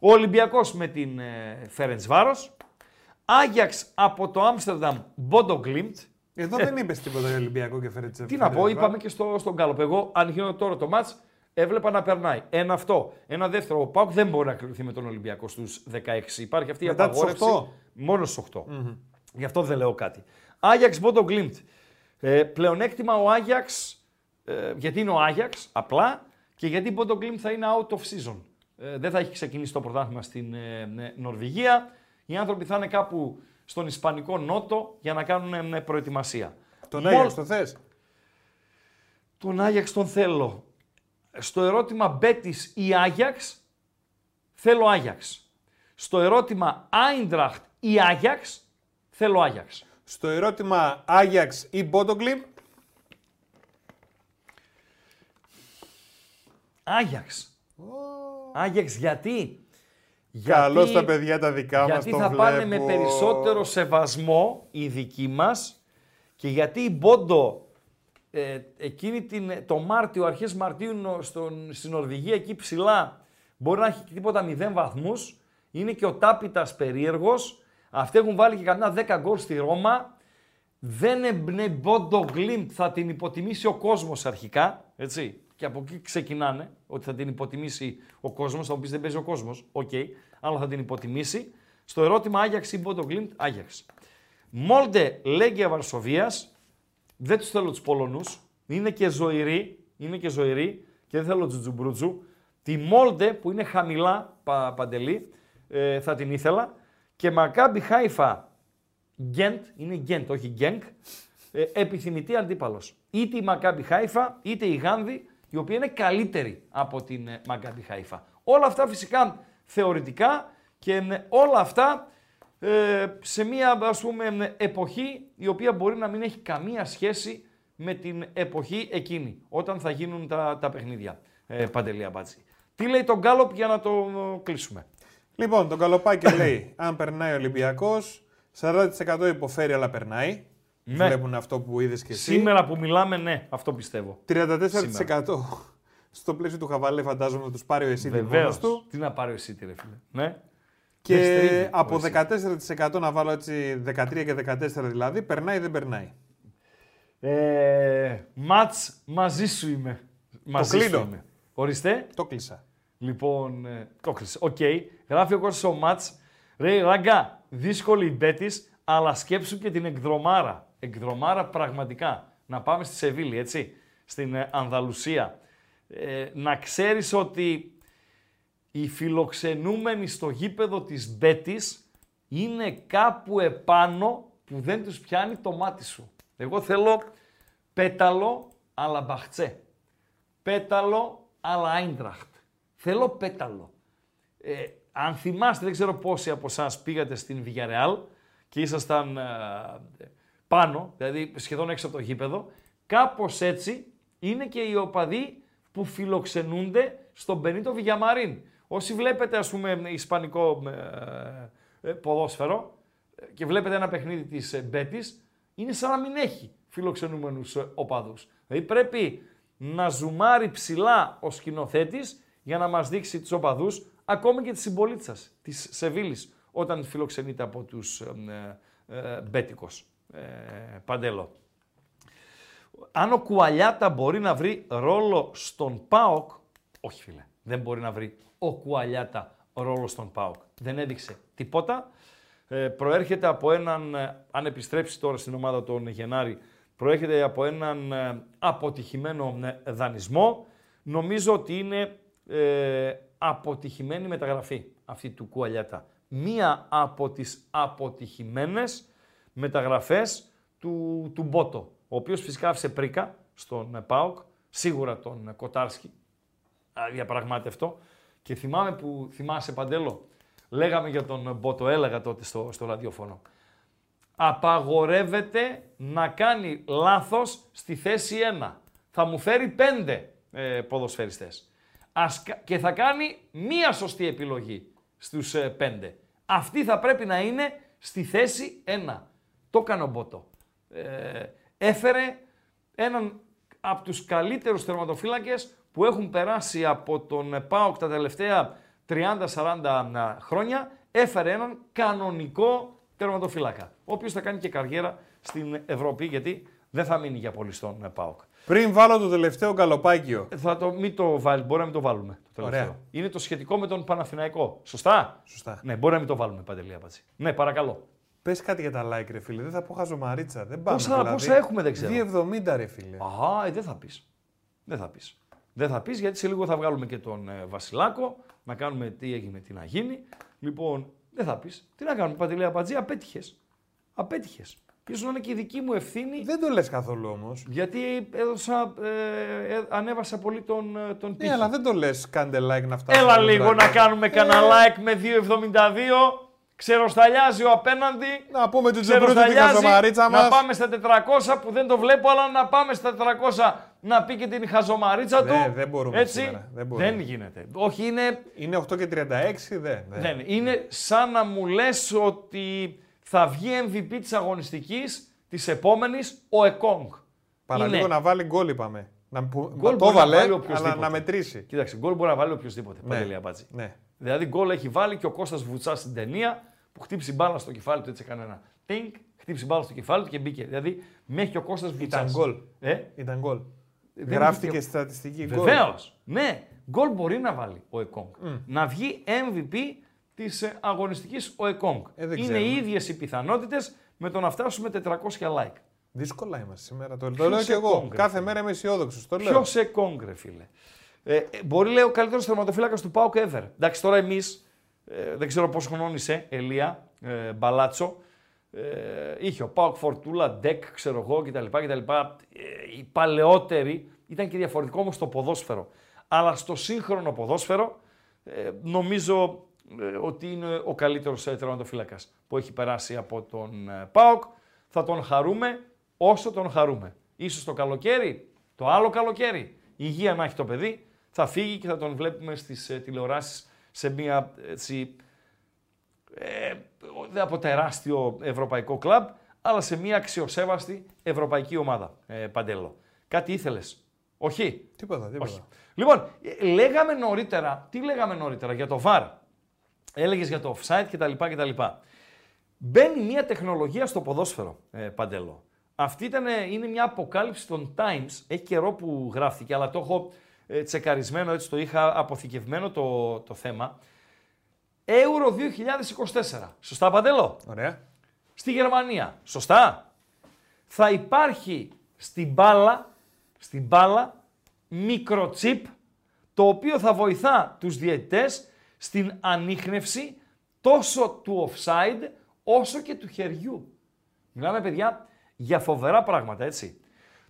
Ο Ολυμπιακός με την ε, Φέρεντς Βάρος. Άγιαξ από το Άμστερνταμ Μπόντο Γκλίμπτ. Εδώ δεν είπες τίποτα για Ολυμπιακό και φέρε Τι να πω, είπαμε και στο, στον Γκάλοπ. Εγώ, αν γίνω τώρα το μάτς, έβλεπα να περνάει. Ένα αυτό. Ένα δεύτερο. Ο Πάουκ δεν μπορεί να κρυφθεί με τον Ολυμπιακό στους 16. Υπάρχει αυτή η Μετά τους απαγόρευση. 8. Μόνο στου 8. Γι' αυτό δεν λέω κάτι. Άγιαξ Μπόντο Γκλίμπτ. Ε, πλεονέκτημα ο Άγιαξ, ε, γιατί είναι ο Άγιαξ, απλά και γιατί η Μπόντο Γκλίμπτ θα είναι out of season. Ε, δεν θα έχει ξεκινήσει το πρωτάθλημα στην ε, ε, Νορβηγία. Οι άνθρωποι θα είναι κάπου στον Ισπανικό Νότο για να κάνουν ε, προετοιμασία. Τον Μόλ- Άγιαξ το θες; τον Άγιαξ τον θέλω. Στο ερώτημα Μπέτης ή Άγιαξ, θέλω Άγιαξ. Στο ερώτημα Άιντραχτ ή Άγιαξ, θέλω Άγιαξ. Στο ερώτημα Άγιαξ ή Μπότογκλιμ, Άγιαξ. Άγιαξ γιατί; καλώς Γιατί- τα παιδιά τα δικά μας. Γιατί θα πάνε με περισσότερο σεβασμό οι δικοί μας και γιατί η Μπόντο ε, εκείνη την, το Μάρτιο, αρχές Μαρτίου νο- στον, στην Νορβηγία εκεί ψηλά μπορεί να έχει και τίποτα 0 βαθμούς. Είναι και ο τάπητας περίεργος. Αυτοί έχουν βάλει και κανένα 10 γκολ στη Ρώμα. Δεν εμπνέει Μπόντο Γκλίμπ, θα την υποτιμήσει ο κόσμος αρχικά, έτσι. Και από εκεί ξεκινάνε, ότι θα την υποτιμήσει ο κόσμος, θα μου πεις δεν παίζει ο κόσμος, οκ, αλλά θα την υποτιμήσει. Στο ερώτημα Άγιαξ ή Μπόντο Γκλίμπ, Άγιαξ. Μόλντε Λέγκια Βαρσοβίας, δεν τους θέλω τους Πολωνούς, είναι και ζωηροί, είναι και ζωηροί και δεν θέλω τζουτζουμπρούτζου. Τη Μόλντε που είναι χαμηλά, πα, Παντελή, ε, θα την ήθελα. Και Μακάμπι Χάιφα Γκέντ, είναι Γκέντ, όχι Γκένκ. ε, επιθυμητή αντίπαλος. Είτε η Μακάμπι Χάιφα, είτε η Γάνδη, η οποία είναι καλύτερη από την ε, Μακάμπι Χάιφα. Όλα αυτά φυσικά θεωρητικά και ε, όλα αυτά ε, σε μια ας πούμε ε, εποχή η οποία μπορεί να μην έχει καμία σχέση με την εποχή εκείνη, όταν θα γίνουν τα, τα παιχνίδια. Ε, Παντελία Μπάτση. Τι λέει τον Γκάλοπ για να το ε, κλείσουμε; Λοιπόν, τον Καλοπάκη λέει, αν περνάει ο Ολυμπιακός, 40% υποφέρει αλλά περνάει. Ναι. Βλέπουν αυτό που είδες και εσύ. Σήμερα που μιλάμε, ναι, αυτό πιστεύω. 34% στο πλαίσιο του Χαβαλέ, φαντάζομαι, τους πάρει ο εσύ Βεβαίως. του. Τι να πάρει ο εσύ, ρε φίλε. Ναι. Δεν Και στρίβει από ο Εσύ. 14% να βάλω έτσι 13 και 14 δηλαδή, περνάει ή δεν περνάει; Ε, μάτς μαζί σου είμαι. Μαζί κλείνω. Σου είμαι. Ορίστε. Το κλείσα. Λοιπόν, ε, το κλείσε. Οκ. Γράφει ο Κώστας ο Μάτς. Ρε Ράγκα, δύσκολη η Μπέτης, αλλά σκέψου και την εκδρομάρα. Εκδρομάρα πραγματικά. Να πάμε στη Σεβίλη, έτσι. Στην ε, Ανδαλουσία. Ε, να ξέρεις ότι οι φιλοξενούμενοι στο γήπεδο της Μπέτης είναι κάπου επάνω που δεν τους πιάνει το μάτι σου. Εγώ θέλω πέταλο αλλά μπαχτσέ. Πέταλο αλλά Άιντραχτ. Θέλω πέταλο. Ε, αν θυμάστε, δεν ξέρω πόσοι από εσάς πήγατε στην Villarreal και ήσασταν ε, πάνω, δηλαδή σχεδόν έξω από το γήπεδο, κάπως έτσι είναι και οι οπαδοί που φιλοξενούνται στον Μπενίτο Βιγιαμαρίν. Όσοι βλέπετε, ας πούμε, ισπανικό ε, ε, ποδόσφαιρο ε, και βλέπετε ένα παιχνίδι της ε, Μπέτης, είναι σαν να μην έχει φιλοξενούμενους ε, οπαδούς. Δηλαδή πρέπει να ζουμάρει ψηλά ο σκηνοθέτης για να μας δείξει τους οπαδούς, ακόμη και τη συμπολίτης σας, της Σεβίλης, όταν φιλοξενείται από τους ε, ε, ε, Μπέτικος. Ε, Παντέλο. Αν ο Κουαλιάτα μπορεί να βρει ρόλο στον ΠΑΟΚ, όχι φίλε, δεν μπορεί να βρει ο Κουαλιάτα ρόλο στον ΠΑΟΚ. Δεν έδειξε τίποτα. Ε, προέρχεται από έναν, ε, αν επιστρέψει τώρα στην ομάδα τον Γενάρη, προέρχεται από έναν ε, αποτυχημένο ε, δανεισμό. Νομίζω ότι είναι ε, αποτυχημένη μεταγραφή αυτή του Κουαλιάτα. Μία από τις αποτυχημένες μεταγραφές του, του Μπότο, ο οποίος φυσικά άφησε πρίκα στον ε, ΠΑΟΚ, σίγουρα τον ε, Κοτάρσκι, διαπραγμάτευτο. Και θυμάμαι που, θυμάσαι Παντέλο, λέγαμε για τον Μπότο, έλεγα τότε στο, στο ραδιόφωνο. Απαγορεύεται να κάνει λάθος στη θέση 1. Θα μου φέρει 5 ε, ποδοσφαιριστές. Ας, κα- και θα κάνει μία σωστή επιλογή στους 5. Αυτή θα πρέπει να είναι στη θέση 1. Το έκανε ο Μπότο. Ε, έφερε έναν από τους καλύτερους τερματοφύλακες που έχουν περάσει από τον ΠΑΟΚ τα τελευταία 30-40 χρόνια. Έφερε έναν κανονικό τερματοφύλακα, ο οποίος θα κάνει και καριέρα στην Ευρώπη, γιατί δεν θα μείνει για πολύ στον ΠΑΟΚ. Πριν βάλω το τελευταίο καλοπάκιο. Θα το, μην το βάλει, μπορεί να μην το βάλουμε. Το τελευταίο. Ωραία. Είναι το σχετικό με τον Παναθηναϊκό. Σωστά; Σωστά. Ναι, μπορεί να μην το βάλουμε, Παντελή Απατση. Ναι, παρακαλώ. Πες κάτι για τα like, ρε φίλε. Δεν θα πω χαζομαρίτσα. Δεν πάμε. Πόσα- δηλαδή. πόσα έχουμε, δεν ξέρω. 2,70 ρε φίλε. Α, ε, δεν θα πεις. Δεν θα πεις. Δεν θα πεις γιατί σε λίγο θα βγάλουμε και τον ε, Βασιλάκο, να κάνουμε τι έγινε, τι να γίνει. Λοιπόν, δεν θα πεις. Τι να κάνουμε, Παντελή Απατζή, απέτυχες. Απέτυχες. Ίσως να είναι και η δική μου ευθύνη, Δεν το λες καθόλου όμως. γιατί έδωσα, ε, ε, ανέβασα πολύ τον, ε, τον Ναι, πύχη. αλλά δεν το λες. Κάντε like να φτάσουμε. Έλα στο λίγο τραγούδι. να κάνουμε κανένα like με 2,72. Ξεροσταλιάζει ο απέναντι. Να πούμε την Τζεμπρούτη την Ξεροσταλιάζει. χαζομαρίτσα Να μας. πάμε στα 400 που δεν το βλέπω, αλλά να πάμε στα 400 να πει και την χαζομαρίτσα του. Ναι, δεν μπορούμε Έτσι. σήμερα, δεν μπορούμε. γίνεται. Όχι, είναι, Είναι 8 και 36, δεν. δεν. δεν, είναι σαν να μου λες ότι θα βγει MVP της αγωνιστικής της επόμενης ο Εκόνγκ. Παραλίγο Είναι. να βάλει γκολ, είπαμε. Να, που, Γκολ το μπορεί να βάλε, βάλει αλλά οποιοσδήποτε. να μετρήσει. Κοίταξε, γκολ μπορεί να βάλει οποιοδήποτε. Ναι. Παντελή Αμπάτζη. Ναι. Δηλαδή γκολ έχει βάλει και ο Κώστας Βουτσάς στην ταινία που χτύπησε μπάλα στο κεφάλι του, έτσι έκανε ένα τίνκ, χτύπησε μπάλα στο κεφάλι του και μπήκε. Δηλαδή μέχρι και ο Κώστας Βουτσάς. Ήταν γκολ. Ε, Ήταν γκολ. Δεν Γράφτηκε είχε- στατιστική γκολ. Βεβαίως. Ναι, γκολ μπορεί να βάλει ο Εκόνγκ. Να βγει MVP της αγωνιστικής ο Εκόνγκ. Ε, δεν Είναι ξέρουμε. οι ίδιες οι πιθανότητες με το να φτάσουμε 400 like. Δύσκολα είμαστε σήμερα. Το, το Ποιος λέω και εγώ. Εκόνγκ, ρε Κάθε φίλε; μέρα είμαι αισιόδοξος. Το λέω. Ποιος Εκόνγκ, ρε φίλε; Ε, ε, μπορεί λέει ο καλύτερος τερματοφύλακα του Πάουκ ever. Εντάξει, τώρα εμείς, ε, δεν ξέρω πόσο χρονών είσαι, Ελία, ε, Μπαλάτσο, Ε, είχε ο Πάοκ Φορτούλα, Ντεκ, ξέρω εγώ κτλ. κτλ. Ε, οι παλαιότεροι ήταν και διαφορετικό όμως το ποδόσφαιρο. Αλλά στο σύγχρονο ποδόσφαιρο ε, νομίζω ε, ότι είναι ο καλύτερος τερματοφύλακας που έχει περάσει από τον ε, ΠΑΟΚ. Θα τον χαρούμε όσο τον χαρούμε. Ίσως το καλοκαίρι, το άλλο καλοκαίρι, υγεία να έχει το παιδί, θα φύγει και θα τον βλέπουμε στις ε, τηλεοράσεις σε μια έτσι, ε, από τεράστιο ευρωπαϊκό κλαμπ, αλλά σε μια αξιοσέβαστη ευρωπαϊκή ομάδα, ε, Παντέλο. Κάτι ήθελες. Όχι; Τίποτα, τίποτα. Όχι. Λοιπόν, ε, λέγαμε νωρίτερα, τι λέγαμε νωρίτερα για το VAR. Έλεγες για το offside κτλ. κτλ. Μπαίνει μια τεχνολογία στο ποδόσφαιρο, ε, Παντέλο. Αυτή ήταν, είναι μια αποκάλυψη των Times. Έχει καιρό που γράφτηκε, αλλά το έχω ε, τσεκαρισμένο, έτσι το είχα αποθηκευμένο το, το θέμα. Euro 2024. Σωστά, Παντέλο. Ωραία. Στη Γερμανία. Σωστά. Θα υπάρχει στην μπάλα, στην μπάλα μικροτσίπ, το οποίο θα βοηθά τους διαιτητές στην ανείχνευση τόσο του offside όσο και του χεριού. Μιλάμε, παιδιά, για φοβερά πράγματα, έτσι.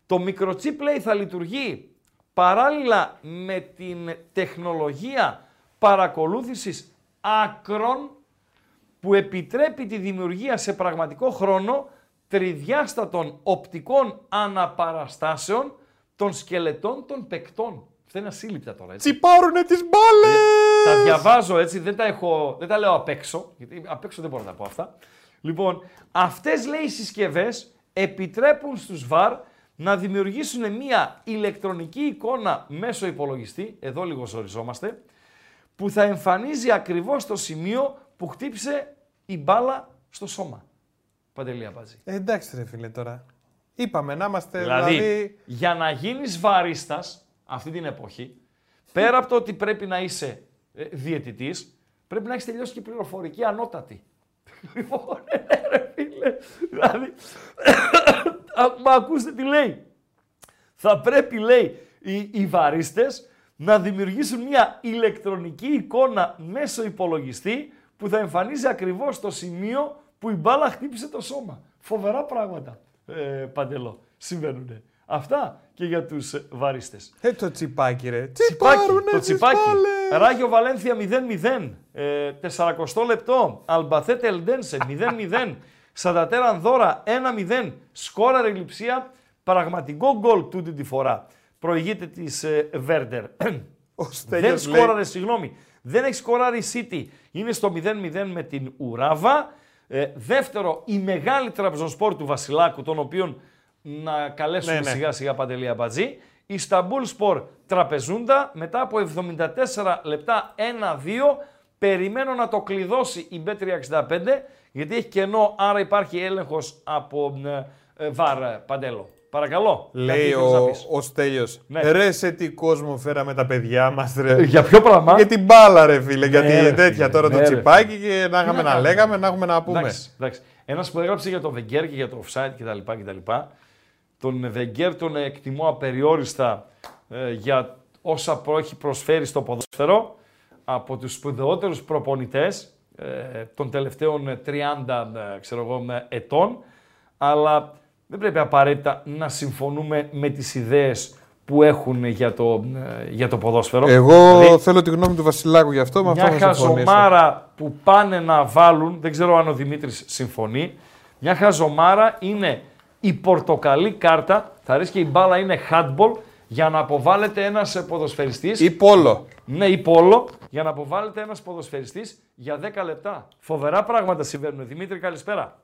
Το μικροτσίπ, λέει, θα λειτουργεί παράλληλα με την τεχνολογία παρακολούθησης άκρων που επιτρέπει τη δημιουργία σε πραγματικό χρόνο τριδιάστατων οπτικών αναπαραστάσεων των σκελετών των παικτών. Αυτά είναι ασύλληπτα τώρα, έτσι. Τσιπάρουνε τις μπάλες! Τα διαβάζω έτσι, δεν τα, έχω, δεν τα λέω απ' έξω, γιατί απ' έξω δεν μπορώ να τα πω αυτά. Λοιπόν, αυτές λέει οι συσκευές επιτρέπουν στους VAR να δημιουργήσουν μια ηλεκτρονική εικόνα μέσω υπολογιστή, εδώ λίγο ζοριζόμαστε, που θα εμφανίζει ακριβώς το σημείο που χτύπησε η μπάλα στο σώμα. Παντελία Μπάτζη. Ε, εντάξει ρε φίλε τώρα. Είπαμε να είμαστε Δηλαδή, δηλαδή... για να γίνεις βαρίστας αυτή την εποχή, πέρα από το ότι πρέπει να είσαι ε, διαιτητής, πρέπει να έχεις τελειώσει και πληροφορική ανώτατη. Λοιπόν, ναι, ρε φίλε, δηλαδή, α, μα ακούστε τι λέει. Θα πρέπει, λέει, οι, οι βαρίστες να δημιουργήσουν μια ηλεκτρονική εικόνα μέσω υπολογιστή που θα εμφανίζει ακριβώς το σημείο που η μπάλα χτύπησε το σώμα. Φοβερά πράγματα, ε, Παντελό, συμβαίνουν. Αυτά και για τους ε, βαρίστες. Ε, το τσιπάκι ρε. Τσιπάκι, Τσιπάρουνε το τις τσιπάκι. μπάλες! Ράγιο Βαλένθια 0-0. Ε, 40 λεπτό. Αλμπαθέτ Ελντένσε 0-0. Σαντατέρα Ανδώρα 1-0. Σκόραρε η λειψία. Πραγματικό γκολ τούτη τη φορά. Προηγείται της ε, Βέρντερ. Ο Δεν Στέλιος λέει, σκόραρε, συγγνώμη. Δεν έχει σκοράρει η City. Είναι στο 0-0 με την Ουράβα. Ε, δεύτερο, η μεγάλη τραμπζονσπόρ του Βασιλάκου, τον οποίον να καλέσουμε Ναι, ναι. σιγά σιγά Παντελή Αμπατζή. Η Σταμπούλ Σπορ τραπεζούντα μετά από 74 λεπτά 1-2. Περιμένω να το κλειδώσει η B365 γιατί έχει κενό, άρα υπάρχει έλεγχος από ε, ε, βαρ ε, Παντέλο. Παρακαλώ. κάτι λέει ήθελες να ο, πεις. ο Στέλιος. Ναι. Ρε σε τι κόσμο φέραμε τα παιδιά μας ρε. Για ποιο πράγμα; Για την μπάλα ρε φίλε, γιατί ρε, τέτοια φίλε, τώρα ναι, το ρε, τσιπάκι και να είχαμε να κάνουμε; λέγαμε, να έχουμε να πούμε. Εντάξει, εντάξει. Ένας που έγραψε για το Βεγγέρ και για το offside κτλ. κτλ. Τον Βεγγέρ τον εκτιμώ απεριόριστα ε, για όσα προ έχει προσφέρει στο ποδόσφαιρο από τους σπουδαιότερους προπονητές ε, των τελευταίων ε, 30 ε, ξέρω εγώ, ε, ετών αλλά δεν πρέπει απαραίτητα να συμφωνούμε με τις ιδέες που έχουν για το, ε, για το ποδόσφαιρο. Εγώ Δηλαδή, θέλω τη γνώμη του Βασιλάκου γι' αυτό, με αυτό μια θα συμφωνήσω. χαζομάρα που πάνε να βάλουν, δεν ξέρω αν ο Δημήτρης συμφωνεί, μια χαζομάρα είναι η πορτοκαλί κάρτα, θα ρίξει και η μπάλα είναι handball, για να αποβάλλεται ένας ε, ποδοσφαιριστής, Ή πόλο. ναι ή πόλο, για να αποβάλλεται ένας ποδοσφαιριστής για 10 λεπτά. Φοβερά πράγματα συμβαίνουν. Δημήτρη, καλησπέρα.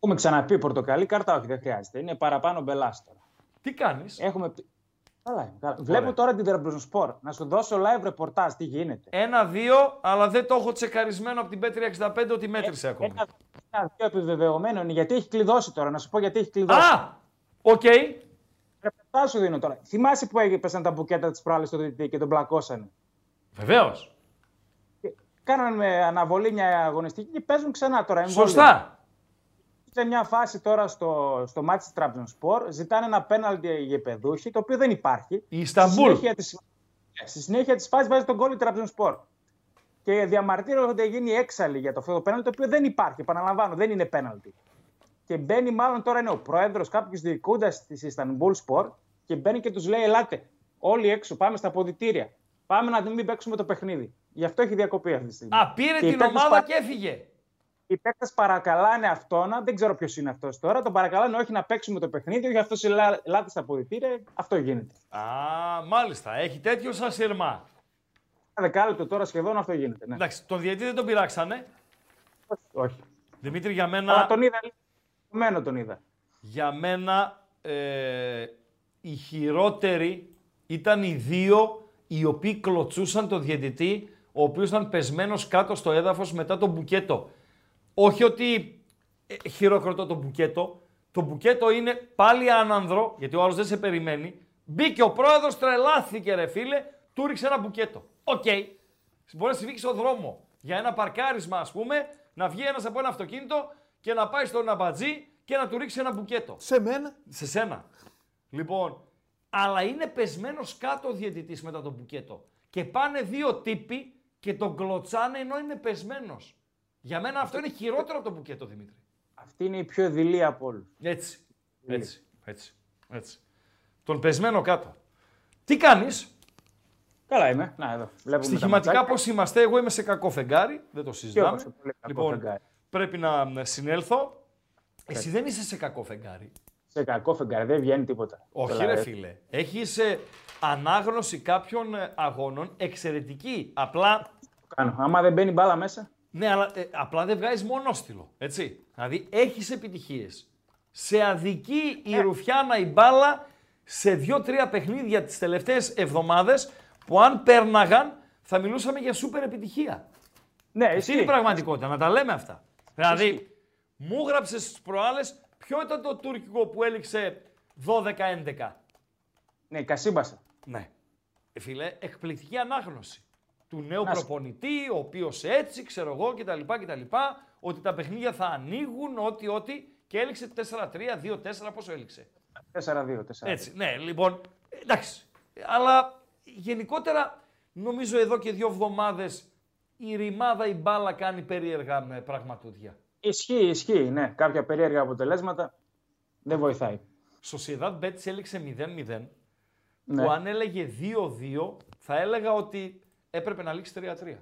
Έχουμε ξαναπεί πορτοκαλί κάρτα, όχι δεν χρειάζεται. Είναι παραπάνω μπελάς τώρα. Τι κάνεις, Έχουμε... πει- Καλά, είναι, καλά. Βλέπω τώρα την Τερμπροζοσπορ. Να σου δώσω live ρεπορτάζ τι γίνεται. ένα-δύο, αλλά δεν το έχω τσεκαρισμένο από την Bet365 ότι μέτρησε ακόμα. Ένα, ένα δύο επιβεβαιωμένο είναι γιατί έχει κλειδώσει τώρα. Να σου πω γιατί έχει κλειδώσει. Α, οκ. Ρεπορτάζ σου δίνω τώρα. Θυμάσαι που έπεσαν τα μπουκέτα της προάλλης στο διαιτητή και τον πλακώσανε. Βεβαίως. Και Κάνανε αναβολή μια αγωνιστική και παίζουν ξανά τώρα. εμβόλιμο. Σωστά. Σε μια φάση τώρα στο, στο μάτι της Τραμπζονσπορ ζητάνε ένα πέναλτι οι γηπεδούχοι, το οποίο δεν υπάρχει. Η Ισταμπούλ. Στη συνέχεια της, στη συνέχεια της φάσης βάζει τον γκολ η Τραμπζονσπορ. και διαμαρτύρονται ότι γίνει έξαλλη για το αυτό το πέναλτι, το οποίο δεν υπάρχει. Επαναλαμβάνω, δεν είναι πέναλτι. Και μπαίνει, μάλλον τώρα είναι ο πρόεδρος, κάποιο διοικούντας της Istanbul Sport, και μπαίνει και τους λέει: Ελάτε, όλοι έξω, πάμε στα αποδητήρια. Πάμε να μην παίξουμε το παιχνίδι. Γι' αυτό έχει διακοπεί αυτή τη στιγμή. Α, πήρε Και οι την παίκτες ομάδα πα- και έφυγε. Οι παίκτες παρακαλάνε αυτόν, δεν ξέρω ποιος είναι αυτός τώρα, τον παρακαλάνε όχι να παίξουμε το παιχνίδι, όχι αυτός ελάτε στα αποδητήρια. Αυτό γίνεται. Α, μάλιστα. Έχει τέτοιο σαν σειρμά. Ένα δεκάλεπτο τώρα σχεδόν αυτό γίνεται. Ναι. Εντάξει, τον διαιτή δεν τον πειράξανε. Όχι. Δημήτρη, για Αλλά μένα, τον είδα. Μένο τον είδα. για μένα ε, οι χειρότεροι ήταν οι δύο οι οποίοι κλωτσούσαν τον διαιτητή, ο οποίος ήταν πεσμένος κάτω στο έδαφος μετά τον μπουκέτο. Όχι ότι ε, χειροκροτώ τον μπουκέτο, το μπουκέτο είναι πάλι άνανδρο, γιατί ο άλλος δεν σε περιμένει. Μπήκε ο πρόεδρος, τρελάθηκε ρε φίλε, του ρίξε ένα μπουκέτο. Οκ. Μπορεί να συμβεί και στον δρόμο. Για ένα παρκάρισμα, ας πούμε, να βγει ένας από ένα αυτοκίνητο και να πάει στον αμπατζή και να του ρίξει ένα μπουκέτο. Σε μένα. Σε σένα. Λοιπόν, αλλά είναι πεσμένος κάτω ο διαιτητής μετά τον μπουκέτο. Και πάνε δύο τύποι και τον κλωτσάνε ενώ είναι πεσμένος. Για μένα αυτό είναι χειρότερο από το μπουκέτο, Δημήτρη. Αυτή είναι η πιο δειλή από όλους. Έτσι. Έτσι. Έτσι. Έτσι. Τον πεσμένο κάτω. Τι κάνεις, Καλά είμαι. Να, εδώ. Βλέπουμε τα στοιχηματικά ματσάκια. πώς είμαστε, εγώ είμαι σε κακό φεγγάρι, δεν το Και εγώ συζητάμε. σε πολύ κακό Λοιπόν, φεγγάρι. πρέπει να συνέλθω. Εσύ δεν είσαι σε κακό φεγγάρι. Σε κακό φεγγάρι, δεν βγαίνει τίποτα. Όχι, Τώρα, ρε ε, φίλε. Έχεις ανάγνωση κάποιων ε, αγώνων εξαιρετική. Απλά, το Κάνω. Άμα δεν μπαίνει μπάλα μέσα. Ναι, αλλά ε, απλά δεν βγάζεις μονόστιλο. Έτσι. Δηλαδή έχεις επιτυχίες. Σε αδική η Ρουφιάνα η μπάλα σε δύο-τρία παιχνίδια τις τελευταίες εβδομάδες που αν πέρναγαν θα μιλούσαμε για σούπερ επιτυχία. Ναι, Αυτή ισχύει. είναι η πραγματικότητα, να τα λέμε αυτά. Δηλαδή, μου γράψες στις προάλλες ποιο ήταν το τουρκικό που έληξε 12-11. Ναι, κασίμπασα. Ναι. Ε, φίλε, εκπληκτική ανάγνωση του νέου Να σε- προπονητή, ο οποίος έτσι, ξέρω εγώ κτλ, κτλ. Ότι τα παιχνίδια θα ανοίγουν, ό,τι, ό,τι. Και έληξε 4-3, 2-4, πόσο έληξε; 4-2. 4-2. Έτσι, ναι, λοιπόν, εντάξει. Αλλά γενικότερα, νομίζω εδώ και δύο εβδομάδες η ρημάδα, η μπάλα κάνει περίεργα με πραγματούδια. Ισχύει, ισχύει. Ναι, κάποια περίεργα αποτελέσματα δεν βοηθάει. Σοσιεδάδ Μπέτς έληξε 0-0, Ναι. που αν έλεγε 2-2, θα έλεγα ότι έπρεπε να λήξει 3-3.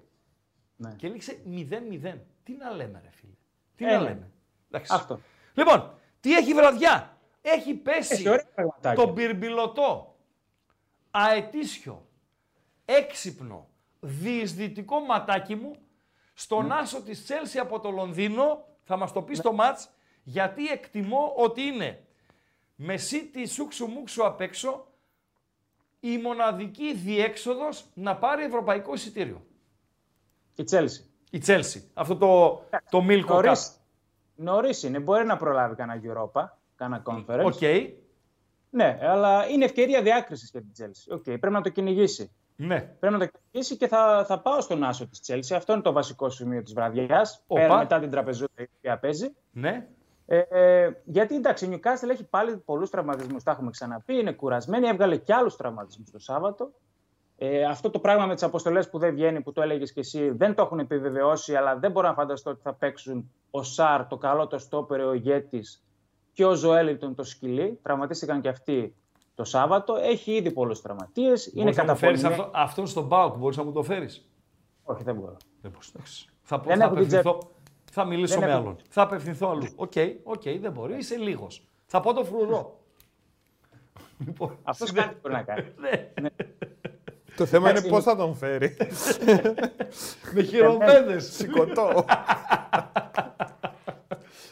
Ναι. Και έληξε 0-0. Τι να λέμε, ρε φίλε; Τι Ε, να ναι. λέμε; Εντάξει. Αυτό. Λοιπόν, τι έχει βραδιά; Έχει πέσει Έχει ωραία πραγματάκια. τον πυρμπιλωτό, αετήσιο, έξυπνο, διεισδυτικό ματάκι μου στον άσο της Τσέλσι από το Λονδίνο, θα μας το πεις στο μάτς, γιατί εκτιμώ ότι είναι με σίτι σούξου μουξου απ' έξω η μοναδική διέξοδος να πάρει ευρωπαϊκό εισιτήριο. Η Τσέλσι. Η Τσέλσι. Αυτό το, το Milko Cup. Νωρίς, νωρίς είναι. Μπορεί να προλάβει κανένα Europa, κανένα Conference. Οκ. Ναι, αλλά είναι ευκαιρία διάκρισης για την Τσέλσι. Οκ, πρέπει να το κυνηγήσει. Ναι. Πρέπει να το κυνηγήσει και θα, θα πάω στον άσο της Τσέλσι. Αυτό είναι το βασικό σημείο της βραδιάς. Οπα. Μετά την Τραπεζούντα η οποία παίζει. Ναι. Ε, ε, γιατί εντάξει, η Newcastle έχει πάλι πολλούς τραυματισμούς. Τα έχουμε ξαναπεί. Είναι κουρασμένη. Έβγαλε και άλλους τραυματισμούς το Σάββατο. Ε, αυτό το πράγμα με τις αποστολές που δεν βγαίνει, που το έλεγες και εσύ, δεν το έχουν επιβεβαιώσει, αλλά δεν μπορώ να φανταστώ ότι θα παίξουν ο Schär, το καλό το στόπερ, ο ηγέτης και ο Joelinton το σκυλί. Τραυματίστηκαν και αυτοί το Σάββατο. Έχει ήδη πολλούς τραυματίες. Είναι Μπορείς να μου φέρεις καταπονημένοι. αυτό, αυτόν στον ΠΑΟΚ, μπορείς να μου το φέρεις; Όχι, δεν μπορώ. Δεν μπορείς, εντάξει. Θα, Δεν θα έχω την απευθυνθώ, θα μιλήσω Δεν με έχω- άλλον. Θα απευθυνθώ αλλού. Οκ, οκ, δεν μπορεί, είσαι λίγος. Θα πω το φρουρό. λοιπόν, Αυτό συνέ- κάτι μπορεί να κάνει. Ναι, Το θέμα είναι Εντάξει, πώς θα τον φέρει. με χειροπέδες. Σηκωτό.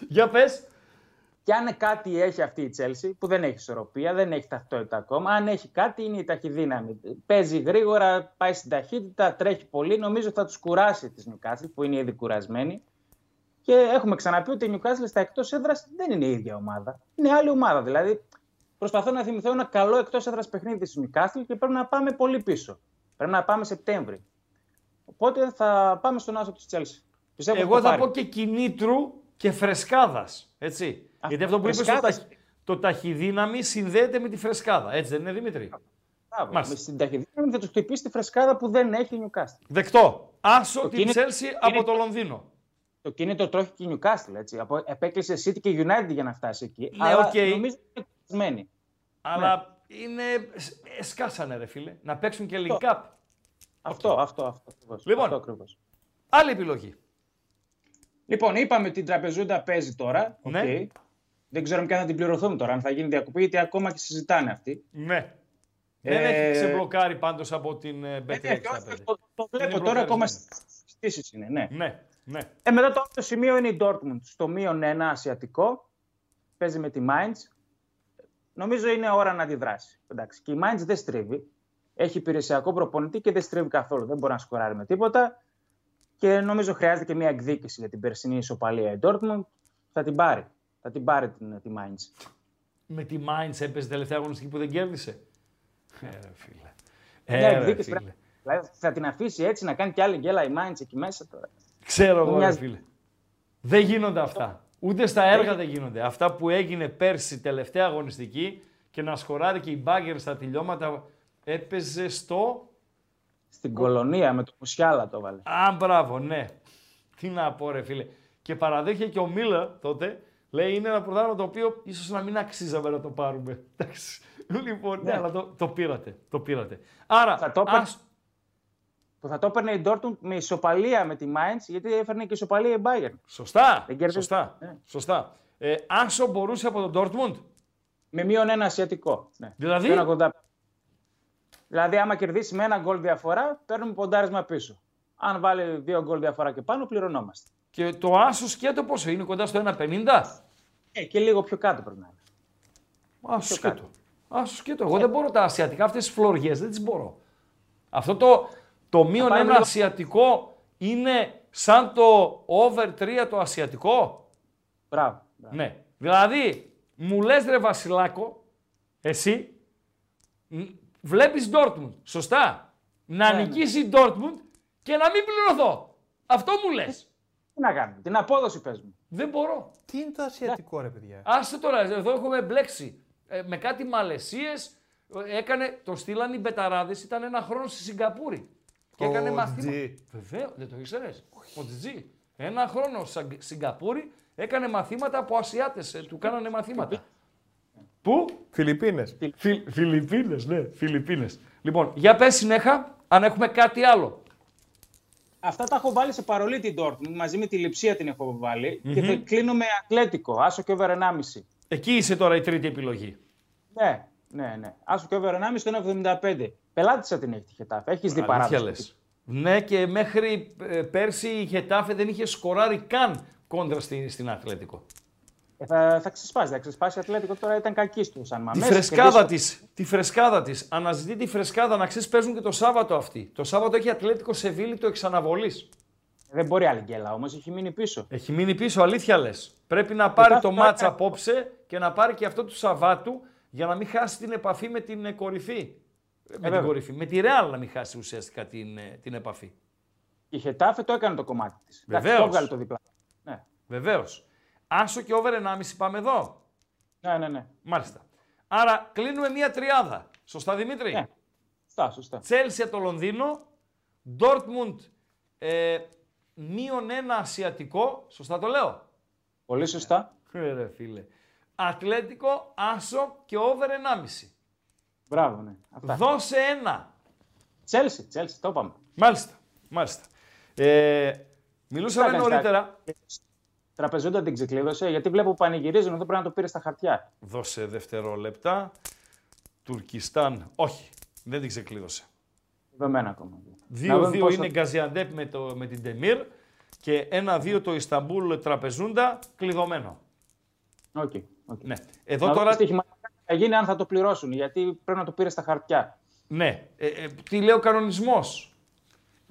Για πες. Και αν κάτι έχει αυτή η Τσέλσι, που δεν έχει ισορροπία, δεν έχει ταυτότητα ακόμα, αν έχει κάτι είναι η ταχυδύναμη. Παίζει γρήγορα, πάει στην ταχύτητα, τρέχει πολύ. Νομίζω θα τους κουράσει της Newcastle, που είναι ήδη κουρασμένη. Και έχουμε ξαναπεί ότι η Newcastle στα εκτός έδρας δεν είναι η ίδια ομάδα. Είναι άλλη ομάδα. Δηλαδή, προσπαθώ να θυμηθώ ένα καλό εκτός έδρας παιχνίδι της Newcastle και πρέπει να πάμε πολύ πίσω. Πρέπει να πάμε Σεπτέμβρη. Οπότε θα πάμε στον άσο της Τσέλσι. Πιστεύω Εγώ το θα πάρει. πω και κινήτρου και φρεσκάδας. Έτσι. Γιατί αυτό που είπες το, φρεσκάδας. ταχ- το ταχυδύναμη συνδέεται με τη φρεσκάδα. Έτσι δεν είναι Δημήτρη; Μπράβο. Μάλιστα. Με στην ταχυδύναμη θα τους χτυπήσει τη φρεσκάδα που δεν έχει η Newcastle. Δεκτό. Άσο Το την κίνητο- Chelsea από το Λονδίνο. Το κίνητο το έχει και η Newcastle. Έτσι. Από, απέκλεισε City και United για να φτάσει εκεί. Ναι, αλλά οκ. νομίζω ότι είναι κουρασμένη. Αλλά είναι. ε, σκάσανε, ρε φίλε. Να παίξουν και League Cup. Αυτό, αυτό, αυτό. Ακριβώς. Λοιπόν. Αυτό ακριβώς. Άλλη επιλογή. Λοιπόν, είπαμε την Τραπεζούντα παίζει τώρα. Ναι. οκ. Δεν ξέρουμε και αν θα την πληρωθούμε τώρα, αν θα γίνει διακοπή, γιατί ακόμα και συζητάνε αυτοί. Ναι. Δεν Ε, έχει ξεμπλοκάρει πάντως από την ε, Ε, Bet365. ναι, και όχι, το, το βλέπω Είναι τώρα ακόμα μπλοκαρισμένο. στις είναι. Ναι. Ναι, ναι. Ε, μετά το άλλο σημείο είναι η Dortmund. Στο μείον ένα ασιατικό. Παίζει με τη Mainz. Νομίζω είναι ώρα να αντιδράσει. Εντάξει. Και η Mainz δεν στρίβει. Έχει υπηρεσιακό προπονητή και δεν στρίβει καθόλου. Δεν μπορεί να σκοράρει με τίποτα. Και νομίζω χρειάζεται και μια εκδίκηση για την περσινή ισοπαλία η Dortmund. Θα την πάρει. Θα την πάρει την, τη Mainz. Με τη Mainz έπαιζε τελευταία αγωνιστική που δεν κέρδισε. Ε, ρε φίλε. Μια Ε, ρε, εκδίκηση φίλε. πρέπει. Δηλαδή, θα την αφήσει έτσι να κάνει και άλλη γκέλα η Mainz εκεί μέσα τώρα. Ξέρω εγώ, ρε Μοιάζει. φίλε. Δεν γίνονται αυτά. Ούτε στα έργα δεν γίνονται. Αυτά που έγινε πέρσι τελευταία αγωνιστική και να σκοράρει και η Μπάγκερ στα τελειώματα έπαιζε στο... Στην κολονία με το Μουσιάλα το βάλε. Α, μπράβο, ναι. Τι να πω ρε φίλε. Και παραδέχεται και ο Μίλα τότε, λέει είναι ένα πρωτάθλημα το οποίο ίσως να μην αξίζαμε να το πάρουμε. Εντάξει. Λοιπόν, ναι, Ναι. αλλά το, το πήρατε. Το πήρατε. Άρα, Θα το έπαιρνε- ας- Που θα το έπαιρνε η Dortmund με ισοπαλία με τη Mainz, γιατί έφερνε και ισοπαλία η Bayern. Σωστά. Δεν κερδίζει. Σωστά. Ναι. Σωστά. Ε, Άσο μπορούσε από τον Dortmund; Με μείον ένα ασιατικό. Ναι. Δηλαδή; Το ένα κοντά. Δηλαδή, άμα κερδίσει με ένα γκολ διαφορά, παίρνουμε ποντάρισμα πίσω. Αν βάλει δύο γκολ διαφορά και πάνω, πληρωνόμαστε. Και το Άσο σκέτο πόσο είναι, κοντά στο 1,50. Ε, και λίγο πιο κάτω πρέπει να είναι. Άσο Πιο σκέτο. Άσο σκέτο. Εγώ δεν μπορώ τα ασιατικά αυτές τις φλωριές, δεν τις μπορώ. Αυτό το, το μείον πάμε ένα λίγο- ασιατικό είναι σαν το over 3 το ασιατικό; Μπράβο. μπράβο. Ναι. Δηλαδή, μου λες ρε Βασιλάκο, εσύ μ, βλέπεις Dortmund, σωστά; Να Ναι, ναι. νικήσει η Dortmund και να μην πληρωθώ. Αυτό μου λες. Τι να κάνουμε, την απόδοση παίζουμε. Δεν μπορώ. Τι είναι το ασιατικό, ρε παιδιά; Άστε τώρα, εδώ έχουμε μπλέξει. Ε, με κάτι Μαλαισίες, ε, έκανε, το στείλαν οι Μπεταράδες, ήταν ένα χρόνο στη Σιγκαπούρη. Και Ο έκανε Τζι. μαθήματα. Βεβαίως, δεν το ήξερες. Ο Τζι. Ένα χρόνο στη Σιγκαπούρη έκανε μαθήματα από Ασιάτες, ε, του κάνανε μαθήματα. Πού; Φιλιππίνες. Φιλ, Φιλιππίνες, ναι, Φιλιππίνες. Λοιπόν, για πες συνέχα, αν έχουμε κάτι άλλο. Αυτά τα έχω βάλει σε παρολί την Dortmund. Μαζί με τη λειψία την έχω βάλει. Και θα κλείνω με Ατλέτικο. Άσο και over 1,5. Εκεί είσαι τώρα η τρίτη επιλογή. Ναι, ναι, ναι. Άσο και over 1,5 το 1,75. Πελάτησα την έχει τη Χετάφε. Έχεις δει Αλήθεια παράδοση. λες. Ναι, και μέχρι ε, πέρσι η Χετάφε δεν είχε σκοράρει καν κόντρα στην, στην Ατλέτικο. Ε, θα, θα ξεσπάσει. Θα ξεσπάσει η Ατλέτικο τώρα ήταν κακή του σαν Τη μαμές. φρεσκάδα Κερδίσει- της. Τη φρεσκάδα της. Αναζητεί τη φρεσκάδα να ξέρεις, παίζουν και το Σάββατο αυτοί. Το Σάββατο έχει Ατλέτικο Σεβίλη το εξαναβολής. Δεν μπορεί άλλη γκέλα όμως, έχει μείνει πίσω. Έχει μείνει πίσω, αλήθεια λες. Πρέπει να πάρει θα το φτάσει- μάτσα απόψε και να πάρει και αυτό του Σαββάτου για να μην χάσει την επαφή με την ε, κορυφή. Ε, με την βέβαια. κορυφή. Με τη Ρεάλ να μην χάσει ουσιαστικά την, ε, την επαφή. Η Χετάφε το έκανε το κομμάτι της. Βεβαίως. Το έβγαλε το διπλά. Ναι, Βεβαίως. Άσο και over 1,5 πάμε εδώ. ναι, ναι. ναι. Μάλιστα. Άρα κλείνουμε μία τριάδα. Σωστά Δημήτρη; Ναι. Σωστά, σωστά. Τσέλσια το Λονδίνο. Ντόρτμουντ ε, μείον ένα ασιατικό. Σωστά το λέω; Πολύ σωστά. Ε, Ρε φίλε. Ατλέτικο, Άσο και over 1,5. Μπράβο, ναι. Αυτά. Δώσε ένα. Τσέλσι, Τσέλσι, το είπαμε. Μάλιστα. Μάλιστα. Ε, μιλούσαμε Τι έκανες, νωρίτερα. Τραπεζόντα την ξεκλείδωσε, γιατί βλέπω που πανηγυρίζουν εδώ πρέπει να το πήρε στα χαρτιά. Δώσε δευτερόλεπτα. Τουρκιστάν. Όχι. Δεν την ξεκλείδωσε. Δεδομένα ακόμα. Να δούμε 2-2 πώς είναι θα- Γκαζιαντέπ με, το, με την Τεμίρ και 1-2 το Ισταμπούλ Τραπεζούντα κλειδωμένο. Οκ, οκ. Ναι. Εδώ Να δούμε τώρα. τι στοιχηματικά θα γίνει αν θα το πληρώσουν, γιατί πρέπει να το πήρε στα χαρτιά. Ναι. Ε, ε, τι λέει ο κανονισμός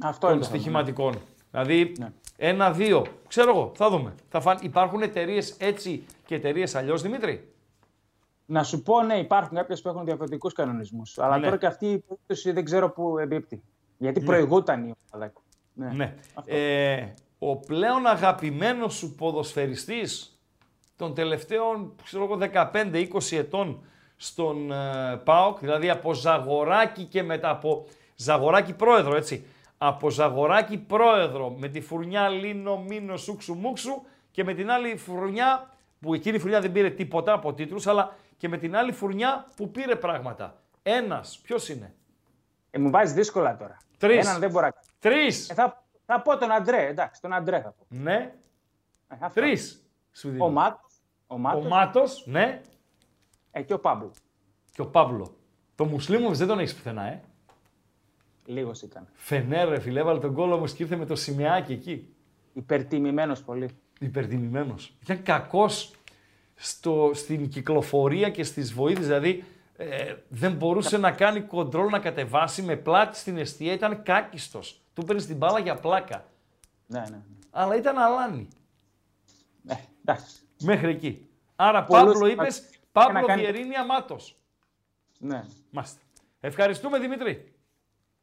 Αυτό των είναι το θέμα. στοιχηματικών. Δηλαδή, Ναι. ένα-δύο. Ξέρω εγώ, θα δούμε. Θα φαν... Υπάρχουν εταιρείες έτσι και εταιρείες αλλιώς, Δημήτρη; Να σου πω, ναι, υπάρχουν κάποιες που έχουν διαφορετικούς κανονισμούς. Αλλά Ναι. τώρα και αυτή η περίπτωση δεν ξέρω πού εμπίπτει. Γιατί προηγούταν η ομάδα. Ναι. Ναι. Αυτό. Ε, ο πλέον αγαπημένος σου ποδοσφαιριστής των τελευταίων ξέρω εγώ, 15-20 ετών στον ε, ΠΑΟΚ, δηλαδή από Ζαγοράκη και μετά από Ζαγοράκη πρόεδρο, έτσι. Από Ζαγοράκη πρόεδρο με τη φουρνιά Λίνο Μίνο Σούξου Μούξου και με την άλλη φουρνιά που εκείνη η φουρνιά δεν πήρε τίποτα από τίτλους, αλλά και με την άλλη φουρνιά που πήρε πράγματα. Ένας, ποιος είναι; Ε, μου βάζει δύσκολα τώρα. Τρεις. Έναν δεν μπορώ να κάνω. Τρεις. Ε, θα, θα πω τον Αντρέ, εντάξει, τον Αντρέ θα πω. Ναι. Ε, αυτό. Τρεις. Σου δίνω. Ο Μάτος, ο Ο Μάτος Μάτος, ναι. ε, και ο Πάμπλο. Και ο Παύλο. Το Μουσλίμοβιτ δεν τον έχεις πουθενά, ε. Λίγος ήταν. Φενέρ, ρε φίλε, έβαλε τον κόλλο όμως και ήρθε με το σημαίακι εκεί. Υπερτιμημένος πολύ. Υπερτιμημένος. Ήταν κακός στην κυκλοφορία και στις βοήθειες. Δηλαδή ε, δεν μπορούσε να κάνει κοντρόλ να κατεβάσει με πλάτη στην αιστεία. Ήταν κάκιστος. Του παίρνει την μπάλα για πλάκα. Ναι, ναι. ναι. Αλλά ήταν αλάνι. Ε, εντάξει. Μέχρι εκεί. Άρα Πολλούς Παύλο θα- είπες, και Παύλο να κάνει- Βιερίνια Μάτος. Ναι. Μάστε. Ευχαριστούμε Δημήτρη.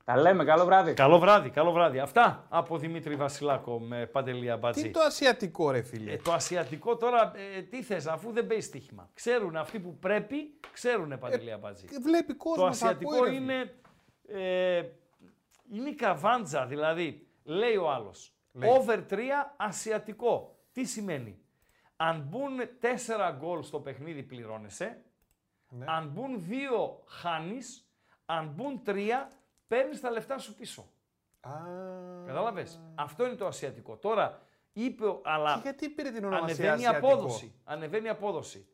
Τα λέμε, καλό βράδυ. Καλό βράδυ, καλό βράδυ. Αυτά από Δημήτρη Βασιλάκο με Παντελία Μπατζή. Τι είναι το ασιατικό, ρε φίλε; Ε, το ασιατικό τώρα, ε, τι θες, αφού δεν παίζει στοίχημα. Ξέρουν αυτοί που πρέπει, ξέρουν Παντελία Μπατζή. Βλέπει κόσμος. το θα ασιατικό ακούει, ρε φίλε. είναι, ε, είναι η καβάντζα, δηλαδή, λέει ο άλλος. Λέει. Over 3 ασιατικό. Τι σημαίνει; Αν μπουν 4 γκολ στο παιχνίδι πληρώνεσαι. Ναι. Αν μπουν 2 χάνεις. Αν μπουν 3 παίρνεις τα λεφτά σου πίσω. Α, Κατάλαβες; Αυτό είναι το ασιατικό. Τώρα είπε, ο- αλλά Και γιατί πήρε την ονομασία ανεβαίνει η ασιατικό; απόδοση. Ανεβαίνει η απόδοση.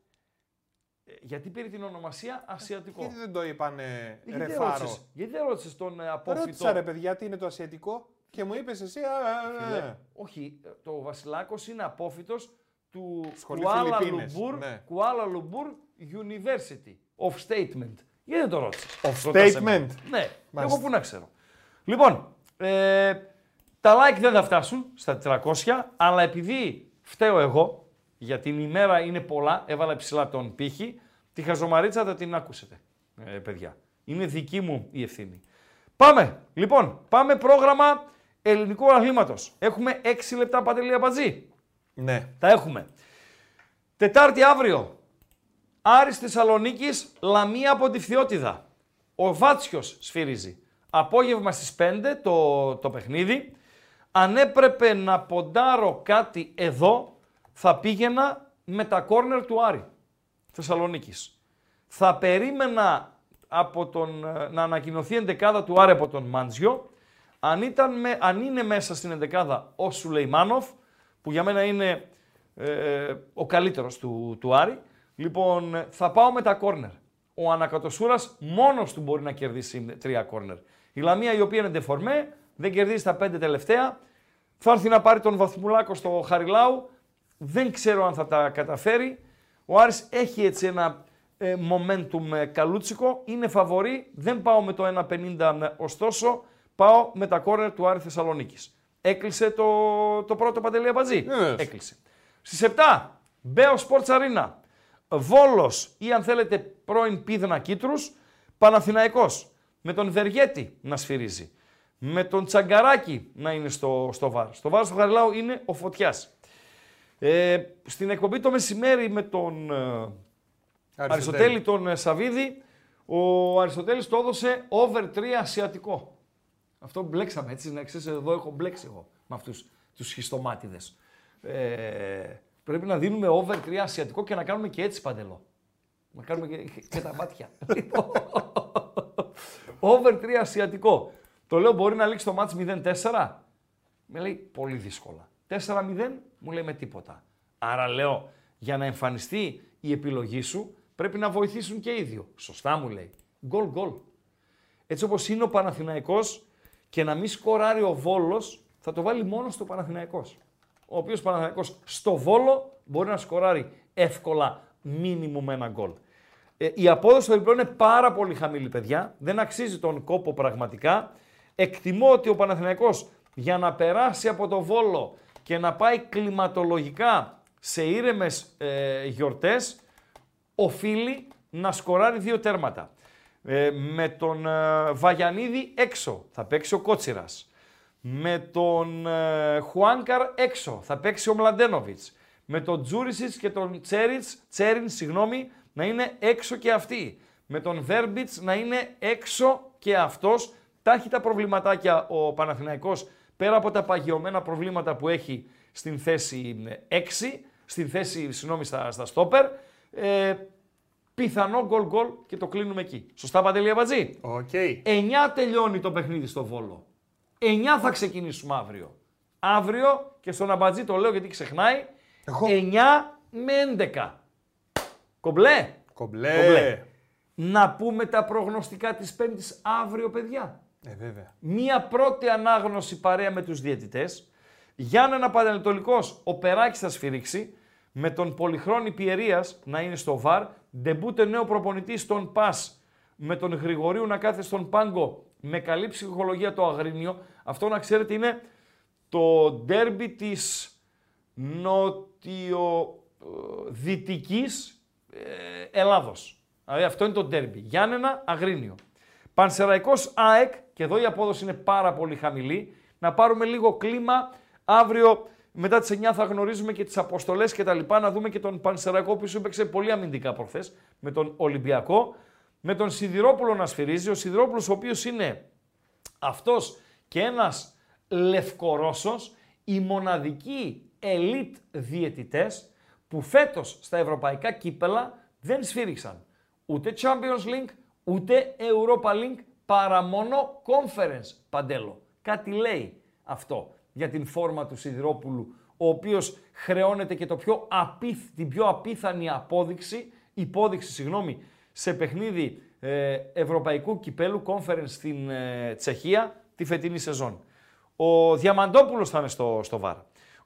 Ε, γιατί πήρε την ονομασία ασιατικό; Γιατί δεν το είπανε γιατί, δεν ρεφάρο. ρώτησες, γιατί δεν ρώτησες τον ε, απόφυτο; Ρώτησα ρε παιδιά τι είναι το ασιατικό; Και μου είπες εσύ. Α, α, α, Φίλε, α. όχι, ε, το Βασιλάκος είναι απόφυτος του Σχολή Κουάλα Φιλιππίνες, Λουμπούρ, ναι. Κουάλα Λουμπούρ University of Statement. Γιατί δεν το ρώτησες; Of Ρώτα σε statement. μένα. Ναι, και εγώ Μάλιστα. που να ξέρω. Λοιπόν, ε, τα like δεν θα φτάσουν στα 400, αλλά επειδή φταίω εγώ, για την ημέρα είναι πολλά, έβαλα ψηλά τον πήχη, τη χαζομαρίτσα θα την άκουσετε, ε, παιδιά. Είναι δική μου η ευθύνη. Πάμε, λοιπόν, πάμε πρόγραμμα ελληνικού αθλήματος. Έχουμε 6 λεπτά παντελή μπατζή. Ναι. Τα έχουμε. Τετάρτη αύριο. Άρης Θεσσαλονίκης, Λαμία από τη Φθιώτιδα. Ο Βάτσιος σφυρίζει. Απόγευμα στις 5 το, το παιχνίδι. Αν έπρεπε να ποντάρω κάτι εδώ, θα πήγαινα με τα κόρνερ του Άρη Θεσσαλονίκης. Θα περίμενα από τον, ε, να ανακοινωθεί η εντεκάδα του Άρη από τον Μάντζιο. Αν, ήταν με, αν είναι μέσα στην εντεκάδα ο Σουλεϊμάνοφ, που για μένα είναι ε, ο καλύτερος του, του Άρη, λοιπόν θα πάω με τα κόρνερ. Ο Ανακατοσούρας μόνος του μπορεί να κερδίσει τρία κόρνερ. Η Λαμία η οποία είναι ντεφορμέ, δεν κερδίζει τα πέντε τελευταία, θα έρθει να πάρει τον Βαθμουλάκο στο Χαριλάου, δεν ξέρω αν θα τα καταφέρει. Ο Άρης έχει έτσι ένα ε, momentum ε, καλούτσικο, είναι φαβορή, δεν πάω με το 1.50 ωστόσο, πάω με τα κόρνερ του Άρη Θεσσαλονίκης. Έκλεισε το, το πρώτο Παντελή Αμπατζή. Βεβαίως. Έκλεισε. Στις 7, Μπέο Sports Arena. Βόλος ή αν θέλετε πρώην Πίδνα Κίτρους, Παναθηναϊκός. Με τον Βεργέτη να σφυρίζει. Με τον Τσαγκαράκη να είναι στο, στο βάρ. Στο βάρ στο Χαριλάου είναι ο Φωτιάς. Ε, στην εκπομπή το μεσημέρι με τον ε, Αριστοτέλη τον ε, Σαβίδη, ο Αριστοτέλης το έδωσε over 3 ασιατικό. Αυτό μπλέξαμε έτσι, να ξέρεις εδώ έχω μπλέξει εγώ με αυτούς τους σχιστομάτιδες. Ε, πρέπει να δίνουμε over 3 ασιατικό και να κάνουμε και έτσι παντελό. Να κάνουμε και, και τα μάτια. Λοιπόν, over 3 ασιατικό. Το λέω μπορεί να λήξει το μάτς 0-4. Με λέει πολύ δύσκολα. 4-0 μου λέει με τίποτα. Άρα λέω για να εμφανιστεί η επιλογή σου πρέπει να βοηθήσουν και οι δύο. Σωστά μου λέει. Γκολ γκολ. Έτσι όπως είναι ο Παναθηναϊκός και να μην σκοράρει ο Βόλος θα το βάλει μόνο στο Παναθηναϊκός. Ο οποίος Παναθηναϊκός στο Βόλο μπορεί να σκοράρει εύκολα μίνιμουμ με ένα γκολ. Ε, η απόδοση του Περιπλών είναι πάρα πολύ χαμηλή, παιδιά. Δεν αξίζει τον κόπο πραγματικά. Εκτιμώ ότι ο Παναθηναϊκός για να περάσει από το Βόλο και να πάει κλιματολογικά σε ήρεμες ε, γιορτές, οφείλει να σκοράρει δύο τέρματα. Ε, με τον ε, Βαγιανίδη έξω θα παίξει ο Κότσιρας. Με τον ε, Χουάνκαρ έξω θα παίξει ο Μλαντένοβιτς. Με τον Τζούρισιτς και τον Τσέριτς, Τσέριν, συγγνώμη, να είναι έξω και αυτή. Με τον Βέρμπιτς να είναι έξω και αυτός. Τα έχει τα προβληματάκια ο Παναθηναϊκός πέρα από τα παγιωμένα προβλήματα που έχει στην θέση 6, στην θέση, συγγνώμη, στα, στα στόπερ. Ε, πιθανό γκολ γκολ και το κλείνουμε εκεί. Σωστά Παντελή Αμπατζή; Οκ. 9 τελειώνει το παιχνίδι στο Βόλο. 9 θα ξεκινήσουμε αύριο. Αύριο και στον Αμπατζή το λέω γιατί ξεχνάει. Εγώ. 9 με 11. Κομπλέ; Κομπλέ. Κομπλέ. Να πούμε τα προγνωστικά της Πέμπτης αύριο, παιδιά. Ε, βέβαια. Μία πρώτη ανάγνωση παρέα με τους διαιτητές. Γιάννενα Πανετολικός, ο Περάκης θα σφυρίξει. Με τον Πολυχρόνη Πιερίας να είναι στο ΒΑΡ. Ντεμπούτε νέο προπονητή στον ΠΑΣ. Με τον Γρηγορίου να κάθεται στον πάγκο. Με καλή ψυχολογία το Αγρίνιο. Αυτό να ξέρετε είναι το ντέρμπι της νότιο-δυτικής ε, Ελλάδος. Δηλαδή αυτό είναι το ντέρμπι. Γιάννενα, Αγρίνιο. Πανσεραϊκός ΑΕΚ, και εδώ η απόδοση είναι πάρα πολύ χαμηλή. Να πάρουμε λίγο κλίμα. Αύριο μετά τις 9 θα γνωρίζουμε και τις αποστολές και τα λοιπά. Να δούμε και τον Πανσεραϊκό που σου έπαιξε πολύ αμυντικά προχθές με τον Ολυμπιακό. Με τον Σιδηρόπουλο να σφυρίζει. Ο Σιδηρόπουλος ο οποίος είναι αυτός και ένας Λευκορώσος, οι μοναδικοί elite διαιτητές που φέτος στα ευρωπαϊκά κύπελα δεν σφύριξαν ούτε Champions League, ούτε Europa League, παρά μόνο Conference, Παντέλο. Κάτι λέει αυτό για την φόρμα του Σιδηρόπουλου, ο οποίος χρεώνεται και το πιο απίθ, την πιο απίθανη απόδειξη, υπόδειξη, συγγνώμη, σε παιχνίδι ε, Ευρωπαϊκού Κυπέλου Conference στην ε, Τσεχία τη φετινή σεζόν. Ο Διαμαντόπουλος θα είναι στο, στο ΒΑΡ.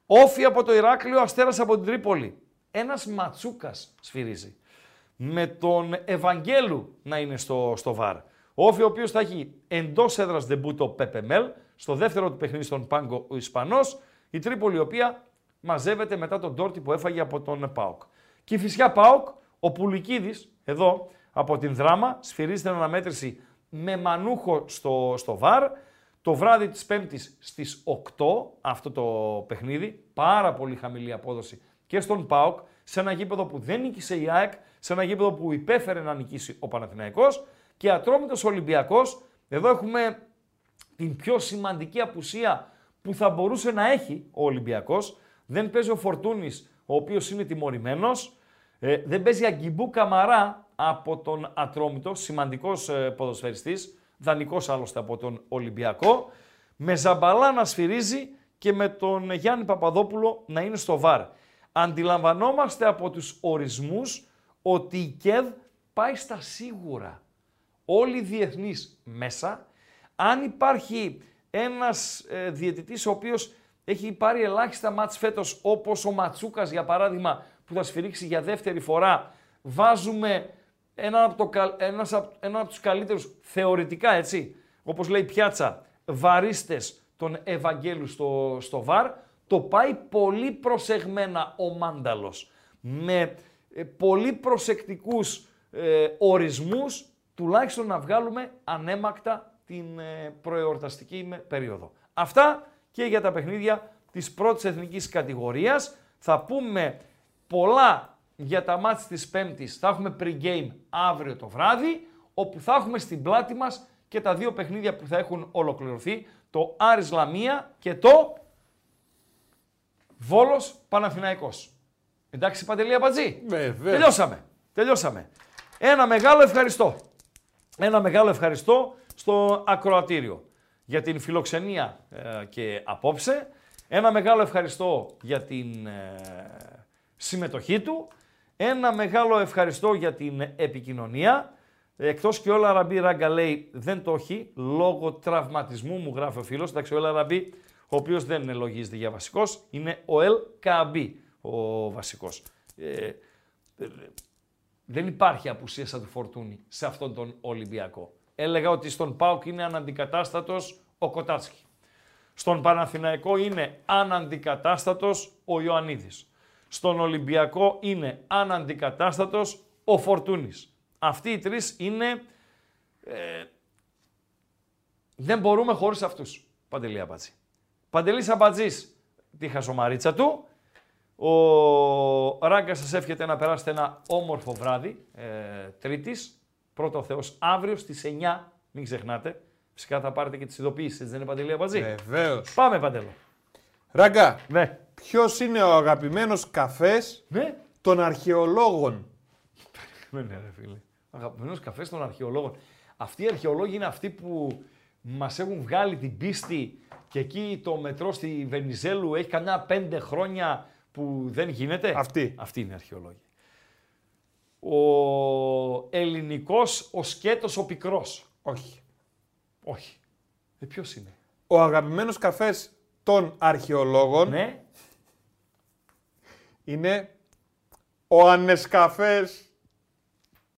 Όφη από το Ηράκλειο, Αστέρας από την Τρίπολη. Ένας Ματσούκας σφυρίζει. Με τον Ευαγγέλου να είναι στο, στο ΒΑΡ. Ο Όφη ο οποίος θα έχει εντός έδρας δεμπούτο Πεπεμέλ, στο δεύτερο του παιχνίδι στον Πάγκο ο Ισπανός, η Τρίπολη η οποία μαζεύεται μετά τον τόρτι που έφαγε από τον ΠΑΟΚ. Και η φυσικά ΠΑΟΚ, ο Πουλικίδης, εδώ από την Δράμα, σφυρίζει την αναμέτρηση με μανούχο στο, στο ΒΑΡ, το βράδυ της Πέμπτης στις 8 αυτό το παιχνίδι, πάρα πολύ χαμηλή απόδοση και στον ΠΑΟΚ, σε ένα γήπεδο που δεν νίκησε η ΑΕΚ, σε ένα γήπεδο που υπέφερε να νικήσει ο Παναθηναϊκός. Και ατρόμητος Ολυμπιακός, εδώ έχουμε την πιο σημαντική απουσία που θα μπορούσε να έχει ο Ολυμπιακός. Δεν παίζει ο Φορτούνης, ο οποίος είναι τιμωρημένος. Ε, δεν παίζει Αγκιμπού Καμαρά από τον Ατρόμητο, σημαντικός ε, ποδοσφαιριστής, δανεικός άλλωστε από τον Ολυμπιακό. Με Ζαμπαλά να σφυρίζει και με τον Γιάννη Παπαδόπουλο να είναι στο ΒΑΡ. Αντιλαμβανόμαστε από τους ορισμούς ότι η ΚΕΔ πάει στα σίγουρα. Όλοι οι διεθνείς μέσα, αν υπάρχει ένας ε, διαιτητής ο οποίος έχει πάρει ελάχιστα μάτς φέτος όπως ο Ματσούκας για παράδειγμα που θα σφυρίξει για δεύτερη φορά, βάζουμε έναν από, το, ένας από, έναν από τους καλύτερους θεωρητικά έτσι, όπως λέει Πιάτσα, βαρίστες των Ευαγγέλου στο, στο ΒΑΡ, το πάει πολύ προσεγμένα ο Μάνταλος. Με ε, πολύ προσεκτικούς ε, ορισμούς, τουλάχιστον να βγάλουμε ανέμακτα την ε, προεορταστική με περίοδο. Αυτά και για τα παιχνίδια της πρώτης εθνικής κατηγορίας. Θα πούμε πολλά για τα μάτς της Πέμπτης. Θα έχουμε pre-game αύριο το βράδυ, όπου θα έχουμε στην πλάτη μας και τα δύο παιχνίδια που θα έχουν ολοκληρωθεί. Το Άρης Λαμία και το Βόλος Παναθηναϊκός. Εντάξει Παντελία Πατζή. Βέβαια. Τελειώσαμε. Τελειώσαμε. Ένα μεγάλο ευχαριστώ. Ένα μεγάλο ευχαριστώ στο ακροατήριο για την φιλοξενία ε, και απόψε. Ένα μεγάλο ευχαριστώ για την ε, συμμετοχή του. Ένα μεγάλο ευχαριστώ για την επικοινωνία. Εκτός και ο Λαραμπή Ράγκα λέει δεν το έχει λόγω τραυματισμού μου γράφει ο φίλος. Εντάξει ο Λαραμπή ο οποίος δεν λογίζεται για βασικός είναι ο Ελ Καμπή ο βασικός. Ε, δεν υπάρχει απουσία σαν του Φορτούνη σε αυτόν τον Ολυμπιακό. Έλεγα ότι στον ΠΑΟΚ είναι αναντικατάστατος ο Κοτάτσκι. Στον Παναθηναϊκό είναι αναντικατάστατος ο Ιωαννίδης. Στον Ολυμπιακό είναι αναντικατάστατος ο Φορτούνης. Αυτοί οι τρεις είναι... Ε, δεν μπορούμε χωρίς αυτούς. Παντελή Αμπατζή. Παντελής Αμπατζής τη χασομαρίτσα του. Ο Ράγκα σας εύχεται να περάσετε ένα όμορφο βράδυ ε, Τρίτης. Πρώτο ο Θεός αύριο στις 9, μην ξεχνάτε. Φυσικά θα πάρετε και τις ειδοποιήσεις, έτσι δεν είναι Παντελή Αμπατζή. Βεβαίως. Πάμε Παντέλο. Ράγκα, Ναι. ποιος είναι ο αγαπημένος καφές Ναι. των αρχαιολόγων; Ναι, ναι, ρε φίλε. Αγαπημένος καφές των αρχαιολόγων. Αυτοί οι αρχαιολόγοι είναι αυτοί που μας έχουν βγάλει την πίστη και εκεί το μετρό στη Βενιζέλου έχει καμιά πέντε χρόνια που δεν γίνεται; Αυτοί. Αυτοί είναι οι αρχαιολόγοι. Ο ελληνικός, ο σκέτος, ο πικρός. Όχι. Όχι. Ε, ποιος είναι; Ο αγαπημένος καφές των αρχαιολόγων Ναι. είναι ο ανεσκαφές.